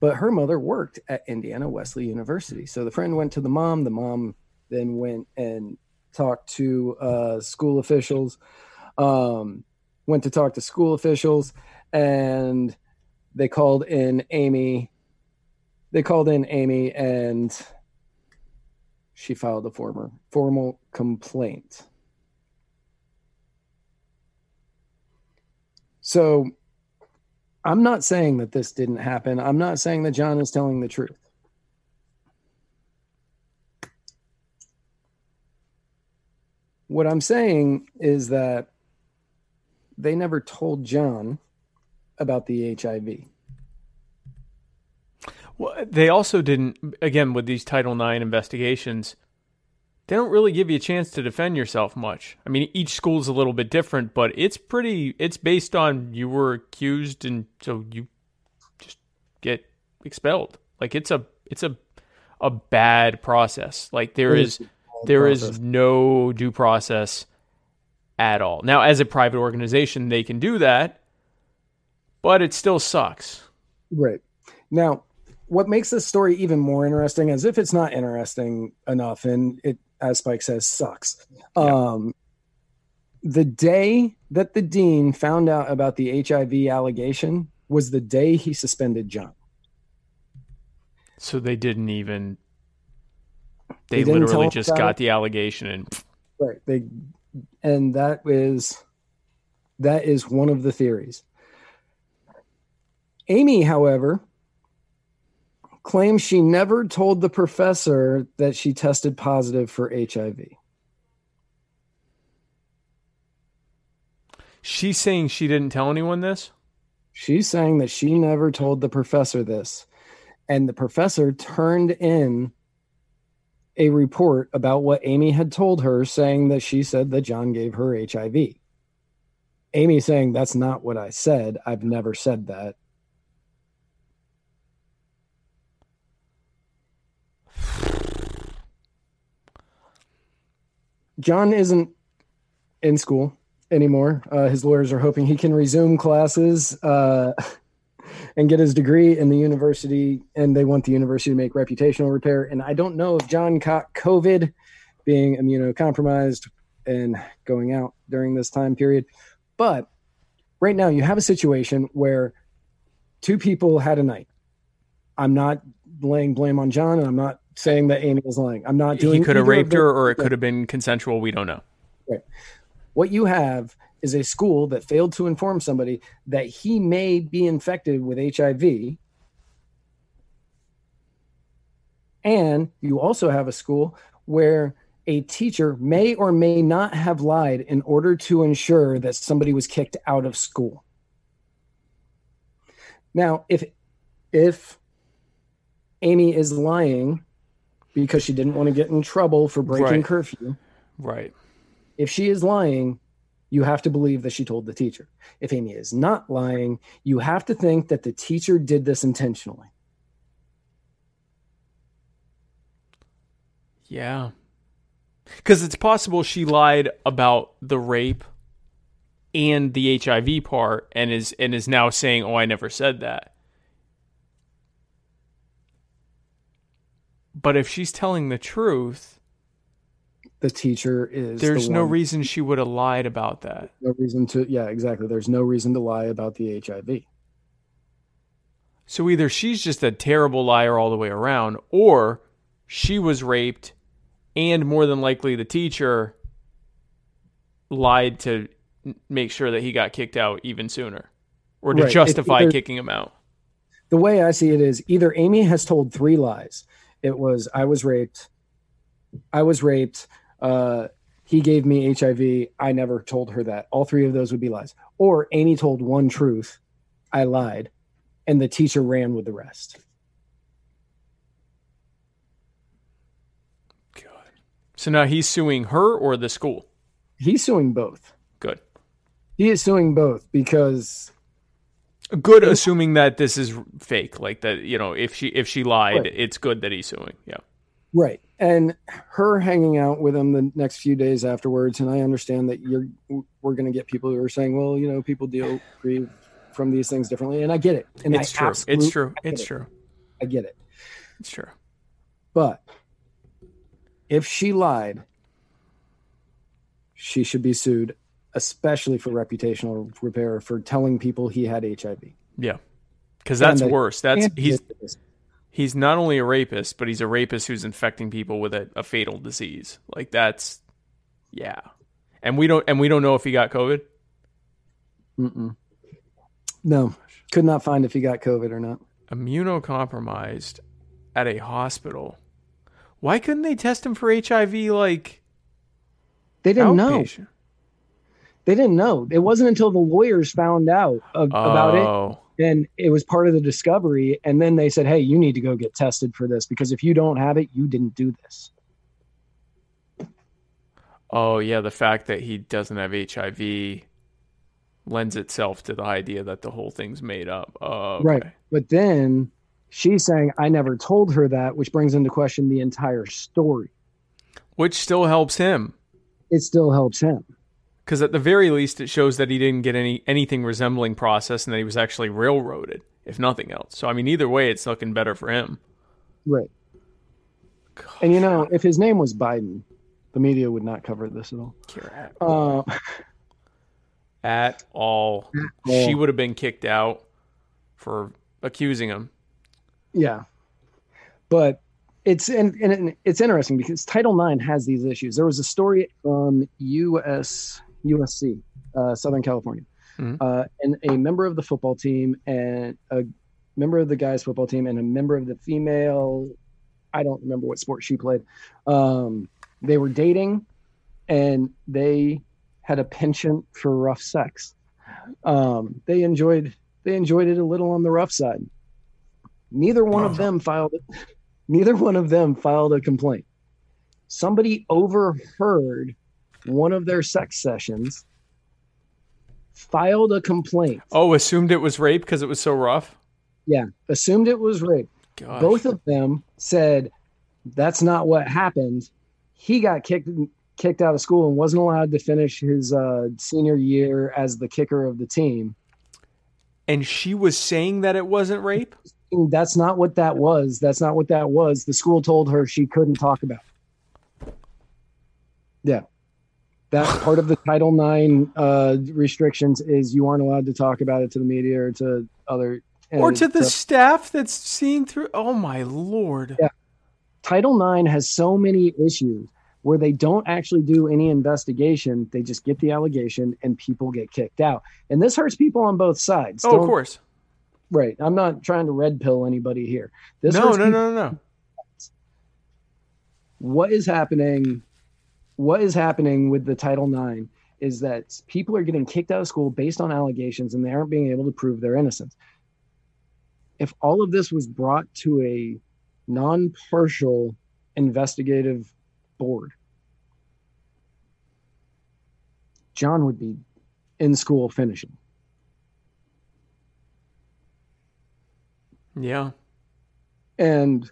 Speaker 1: But her mother worked at Indiana Wesley University. So the friend went to the mom. The mom then went and talked to uh, school officials. Um, went to talk to school officials, and they called in Amy. They called in Amy, and she filed a former formal complaint. So I'm not saying that this didn't happen. I'm not saying that John is telling the truth. What I'm saying is that they never told John about the HIV.
Speaker 2: Well, they also didn't, again, with these Title IX investigations, they don't really give you a chance to defend yourself much. I mean, each school's a little bit different, but it's pretty. It's based on you were accused, and so you just get expelled. Like it's a it's a a bad process. Like there is there process. is no due process at all. Now, as a private organization, they can do that, but it still sucks.
Speaker 1: Right now, what makes this story even more interesting, as if it's not interesting enough, and it as Spike says, sucks. Yeah. Um, the day that the dean found out about the HIV allegation was the day he suspended John.
Speaker 2: So they didn't even. They, they literally just got it. the allegation and.
Speaker 1: Right. They, and that is, that is one of the theories. Amy, however, claims she never told the professor that she tested positive for HIV.
Speaker 2: She's saying she didn't tell anyone this?
Speaker 1: She's saying that she never told the professor this. And the professor turned in a report about what Amy had told her, saying that she said that John gave her HIV. Amy saying, That's not what I said. I've never said that. John isn't in school anymore. Uh, his lawyers are hoping he can resume classes uh, and get his degree in the university. And they want the university to make reputational repair. And I don't know if John caught COVID, being immunocompromised and going out during this time period. But right now, you have a situation where two people had a night. I'm not laying blame on John, and I'm not saying that Amy is lying. I'm not doing.
Speaker 2: He could have raped her, or it could have been consensual. We don't know.
Speaker 1: Right. What you have is a school that failed to inform somebody that he may be infected with HIV. And you also have a school where a teacher may or may not have lied in order to ensure that somebody was kicked out of school. Now, if if Amy is lying because she didn't want to get in trouble for breaking right. curfew,
Speaker 2: right?
Speaker 1: If she is lying, you have to believe that she told the teacher. If Amy is not lying, you have to think that the teacher did this intentionally.
Speaker 2: Yeah. Because it's possible she lied about the rape and the HIV part and is and is now saying, "Oh, I never said that." But if she's telling the truth,
Speaker 1: the teacher is
Speaker 2: there's
Speaker 1: the
Speaker 2: no reason she would have lied about that.
Speaker 1: No reason to yeah exactly. There's no reason to lie about the hiv
Speaker 2: so either she's just a terrible liar all the way around or she was raped and more than likely the teacher lied to make sure that he got kicked out even sooner or to right. justify either, kicking him out.
Speaker 1: The way i see it is either amy has told three lies it was i was raped i was raped uh, he gave me HIV. I never told her that. All three of those would be lies. Or Amy told one truth. I lied. And the teacher ran with the rest.
Speaker 2: God. So now he's suing her or the school?
Speaker 1: He's suing both.
Speaker 2: Good.
Speaker 1: He is suing both because
Speaker 2: good assuming that this is fake like that you know if she if she lied right. it's good that he's suing yeah
Speaker 1: Right. And her hanging out with him the next few days afterwards. And I understand that you're, we're going to get people who are saying, well, you know, people deal grieve from these things differently. And I get it. And
Speaker 2: it's
Speaker 1: I
Speaker 2: true. It's true. It's
Speaker 1: it.
Speaker 2: true.
Speaker 1: I get it.
Speaker 2: It's true.
Speaker 1: But if she lied, she should be sued, especially for reputational repair for telling people he had HIV.
Speaker 2: Yeah. Because that's worse. That's he's he's not only a rapist, but he's a rapist who's infecting people with a, a fatal disease. Like that's, yeah. And we don't and we don't know if he got COVID.
Speaker 1: Mm-mm. No, could not find if he got COVID or not.
Speaker 2: Immunocompromised at a hospital. Why couldn't they test him for HIV? Like
Speaker 1: they didn't outpatient? know. They didn't know. It wasn't until the lawyers found out of, about it oh. and it was part of the discovery and then they said hey you need to go get tested for this because if you don't have it you didn't do this.
Speaker 2: Oh yeah the fact that he doesn't have hiv lends itself to the idea that the whole thing's made up. Oh, okay.
Speaker 1: right. But then she's saying i never told her that which brings into question the entire story.
Speaker 2: Which still helps him.
Speaker 1: It still helps him
Speaker 2: because at the very least it shows that he didn't get any anything resembling process and that he was actually railroaded if nothing else. So i mean either way it's looking better for him.
Speaker 1: Right. And you know if his name was biden the media would not cover this at all.
Speaker 2: At all, uh, at all. All. she would have been kicked out for accusing him.
Speaker 1: Yeah. But it's and, and it's interesting because title ix has these issues. There was a story from us USC, uh, Southern California, mm-hmm. uh, and a member of the football team and a member of the guys' football team and a member of the female. I don't remember what sport she played. Um, they were dating, and they had a penchant for rough sex. Um, they enjoyed they enjoyed it a little on the rough side. Neither one of them filed neither one of them filed a complaint. Somebody overheard one of their sex sessions, filed a complaint.
Speaker 2: Oh, assumed it was rape because it was so rough?
Speaker 1: Yeah, assumed it was rape. Gosh. Both of them said that's not what happened. He got kicked kicked out of school and wasn't allowed to finish his uh, senior year as the kicker of the team.
Speaker 2: And she was saying that it wasn't rape?
Speaker 1: That's not what that was. That's not what that was. The school told her she couldn't talk about. It. Yeah. That part of the Title IX uh, restrictions is you aren't allowed to talk about it to the media or to other
Speaker 2: or to the staff that's seeing through. Oh my lord!
Speaker 1: Yeah, Title IX has so many issues where they don't actually do any investigation. They just get the allegation and people get kicked out. And this hurts people on both sides.
Speaker 2: Oh, don't, of course.
Speaker 1: Right. I'm not trying to red pill anybody here.
Speaker 2: This no, no, no, no, no.
Speaker 1: What is happening? What is happening with the Title IX is that people are getting kicked out of school based on allegations and they aren't being able to prove their innocence. If all of this was brought to a non partial investigative board, John would be in school finishing.
Speaker 2: Yeah.
Speaker 1: And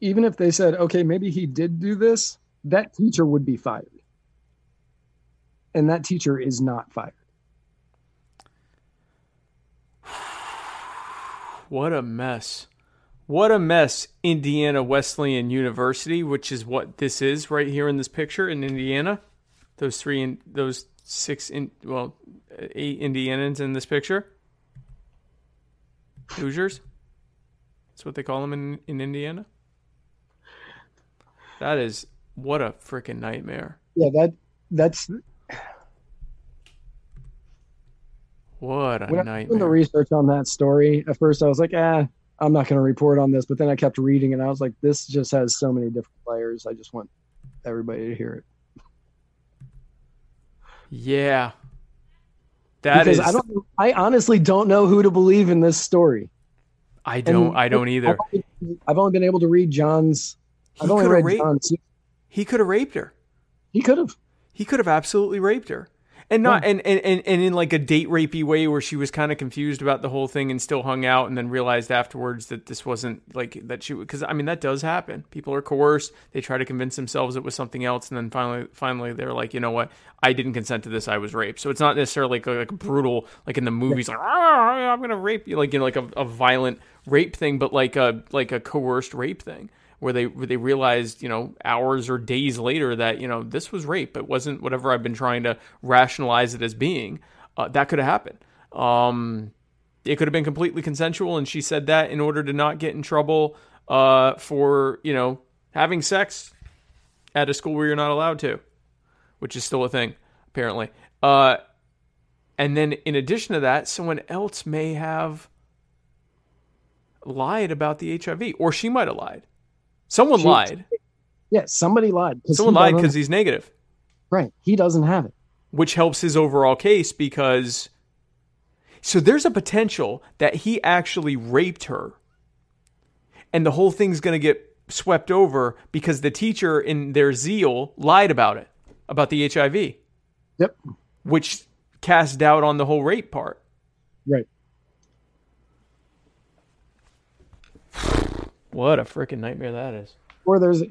Speaker 1: even if they said, okay, maybe he did do this, that teacher would be fired. And that teacher is not fired.
Speaker 2: What a mess. What a mess, Indiana Wesleyan University, which is what this is right here in this picture in Indiana. Those three, and those six, in, well, eight Indianans in this picture. Hoosiers. That's what they call them in, in Indiana. That is what a freaking nightmare.
Speaker 1: Yeah, that that's
Speaker 2: what a when nightmare. I
Speaker 1: doing the research on that story, at first I was like, ah, I'm not going to report on this. But then I kept reading and I was like, this just has so many different layers. I just want everybody to hear it.
Speaker 2: Yeah. That because is...
Speaker 1: I don't. I honestly don't know who to believe in this story.
Speaker 2: I don't. And I don't either. I've
Speaker 1: only, I've only, been able to read John's. He I've only read raped, John's.
Speaker 2: He could have raped her.
Speaker 1: He could have.
Speaker 2: He could have absolutely raped her and not yeah. and, and, and and in like a date rapey way where she was kind of confused about the whole thing and still hung out and then realized afterwards that this wasn't like that she because I mean that does happen. People are coerced. They try to convince themselves it was something else, and then finally finally they're like, you know what, I didn't consent to this. I was raped. So it's not necessarily like, like brutal like in the movies like ah, I'm gonna rape you like you know like a, a violent rape thing, but like a like a coerced rape thing where they where they realized you know hours or days later that you know this was rape. It wasn't whatever I've been trying to rationalize it as being. Uh, that could have happened. Um, it could have been completely consensual, and she said that in order to not get in trouble uh, for you know having sex at a school where you're not allowed to, which is still a thing apparently. Uh, and then in addition to that, someone else may have lied about the HIV, or she might have lied. Someone she, lied.
Speaker 1: Yeah, somebody lied.
Speaker 2: Someone lied because he's negative.
Speaker 1: Right. He doesn't have it.
Speaker 2: Which helps his overall case because. So there's a potential that he actually raped her. And the whole thing's going to get swept over because the teacher, in their zeal, lied about it, about the HIV.
Speaker 1: Yep.
Speaker 2: Which cast doubt on the whole rape part.
Speaker 1: Right.
Speaker 2: What a freaking nightmare that is.
Speaker 1: Or there's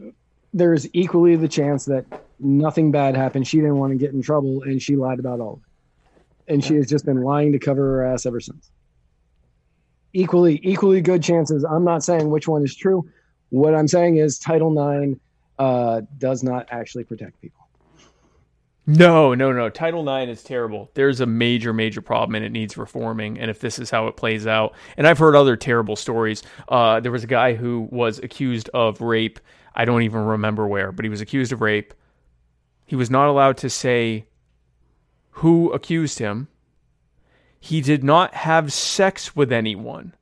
Speaker 1: there's equally the chance that nothing bad happened. She didn't want to get in trouble and she lied about all of it. And she has just been lying to cover her ass ever since. Equally, equally good chances. I'm not saying which one is true. What I'm saying is Title IX uh, does not actually protect people.
Speaker 2: No, no, no. Title IX is terrible. There's a major, major problem, and it needs reforming. And if this is how it plays out, and I've heard other terrible stories. Uh, there was a guy who was accused of rape. I don't even remember where, but he was accused of rape. He was not allowed to say who accused him. He did not have sex with anyone.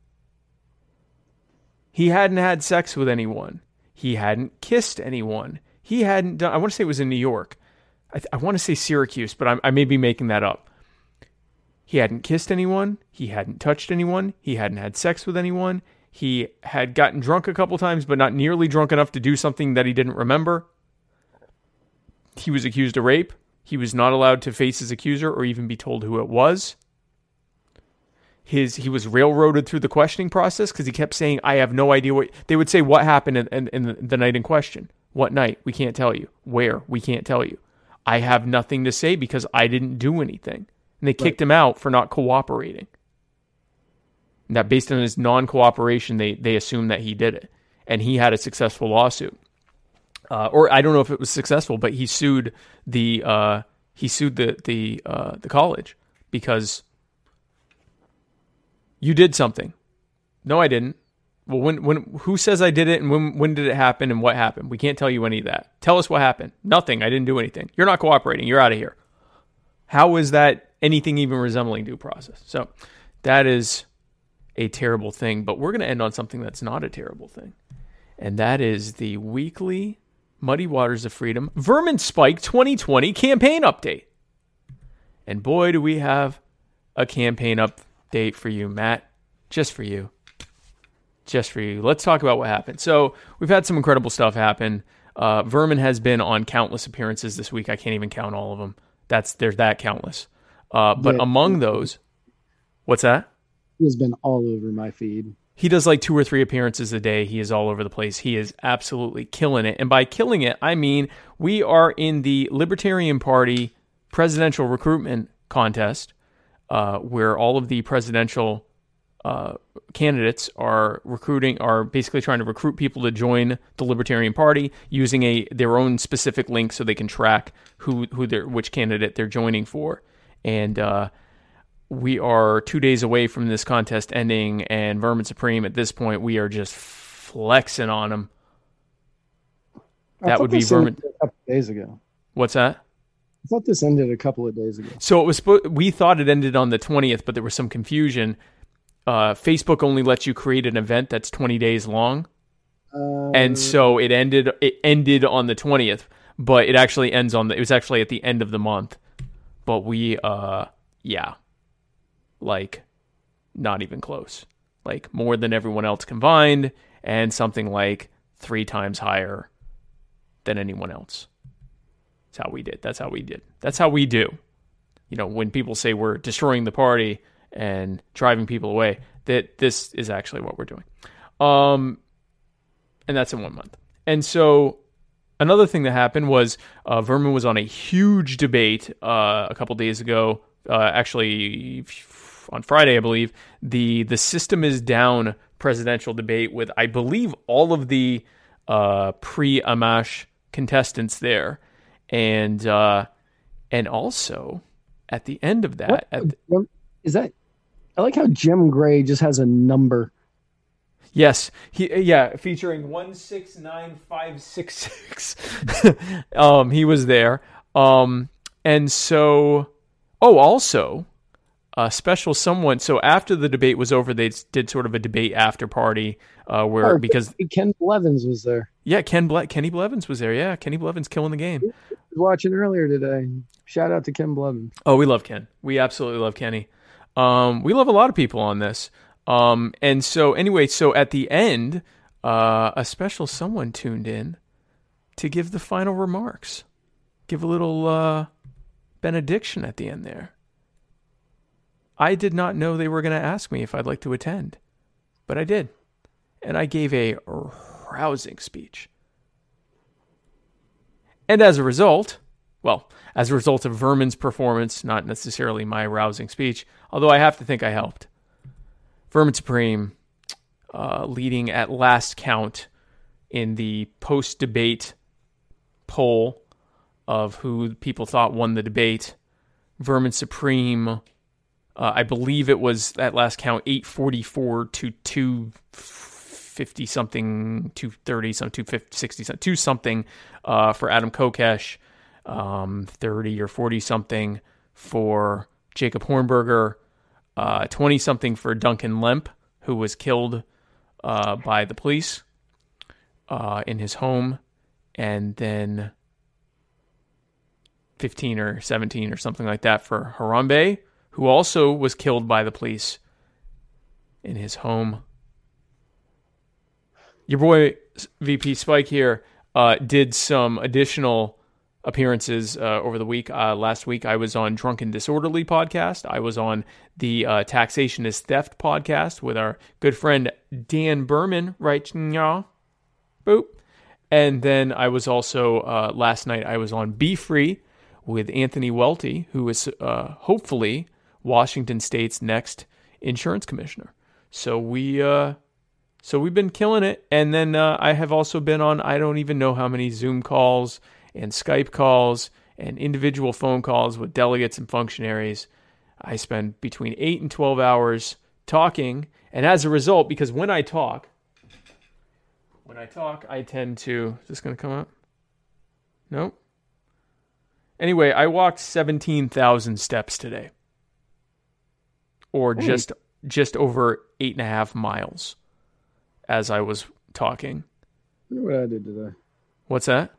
Speaker 2: He hadn't had sex with anyone. He hadn't kissed anyone. He hadn't done. I want to say it was in New York I, th- I want to say Syracuse, but I'm, I may be making that up. He hadn't kissed anyone. He hadn't touched anyone. He hadn't had sex with anyone. He had gotten drunk a couple times, but not nearly drunk enough to do something that he didn't remember. He was accused of rape. He was not allowed to face his accuser or even be told who it was. His he was railroaded through the questioning process because he kept saying, "I have no idea what." They would say, "What happened in, in, in the night in question? What night? We can't tell you. Where? We can't tell you." I have nothing to say because I didn't do anything and they kicked right. him out for not cooperating. And that based on his non-cooperation, they they assumed that he did it, and he had a successful lawsuit. Uh, or I don't know if it was successful, but he sued the uh, he sued the the uh, the college because you did something. No, I didn't. Well, when when who says I did it, and when when did it happen, and what happened? We can't tell you any of that. Tell us what happened. Nothing. I didn't do anything. You're not cooperating. You're out of here. How is that anything even resembling due process. So that is a terrible thing. But we're going to end on something that's not a terrible thing. And that is the weekly Muddy Waters of Freedom Vermin Spike 2020 campaign update. And boy, do we have a campaign update for you, Matt. Just for you. Just for you. Let's talk about what happened. So, we've had some incredible stuff happen. Uh, Vermin has been on countless appearances this week. I can't even count all of them. That's there's that countless. Uh, but yeah. among those, what's that?
Speaker 1: He has been all over my feed.
Speaker 2: He does like two or three appearances a day. He is all over the place. He is absolutely killing it. And by killing it, I mean we are in the Libertarian Party presidential recruitment contest, uh, where all of the presidential uh, candidates are recruiting, are basically trying to recruit people to join the Libertarian Party using a their own specific link so they can track who who they're which candidate they're joining for and uh, we are two days away from this contest ending. And Vermin Supreme, at this point, we are just flexing on them. That would be Vermin.
Speaker 1: A couple days ago.
Speaker 2: What's that?
Speaker 1: I thought this ended a couple of days ago.
Speaker 2: So it was. We thought it ended on the twentieth, but there was some confusion. Uh, Facebook only lets you create an event that's twenty days long, uh, and so it ended. It ended on the twentieth, but it actually ends on the. It was actually at the end of the month. But we uh yeah. Like not even close. Like more than everyone else combined and something like three times higher than anyone else. That's how we did. That's how we did. That's how we do. You know when people say we're destroying the party and driving people away that this is actually what we're doing. Um and that's in one month. And so Another thing that happened was uh, Vermin was on a huge debate uh, a couple days ago. Uh, actually, on Friday, I believe. The the system is down presidential debate with I believe all of the uh, pre Amash contestants there, and uh, and also at the end of that,
Speaker 1: the, is that I like how Jim Gray just has a number
Speaker 2: Yes, he yeah, featuring one six nine five six six. Um, he was there. Um, and so, oh, also, a special someone. So after the debate was over, they did sort of a debate after party uh, where oh, because
Speaker 1: Ken Blevins was there.
Speaker 2: Yeah, Ken Ble- Kenny Blevins was there. Yeah, Kenny Blevins killing the game.
Speaker 1: Watching earlier today. Shout out to Ken Blevins.
Speaker 2: Oh, we love Ken. We absolutely love Kenny. Um, we love a lot of people on this. Um, and so, anyway, so at the end, uh, a special someone tuned in to give the final remarks, give a little uh, benediction at the end there. I did not know they were going to ask me if I'd like to attend, but I did. And I gave a rousing speech. And as a result, well, as a result of Vermin's performance, not necessarily my rousing speech, although I have to think I helped. Vermin Supreme uh, leading at last count in the post debate poll of who people thought won the debate. Vermin Supreme, uh, I believe it was at last count 844 to 250 something, 230 something, 260 something, 2 something uh, for Adam Kokesh, um, 30 or 40 something for Jacob Hornberger, 20 uh, something for Duncan Lemp, who was killed uh, by the police uh, in his home, and then 15 or 17 or something like that for Harambe, who also was killed by the police in his home. Your boy VP Spike here uh, did some additional appearances uh, over the week. Uh, last week, I was on Drunken Disorderly podcast. I was on the uh, Taxation is Theft podcast with our good friend Dan Behrman, right now. Boop. And then I was also, uh, last night, I was on Be Free with Anthony Welty, who is uh, hopefully Washington State's next insurance commissioner. So we, uh, so we've been killing it. And then I have also been on, I don't even know how many Zoom calls and Skype calls and individual phone calls with delegates and functionaries. I spend between 8 and 12 hours talking. And as a result, because when I talk, when I talk, I tend to. Is this going to come up? Nope. Anyway, I walked 17,000 steps today, or hey. just just over eight and a half miles as I was talking.
Speaker 1: what I did today.
Speaker 2: What's that?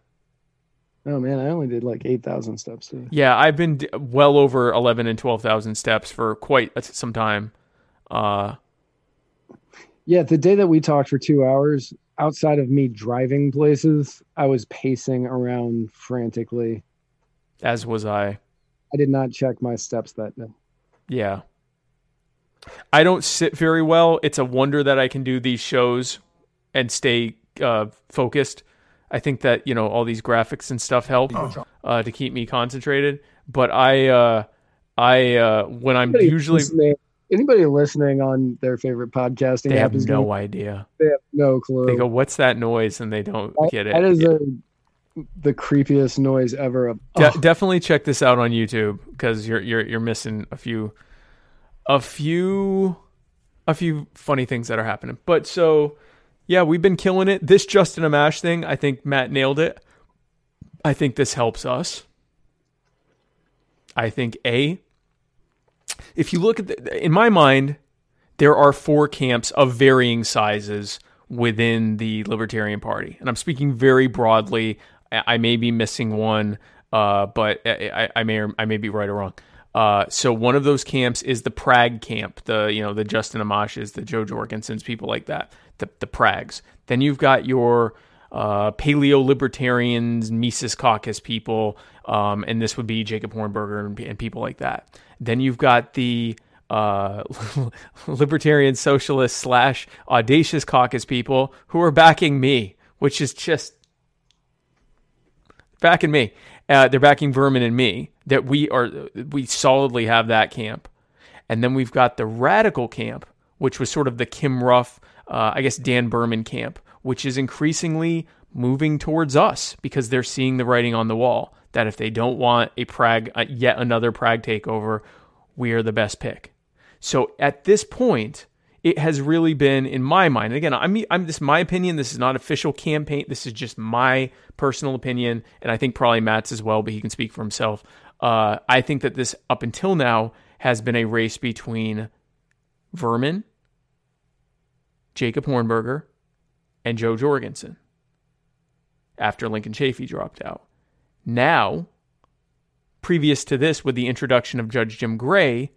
Speaker 1: Oh man, I only did like eight thousand steps today.
Speaker 2: Yeah, I've been d- well over eleven and twelve thousand steps for quite some time. Uh,
Speaker 1: yeah, the day that we talked for two hours, outside of me driving places, I was pacing around frantically.
Speaker 2: As was I.
Speaker 1: I did not check my steps that day.
Speaker 2: Yeah. I don't sit very well. It's a wonder that I can do these shows and stay uh, focused I think that you know all these graphics and stuff help uh, to keep me concentrated. But I, uh, I uh, when I'm anybody usually
Speaker 1: listening, anybody listening on their favorite podcasting,
Speaker 2: they have no going, idea.
Speaker 1: They have no clue.
Speaker 2: They go, "What's that noise?" and they don't
Speaker 1: that,
Speaker 2: get it.
Speaker 1: That is yeah. a, the creepiest noise ever.
Speaker 2: De- definitely check this out on YouTube because you're you're you're missing a few, a few, a few funny things that are happening. But so yeah, we've been killing it. This Justin Amash thing, I think Matt nailed it. I think this helps us. I think A, if you look at the, in my mind, there are four camps of varying sizes within the Libertarian Party. And I'm speaking very broadly. I, may be missing one, uh, but I, I, may I may be right or wrong. Uh, so one of those camps is the Prag camp, the you know the Justin Amashes, the Jo Jorgensens, people like that the, the Prags. Then you've got your uh, paleo libertarians, Mises Caucus people, um, and this would be Jacob Hornberger and, and, people like that. Then you've got the uh, libertarian socialist slash audacious caucus people who are backing me, which is just backing me. Uh, they're backing Vermin and me. That we are, we solidly have that camp. And then we've got the radical camp, which was sort of the Kim Ruff uh, I guess, Dan Behrman camp, which is increasingly moving towards us because they're seeing the writing on the wall that if they don't want a Prag, uh, yet another Prag takeover, we are the best pick. So at this point, it has really been, in my mind, again, I'm, I'm this my opinion. This is not official campaign. This is just my personal opinion, and I think probably Matt's as well, but he can speak for himself. Uh, I think that this, up until now, has been a race between Vermin Jacob Hornberger, and Jo Jorgensen after Lincoln Chafee dropped out. Now, previous to this, with the introduction of Judge Jim Gray,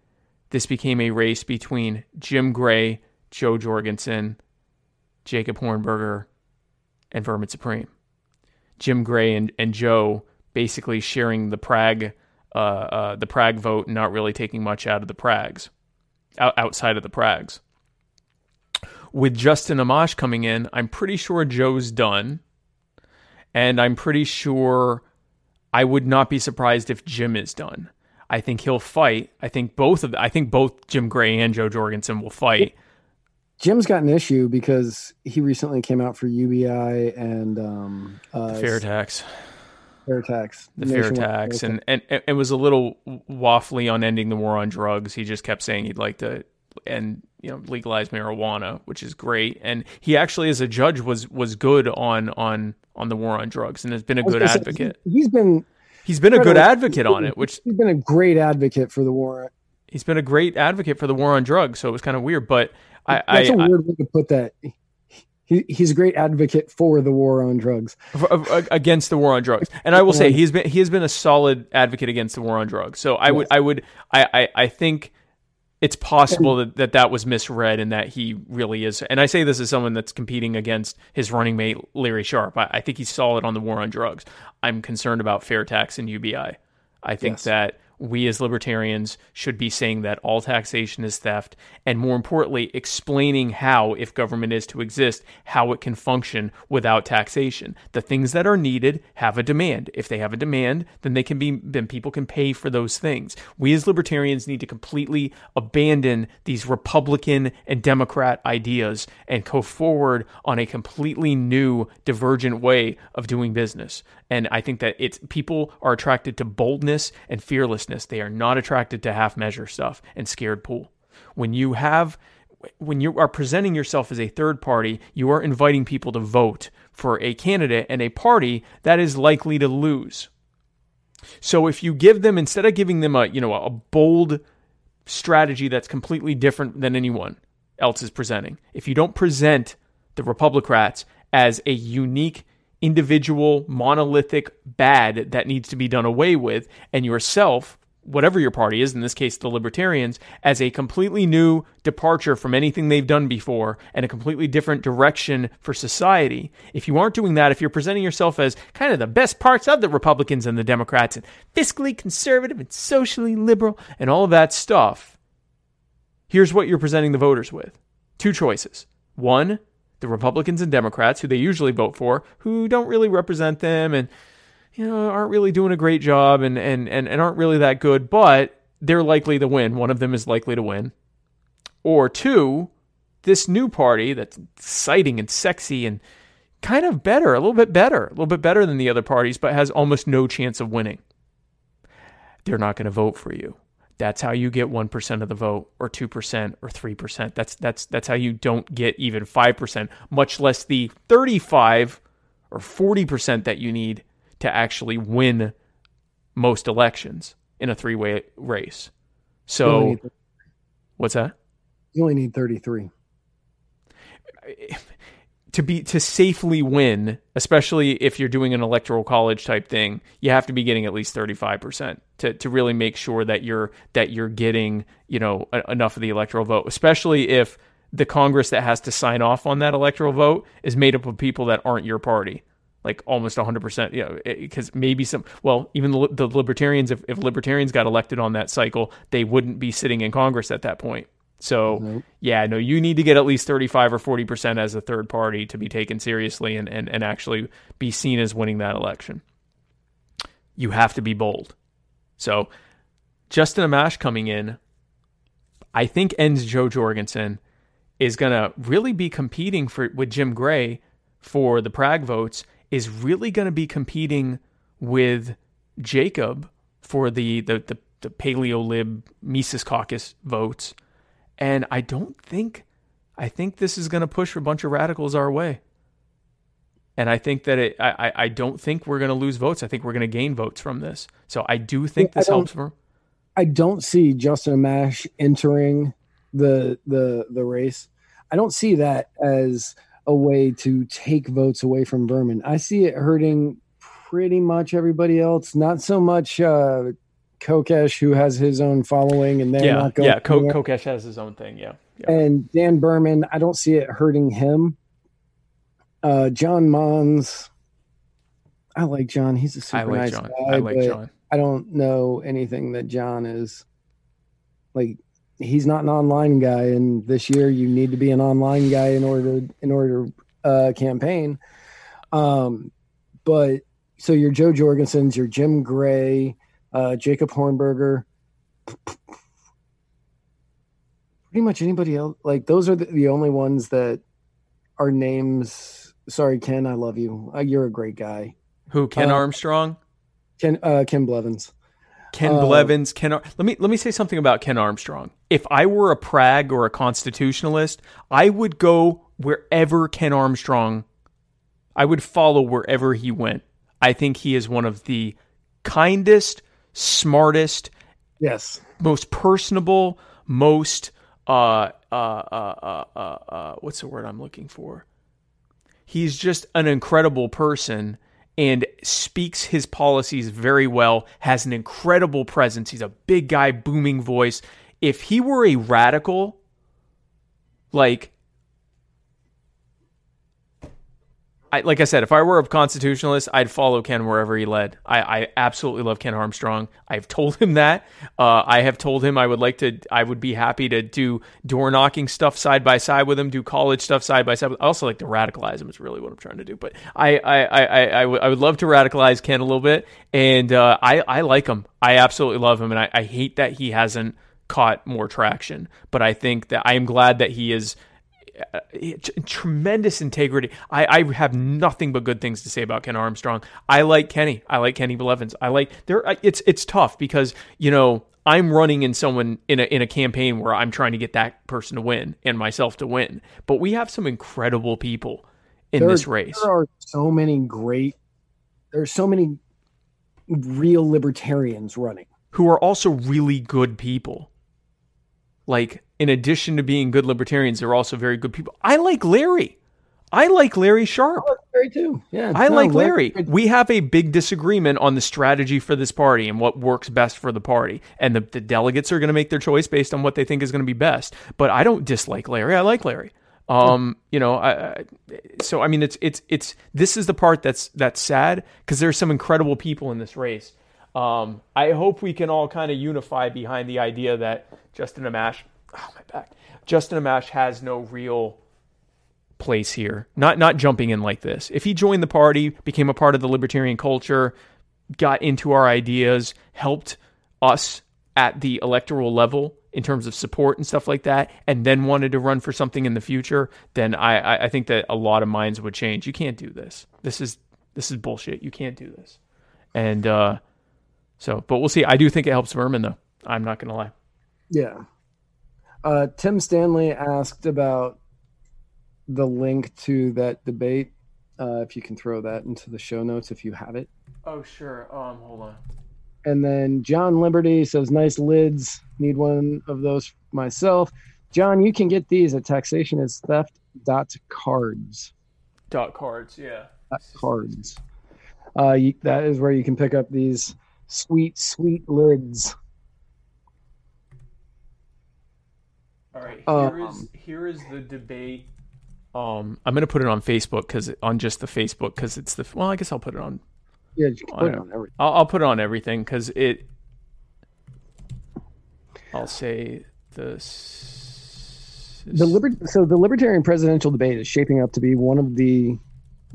Speaker 2: this became a race between Jim Gray, Jo Jorgensen, Jacob Hornberger, and Vermin Supreme. Jim Gray and, and Jo basically sharing the Prag uh, uh, the Prag vote, not really taking much out of the Prags, out, outside of the Prags with Justin Amash coming in, I'm pretty sure Jo's done. And I'm pretty sure I would not be surprised if Jim is done. I think he'll fight. I think both of I think both Jim Gray and Jo Jorgensen will fight.
Speaker 1: Jim's got an issue because he recently came out for UBI and um, uh,
Speaker 2: fair tax.
Speaker 1: Fair tax.
Speaker 2: The fair tax, and, and it was a little waffly on ending the war on drugs. He just kept saying he'd like to and you know legalize marijuana, which is great. And he actually, as a judge, was was good on on on the war on drugs, and has been a good advocate.
Speaker 1: Say, he's been
Speaker 2: he's been a good advocate on it, which
Speaker 1: he's been a great advocate for the war.
Speaker 2: He's been a great advocate for the war on drugs, so it was kind of weird. But
Speaker 1: I, that's I, a weird I, way to put that. he, he's a great advocate for the war on drugs
Speaker 2: against the war on drugs and i will say um, he's been he has been a solid advocate against the war on drugs so i yes. would i would I, I i think it's possible that, that that was misread and that he really is and i say this as someone that's competing against his running mate larry sharpe. I, I think he's solid on the war on drugs. I'm concerned about fair tax and ubi i think yes. that we as libertarians should be saying that all taxation is theft, and more importantly, explaining how, if government is to exist, how it can function without taxation. The things that are needed have a demand. If they have a demand, then they can be then people can pay for those things. We as libertarians need to completely abandon these Republican and Democrat ideas and go forward on a completely new divergent way of doing business. And I think that it's people are attracted to boldness and fearlessness. They are not attracted to half measure stuff and scared pool. When you have when you are presenting yourself as a third party, you are inviting people to vote for a candidate and a party that is likely to lose. So if you give them instead of giving them a, you know, a bold strategy that's completely different than anyone else is presenting. If you don't present the Republicrats as a unique individual monolithic bad that needs to be done away with, and yourself, whatever your party is, in this case the Libertarians, as a completely new departure from anything they've done before and a completely different direction for society. If you aren't doing that, if you're presenting yourself as kind of the best parts of the Republicans and the Democrats and fiscally conservative and socially liberal and all of that stuff, here's what you're presenting the voters with two choices. One, the Republicans and Democrats, who they usually vote for, who don't really represent them and you know aren't really doing a great job and and and, and aren't really that good, but they're likely to win. One of them is likely to win. Or two, this new party that's exciting and sexy and kind of better, a little bit better, a little bit better than the other parties, but has almost no chance of winning. They're not going to vote for you. That's how you get 1% of the vote or 2% or 3%. That's that's that's how you don't get even 5%, much less the 35 or 40% that you need to actually win most elections in a three-way race. So what's that?
Speaker 1: You only need 33
Speaker 2: to be to safely win, especially if you're doing an electoral college type thing, you have to be getting at least 35% to to really make sure that you're that you're getting, you know, a, enough of the electoral vote, especially if the Congress that has to sign off on that electoral vote is made up of people that aren't your party. Like almost 100%, you know, because maybe some, well, even the, the libertarians, if, if libertarians got elected on that cycle, they wouldn't be sitting in Congress at that point. So yeah, no, you need to get at least 35 or 40% as a third party to be taken seriously and, and, and actually be seen as winning that election. You have to be bold. So Justin Amash coming in, I think ends Jo Jorgensen is going to really be competing for with Jim Gray for the Prag votes is really going to be competing with Jacob for the the the, the Paleo Lib Mises Caucus votes and I don't think, I think this is going to push a bunch of radicals our way. And I think that it, I, I don't think we're going to lose votes. I think we're going to gain votes from this. So I do think this helps for.
Speaker 1: I don't see Justin Amash entering the the the race. I don't see that as a way to take votes away from Behrman. I see it hurting pretty much everybody else. Not so much uh, Kokesh, who has his own following, and they're
Speaker 2: yeah,
Speaker 1: not going.
Speaker 2: Yeah, Ko- Kokesh has his own thing. Yeah. yeah.
Speaker 1: And Dan Behrman, I don't see it hurting him. Uh, John Monds, I like John. He's a super I like nice John. guy. I like John. I don't know anything that John is like. He's not an online guy, and this year you need to be an online guy in order in order to uh, campaign. Um, but so your Jo Jorgensen's, your Jim Gray, uh, Jacob Hornberger, pretty much anybody else. Like those are the, the, only ones that are names. Sorry, Ken, I love you. Uh, you're a great guy.
Speaker 2: Who? Ken uh, Armstrong.
Speaker 1: Ken uh, Ken Blevins.
Speaker 2: Ken uh, Blevins. Ken. Ar- let me let me say something about Ken Armstrong. If I were a Prag or a constitutionalist, I would go wherever Ken Armstrong. I would follow wherever he went. I think he is one of the kindest, smartest,
Speaker 1: yes,
Speaker 2: most personable, most uh, uh, uh, uh, uh, uh, what's the word I'm looking for? He's just an incredible person and speaks his policies very well, has an incredible presence. He's a big guy, booming voice. If he were a radical, like I, like I said, if I were a constitutionalist, I'd follow Ken wherever he led. I, I absolutely love Ken Armstrong. I've told him that. Uh, I have told him I would like to. I would be happy to do door knocking stuff side by side with him, do college stuff side by side. I also like to radicalize him. Is really what I'm trying to do. But I I I, I, I, w- I would love to radicalize Ken a little bit, and uh, I I like him. I absolutely love him, and I, I hate that he hasn't caught more traction. But I think that I am glad that he is uh, tremendous integrity. I, I have nothing but good things to say about Ken Armstrong. I like Kenny. I like Kenny Blevins. I like there. It's it's tough because you know I'm running in someone in a in a campaign where I'm trying to get that person to win and myself to win. But we have some incredible people in
Speaker 1: there,
Speaker 2: this race.
Speaker 1: There are so many great. There's so many real libertarians running
Speaker 2: who are also really good people. Like in addition to being good libertarians, they're also very good people. I like Larry. I like Larry Sharpe.
Speaker 1: I like Larry too. Yeah,
Speaker 2: I no, like Larry. Larry. We have a big disagreement on the strategy for this party and what works best for the party. And the, the delegates are going to make their choice based on what they think is going to be best. But I don't dislike Larry. I like Larry. Um, you know, I, I, so I mean, it's it's it's this is the part that's that's sad because there's some incredible people in this race. Um, I hope we can all kind of unify behind the idea that Justin Amash oh my back. Justin Amash has no real place here. Not not jumping in like this. If he joined the party, became a part of the libertarian culture, got into our ideas, helped us at the electoral level in terms of support and stuff like that, and then wanted to run for something in the future, then I, I think that a lot of minds would change. You can't do this. This is this is bullshit. You can't do this. And uh, so, but we'll see. I do think it helps Vermin though. I'm not gonna lie.
Speaker 1: Yeah. Uh, Tim Stanley asked about the link to that debate. Uh, if you can throw that into the show notes if you have it.
Speaker 2: Oh, sure. Um, hold on.
Speaker 1: And then John Liberty says, nice lids. Need one of those myself. John, you can get these at taxation is theft dot cards.
Speaker 2: Dot cards, yeah.
Speaker 1: Dot cards. Uh, you, that is where you can pick up these sweet, sweet lids.
Speaker 2: All right, here um, is here is the debate. Um, I'm gonna put it on Facebook because on just the Facebook because it's the well, I guess I'll put it on.
Speaker 1: Yeah, you put it on everything.
Speaker 2: I'll, I'll put it on everything because it. I'll say this.
Speaker 1: The liber- so the libertarian presidential debate is shaping up to be one of the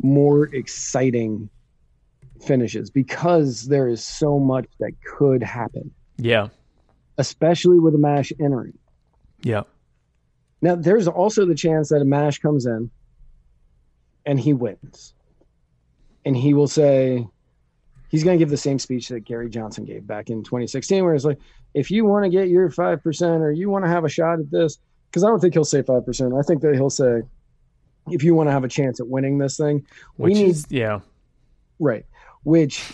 Speaker 1: more exciting finishes because there is so much that could happen.
Speaker 2: Yeah.
Speaker 1: Especially with Amash entering.
Speaker 2: Yeah.
Speaker 1: Now, there's also the chance that Amash comes in and he wins. And he will say, he's going to give the same speech that Gary Johnson gave back in 2016, where he's like, if you want to get your 5% or you want to have a shot at this, because I don't think he'll say 5%. I think that he'll say, if you want to have a chance at winning this thing,
Speaker 2: Which we need, is, yeah.
Speaker 1: Right. Which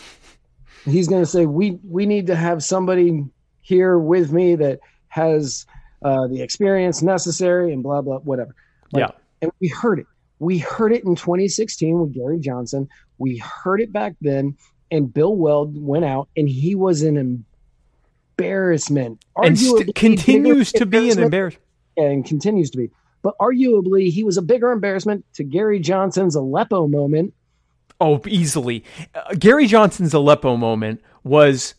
Speaker 1: he's going to say, we, we need to have somebody here with me that has uh, the experience necessary and blah blah whatever.
Speaker 2: Like, yeah,
Speaker 1: and we heard it. We heard it in 2016 with Gary Johnson. We heard it back then, and Bill Weld went out, and he was an embarrassment,
Speaker 2: and st- continues to be an embarrassment,
Speaker 1: and continues to be. But arguably, he was a bigger embarrassment to Gary Johnson's Aleppo moment.
Speaker 2: Oh, easily. Uh, Gary Johnson's Aleppo moment was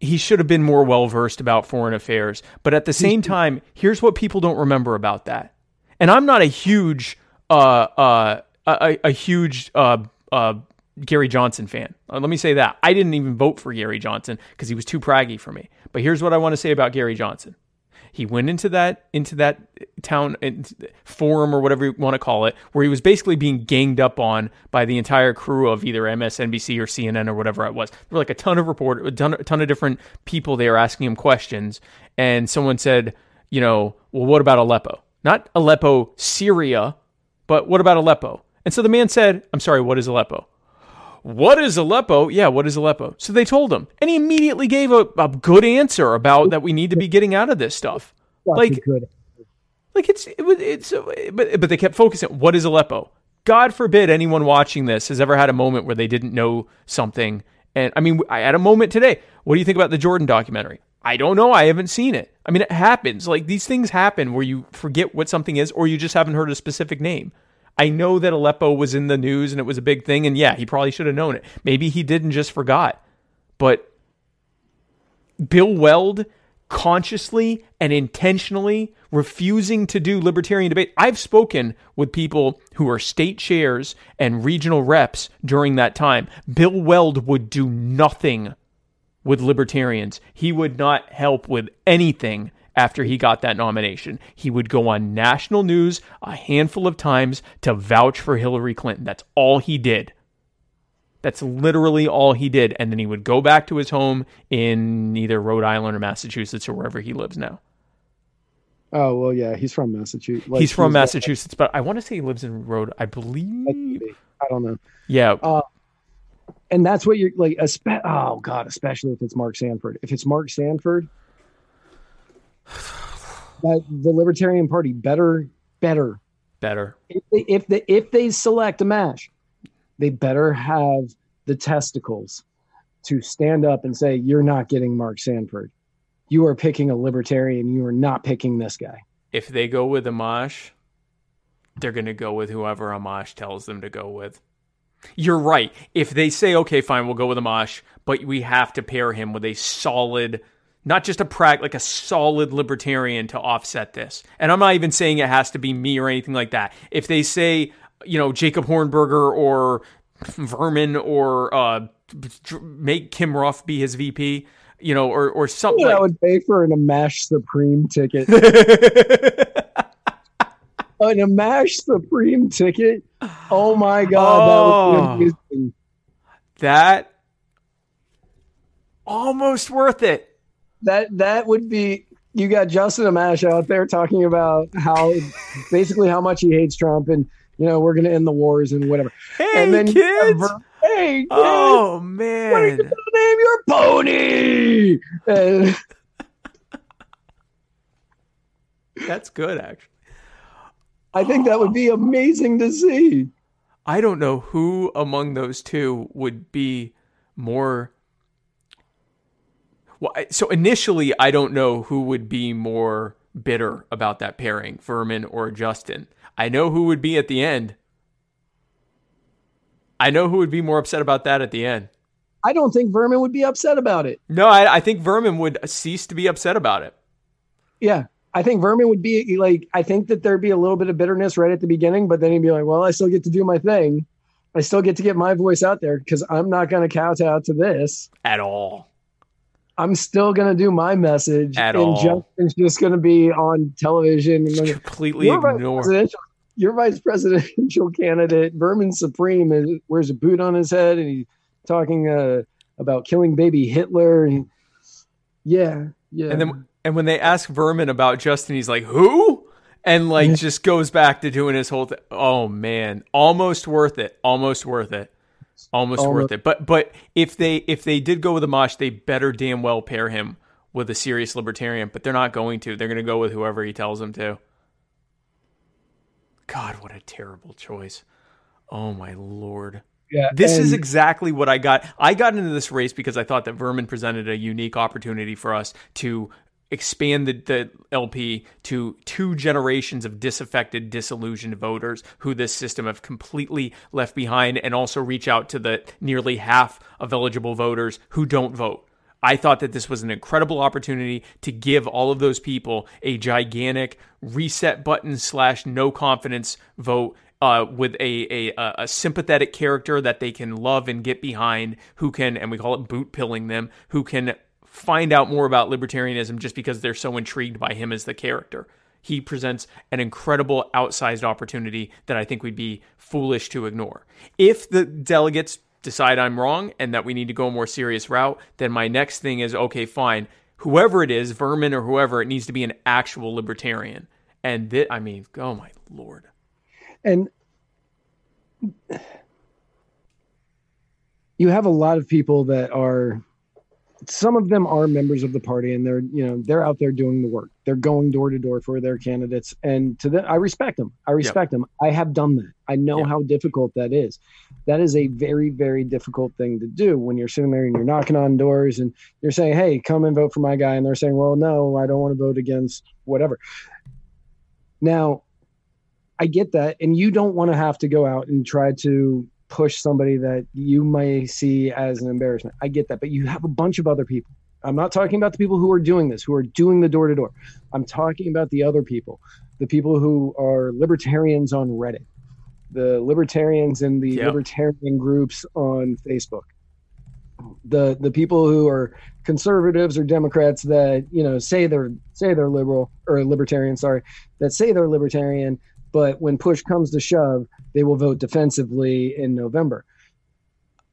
Speaker 2: he should have been more well versed about foreign affairs. But at the same time, here's what people don't remember about that. And I'm not a huge, uh, uh, a, a huge uh, uh, Gary Johnson fan. Uh, let me say that I didn't even vote for Gary Johnson because he was too praggy for me. But here's what I want to say about Gary Johnson. He went into that into that town forum or whatever you want to call it, where he was basically being ganged up on by the entire crew of either MSNBC or CNN or whatever it was. There were like a ton of report, a ton, a ton of different people there asking him questions, and someone said, you know, well, what about Aleppo? Not Aleppo, Syria, but what about Aleppo? And so the man said, I'm sorry, what is Aleppo? What is Aleppo? Yeah, what is Aleppo? So they told him, and he immediately gave a, a good answer about that we need to be getting out of this stuff. like, good. like it's it, it's but but they kept focusing. What is Aleppo? God forbid anyone watching this has ever had a moment where they didn't know something. And I mean, I had a moment today. What do you think about the Jordan documentary? I don't know. I haven't seen it. I mean, it happens. Like these things happen where you forget what something is or you just haven't heard a specific name. I know that Aleppo was in the news and it was a big thing. And yeah, he probably should have known it. Maybe he didn't just forgot. But Bill Weld consciously and intentionally refusing to do libertarian debate. I've spoken with people who are state chairs and regional reps during that time. Bill Weld would do nothing with libertarians. He would not help with anything after he got that nomination. He would go on national news a handful of times to vouch for Hillary Clinton. That's all he did. That's literally all he did. And then he would go back to his home in either Rhode Island or Massachusetts or wherever he lives now.
Speaker 1: Oh well, yeah, he's from Massachusetts.
Speaker 2: Like, he's from he's Massachusetts, but I want to say he lives in Rhode. I believe.
Speaker 1: I don't know.
Speaker 2: Yeah.
Speaker 1: Uh, and that's what you're like. Spe- oh god, especially if it's Mark Sanford. If it's Mark Sanford, the Libertarian Party better, better,
Speaker 2: better.
Speaker 1: If they, if they if they select Amash, they better have the testicles to stand up and say, "You're not getting Mark Sanford. You are picking a Libertarian. You are not picking this guy."
Speaker 2: If they go with Amash, they're going to go with whoever Amash tells them to go with. You're right. If they say, okay, fine, we'll go with Amash, but we have to pair him with a solid, not just a prag, like a solid libertarian to offset this. And I'm not even saying it has to be me or anything like that. If they say, you know, Jacob Hornberger or Vermin or uh, make Kim Ruff be his VP, you know, or or something.
Speaker 1: I would pay for an Amash Supreme ticket. an Amash Supreme ticket. Oh my god, oh, that would be amazing.
Speaker 2: That almost worth it.
Speaker 1: That that would be. You got Justin Amash out there talking about how basically how much he hates Trump and you know we're gonna end the wars and whatever.
Speaker 2: Hey
Speaker 1: and
Speaker 2: then kids.
Speaker 1: hey kids.
Speaker 2: Oh man. What are you
Speaker 1: name your pony? And,
Speaker 2: That's good, actually.
Speaker 1: I think that would be amazing to see.
Speaker 2: I don't know who among those two would be more. Well, so initially, I don't know who would be more bitter about that pairing, Vermin or Justin. I know who would be at the end. I know who would be more upset about that at the end.
Speaker 1: I don't think Vermin would be upset about it.
Speaker 2: No, I, I think Vermin would cease to be upset about it.
Speaker 1: Yeah, I think Vermin would be like, I think that there'd be a little bit of bitterness right at the beginning, but then he'd be like, well, I still get to do my thing. I still get to get my voice out there because I'm not going to kowtow to this
Speaker 2: at all.
Speaker 1: I'm still going to do my message.
Speaker 2: At
Speaker 1: and
Speaker 2: all.
Speaker 1: Justin's just going to be on television. And
Speaker 2: completely ignore.
Speaker 1: Your vice presidential candidate, Vermin Supreme, is, wears a boot on his head and he's talking uh, about killing baby Hitler. And yeah, yeah.
Speaker 2: And then and when they ask Vermin about Justin, he's like, "Who?" And like just goes back to doing his whole thing. Oh man, almost worth it. Almost worth it. Almost, almost worth it. But but if they if they did go with Amash, they better damn well pair him with a serious libertarian. But they're not going to. They're going to go with whoever he tells them to. God, what a terrible choice. Oh my lord.
Speaker 1: Yeah,
Speaker 2: this and- is exactly what I got. I got into this race because I thought that Vermin presented a unique opportunity for us to expand the, the, LP to two generations of disaffected, disillusioned voters who this system have completely left behind, and also reach out to the nearly half of eligible voters who don't vote. I thought that this was an incredible opportunity to give all of those people a gigantic reset button slash no confidence vote uh, with a, a, a sympathetic character that they can love and get behind, who can, and we call it boot pilling them, who can find out more about libertarianism just because they're so intrigued by him as the character. He presents an incredible outsized opportunity that I think we'd be foolish to ignore. If the delegates decide I'm wrong and that we need to go a more serious route, then my next thing is okay, fine. Whoever it is, Vermin or whoever, it needs to be an actual libertarian. And that, I mean, oh my lord.
Speaker 1: And you have a lot of people that are some of them are members of the party and they're you know they're out there doing the work. They're going door to door for their candidates. And to them i respect them. I respect yep. them. I have done that. I know yep. how difficult that is. That is a very very difficult thing to do when you're sitting there and you're knocking on doors and you're saying hey come and vote for my guy. And they're saying well no i don't want to vote against whatever. Now i get that. And you don't want to have to go out and try to push somebody that you may see as an embarrassment. I get that, but you have a bunch of other people. I'm not talking about the people who are doing this, who are doing the door to door. I'm talking about the other people, the people who are libertarians on Reddit, the libertarians in the yep. libertarian groups on Facebook, the the people who are conservatives or Democrats that you know say they're say they're liberal or libertarian, sorry, that say they're libertarian but when push comes to shove, they will vote defensively in November.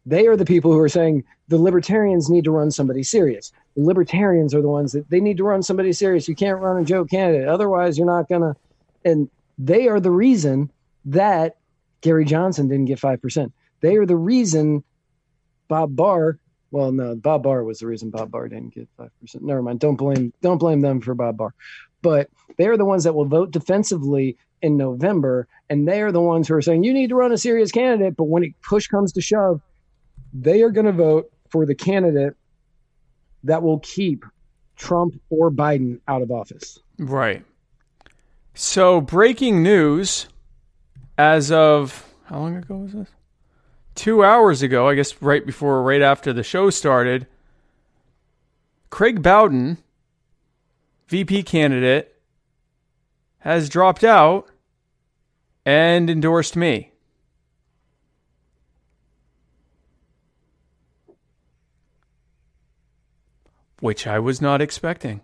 Speaker 1: They are the people who are saying the libertarians need to run somebody serious. The libertarians are the ones that they need to run somebody serious. You can't run a joke candidate. Otherwise, you're not going to. And they are the reason that Gary Johnson didn't get 5%. They are the reason Bob Barr, well, no, Bob Barr was the reason Bob Barr didn't get 5%. Never mind. Don't blame, don't blame them for Bob Barr. But they are the ones that will vote defensively in November, and they are the ones who are saying you need to run a serious candidate. But when push comes to shove, they are going to vote for the candidate that will keep Trump or Biden out of office.
Speaker 2: Right. So, breaking news as of how long ago was this? Two hours ago, I guess right before, right after the show started, Craig Bowden, VP candidate, has dropped out and endorsed me. Which I was not expecting.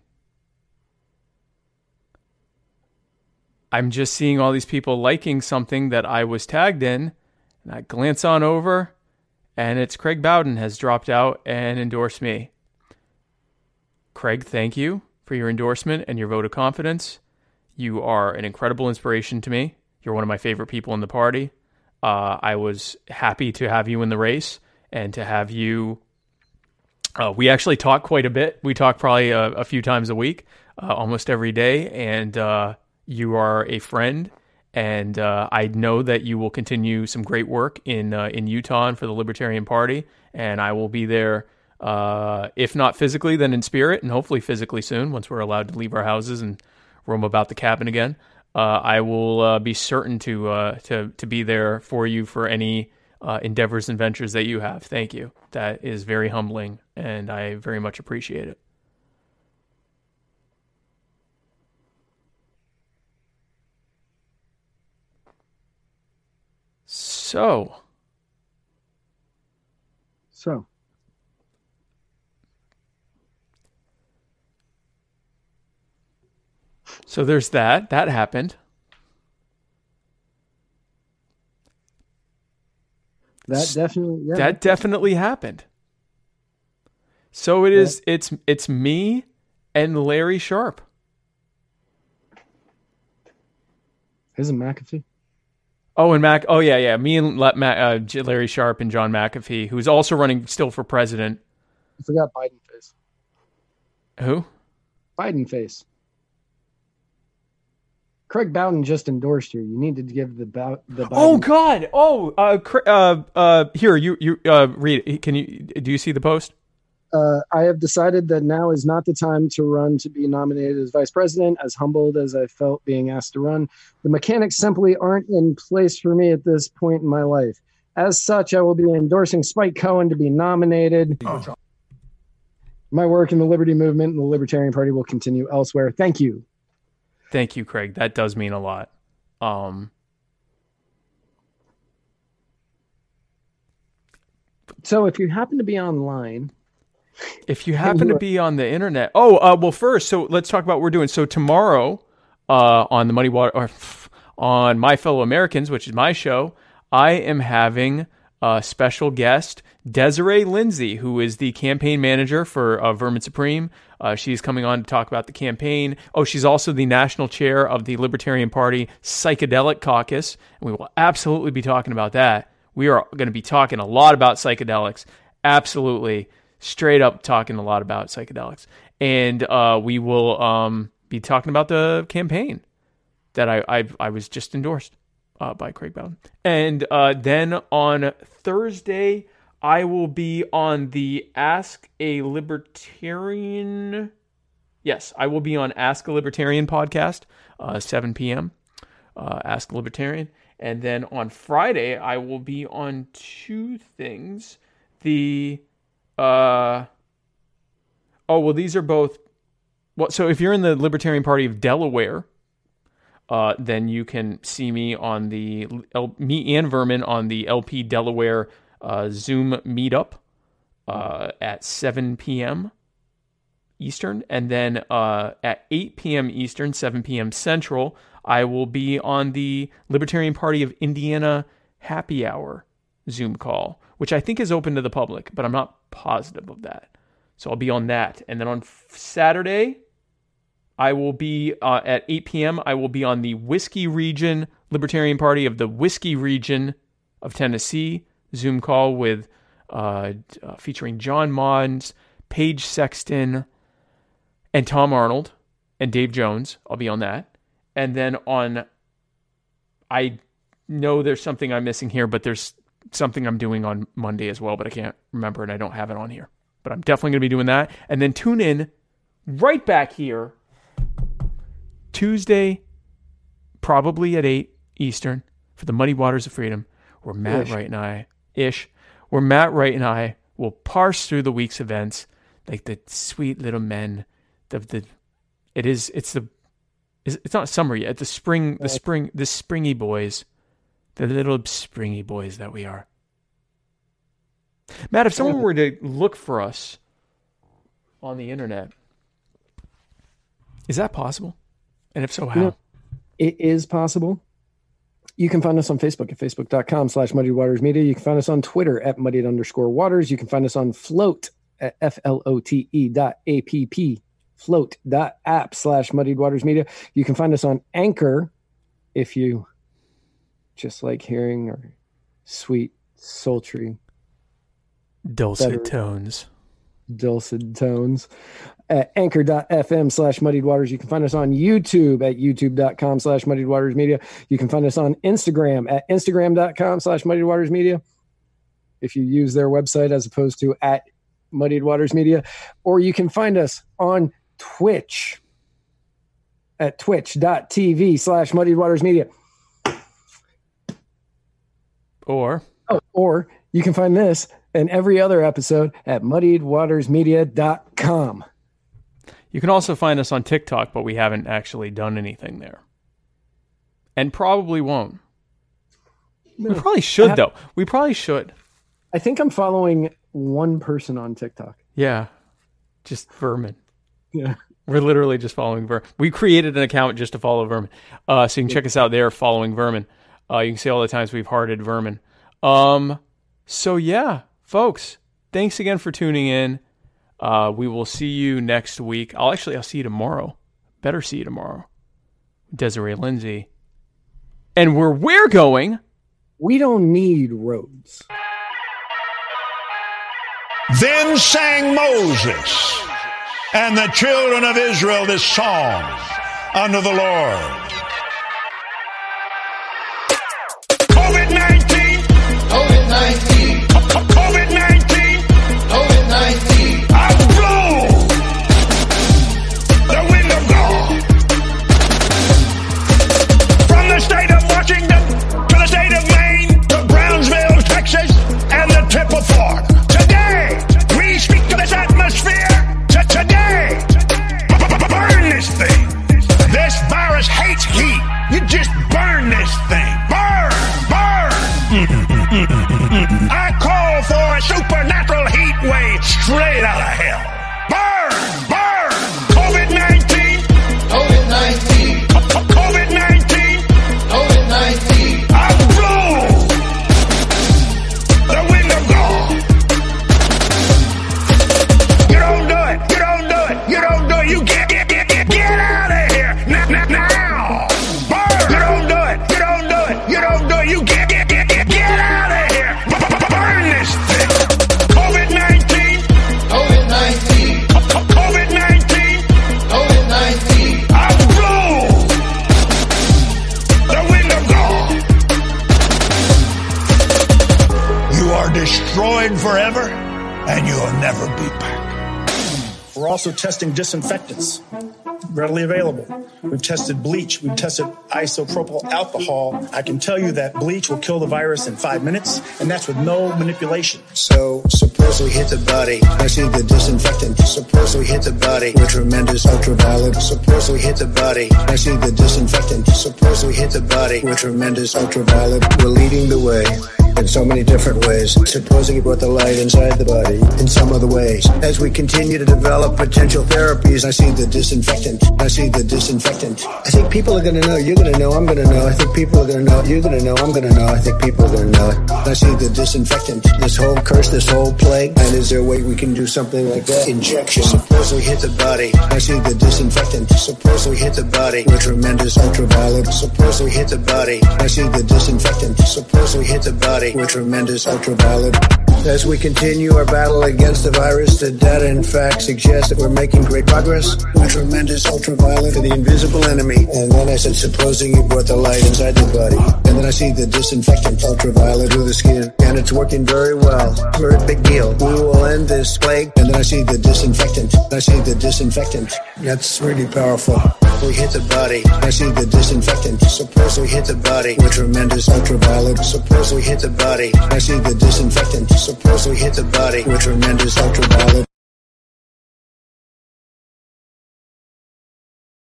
Speaker 2: I'm just seeing all these people liking something that I was tagged in, and I glance on over, and it's Craig Bowden has dropped out and endorsed me. Craig, thank you for your endorsement and your vote of confidence. You are an incredible inspiration to me. You're one of my favorite people in the party. Uh, I was happy to have you in the race and to have you. Uh, we actually talk quite a bit. We talk probably a, a few times a week, uh, almost every day. And uh, you are a friend. And uh, I know that you will continue some great work in uh, in Utah and for the Libertarian Party. And I will be there, if not physically, then in spirit, and hopefully physically soon once we're allowed to leave our houses and roam about the cabin again. Uh, I will uh, be certain to uh, to to be there for you for any uh, endeavors and ventures that you have. Thank you. That is very humbling, and I very much appreciate it. So.
Speaker 1: So.
Speaker 2: So there's that. That happened.
Speaker 1: That definitely yeah.
Speaker 2: That definitely happened. So it is yeah. it's it's me and Larry Sharpe.
Speaker 1: Isn't McAfee?
Speaker 2: Oh, and Mac. Oh, yeah, yeah. Me and uh, Larry Sharpe and John McAfee, who's also running still for president.
Speaker 1: I forgot Biden face.
Speaker 2: Who?
Speaker 1: Biden face. Craig Bowden just endorsed you. You need to give the bout the. Biden.
Speaker 2: Oh God! Oh, uh, uh, uh, here you you uh, read. Can you do you see the post?
Speaker 1: Uh, I have decided that now is not the time to run to be nominated as vice president. As humbled as I felt being asked to run, the mechanics simply aren't in place for me at this point in my life. As such, I will be endorsing Spike Cohen to be nominated. Oh. My work in the Liberty Movement and the Libertarian Party will continue elsewhere. Thank you.
Speaker 2: Thank you, Craig. That does mean a lot. Um,
Speaker 1: so if you happen to be online,
Speaker 2: if you happen to be on the internet, oh, uh, well, first, so let's talk about what we're doing. So tomorrow, uh, on the Money Water, or on My Fellow Americans, which is my show, I am having a special guest, Desiree Lindsay, who is the campaign manager for uh, Vermin Supreme. Uh, she's coming on to talk about the campaign. Oh, she's also the national chair of the Libertarian Party Psychedelic Caucus. And we will absolutely be talking about that. We are going to be talking a lot about psychedelics. Absolutely. straight up talking a lot about psychedelics, and uh, we will um, be talking about the campaign that I I, I was just endorsed uh, by Craig Bowden, and uh, then on Thursday I will be on the Ask a Libertarian. Yes, I will be on Ask a Libertarian podcast, uh, 7 p.m. Uh, Ask a Libertarian. And then on Friday, I will be on two things. The, uh, oh, well, these are both. Well, so if you're in the Libertarian Party of Delaware, uh, then you can see me on the me and Vermin on the LP Delaware uh, Zoom meetup uh, at 7 p.m. Eastern, and then uh, at 8 p.m. Eastern, 7 p.m. Central, I will be on the Libertarian Party of Indiana Happy Hour Zoom call, which I think is open to the public, but I'm not positive of that. So I'll be on that, and then on Saturday, I will be uh, at 8 p.m. I will be on the Whiskey Region Libertarian Party of the Whiskey Region of Tennessee Zoom call with uh, uh, featuring John Monds, Paige Sexton, and Tom Arnold and Dave Jones. I'll be on that. And then on, I know there's something I'm missing here, but there's something I'm doing on Monday as well, but I can't remember and I don't have it on here. But I'm definitely going to be doing that. And then tune in right back here Tuesday, probably at 8 Eastern, for the Muddy Waters of Freedom, where Matt Wright and I, ish, where Matt Wright and I will parse through the week's events like the sweet little men the the it is it's the it's not summer yet. The spring, the spring, the springy boys, the little springy boys that we are. Matt, if someone were to look for us on the internet, is that possible? And if so, how? You know,
Speaker 1: it is possible. You can find us on Facebook at facebook.com slash muddied waters media. You can find us on Twitter at muddied underscore waters. You can find us on float at F L O T E dot A P P flote.app slash muddied waters media. You can find us on Anchor if you just like hearing our sweet, sultry,
Speaker 2: dulcet tones.
Speaker 1: Dulcet tones. At anchor.fm slash muddied waters. You can find us on YouTube at youtube.com slash muddied waters media. You can find us on Instagram at instagram.com slash muddied waters media. If you use their website as opposed to at muddied waters media, or you can find us on Twitch at twitch.tv slash muddied waters media.
Speaker 2: Or
Speaker 1: oh, or you can find this and every other episode at muddiedwatersmedia.com.
Speaker 2: You can also find us on TikTok, but we haven't actually done anything there. And probably won't. No. We probably should have, though. We probably should.
Speaker 1: I think I'm following one person on TikTok.
Speaker 2: Yeah. Just vermin.
Speaker 1: Yeah.
Speaker 2: We're literally just following Vermin. We created an account just to follow Vermin. Uh, so you can check us out there, following Vermin. Uh, you can see all the times we've hearted Vermin. Um, so yeah, folks, thanks again for tuning in. Uh, we will see you next week. I'll actually I'll see you tomorrow. Better see you tomorrow. Desiree Lindsay. And where we're going,
Speaker 1: we don't need roads.
Speaker 10: Then sang Moses and the children of Israel this song unto the Lord. Supernatural heat wave straight out of hell. And you'll never be back.
Speaker 11: We're also testing disinfectants readily available. We've tested bleach. We've tested isopropyl alcohol. I can tell you that bleach will kill the virus in five minutes, and that's with no manipulation.
Speaker 12: So supposedly hit the body. I see the disinfectant. Supposedly hit the body with tremendous ultraviolet. Supposedly hit the body. I see the disinfectant. Suppose we hit the body with tremendous ultraviolet. We're leading the way in so many different ways. Supposing it brought the light inside the body in some other ways. As we continue to develop potential therapies, I see the disinfectant. I see the disinfectant. I think people are going to know. You're going to know. I'm going to know. I think people are going to know. You're going to know. I'm going to know. I think people are going to know. I see the disinfectant. This whole curse, this whole plague. And is there a way we can do something like that? Injection. Suppose we hit the body. I see the disinfectant. Suppose we hit the body with tremendous ultraviolet. Suppose we hit the body. I see the disinfectant. Suppose we hit the body with tremendous ultraviolet. As we continue our battle against the virus, the data in fact suggests that we're making great progress with tremendous ultraviolet for the invisible enemy. And then I said, supposing you brought the light inside the body. And then I see the disinfectant ultraviolet through the skin. And it's working very well. We're a big deal. We will end this plague. And then I see the disinfectant. I see the disinfectant. That's really powerful. We hit the body. I see the disinfectant. Suppose we hit the body with tremendous ultraviolet. Suppose we hit the body. I see the disinfectant. Suppose we hit the body with tremendous ultraviolet.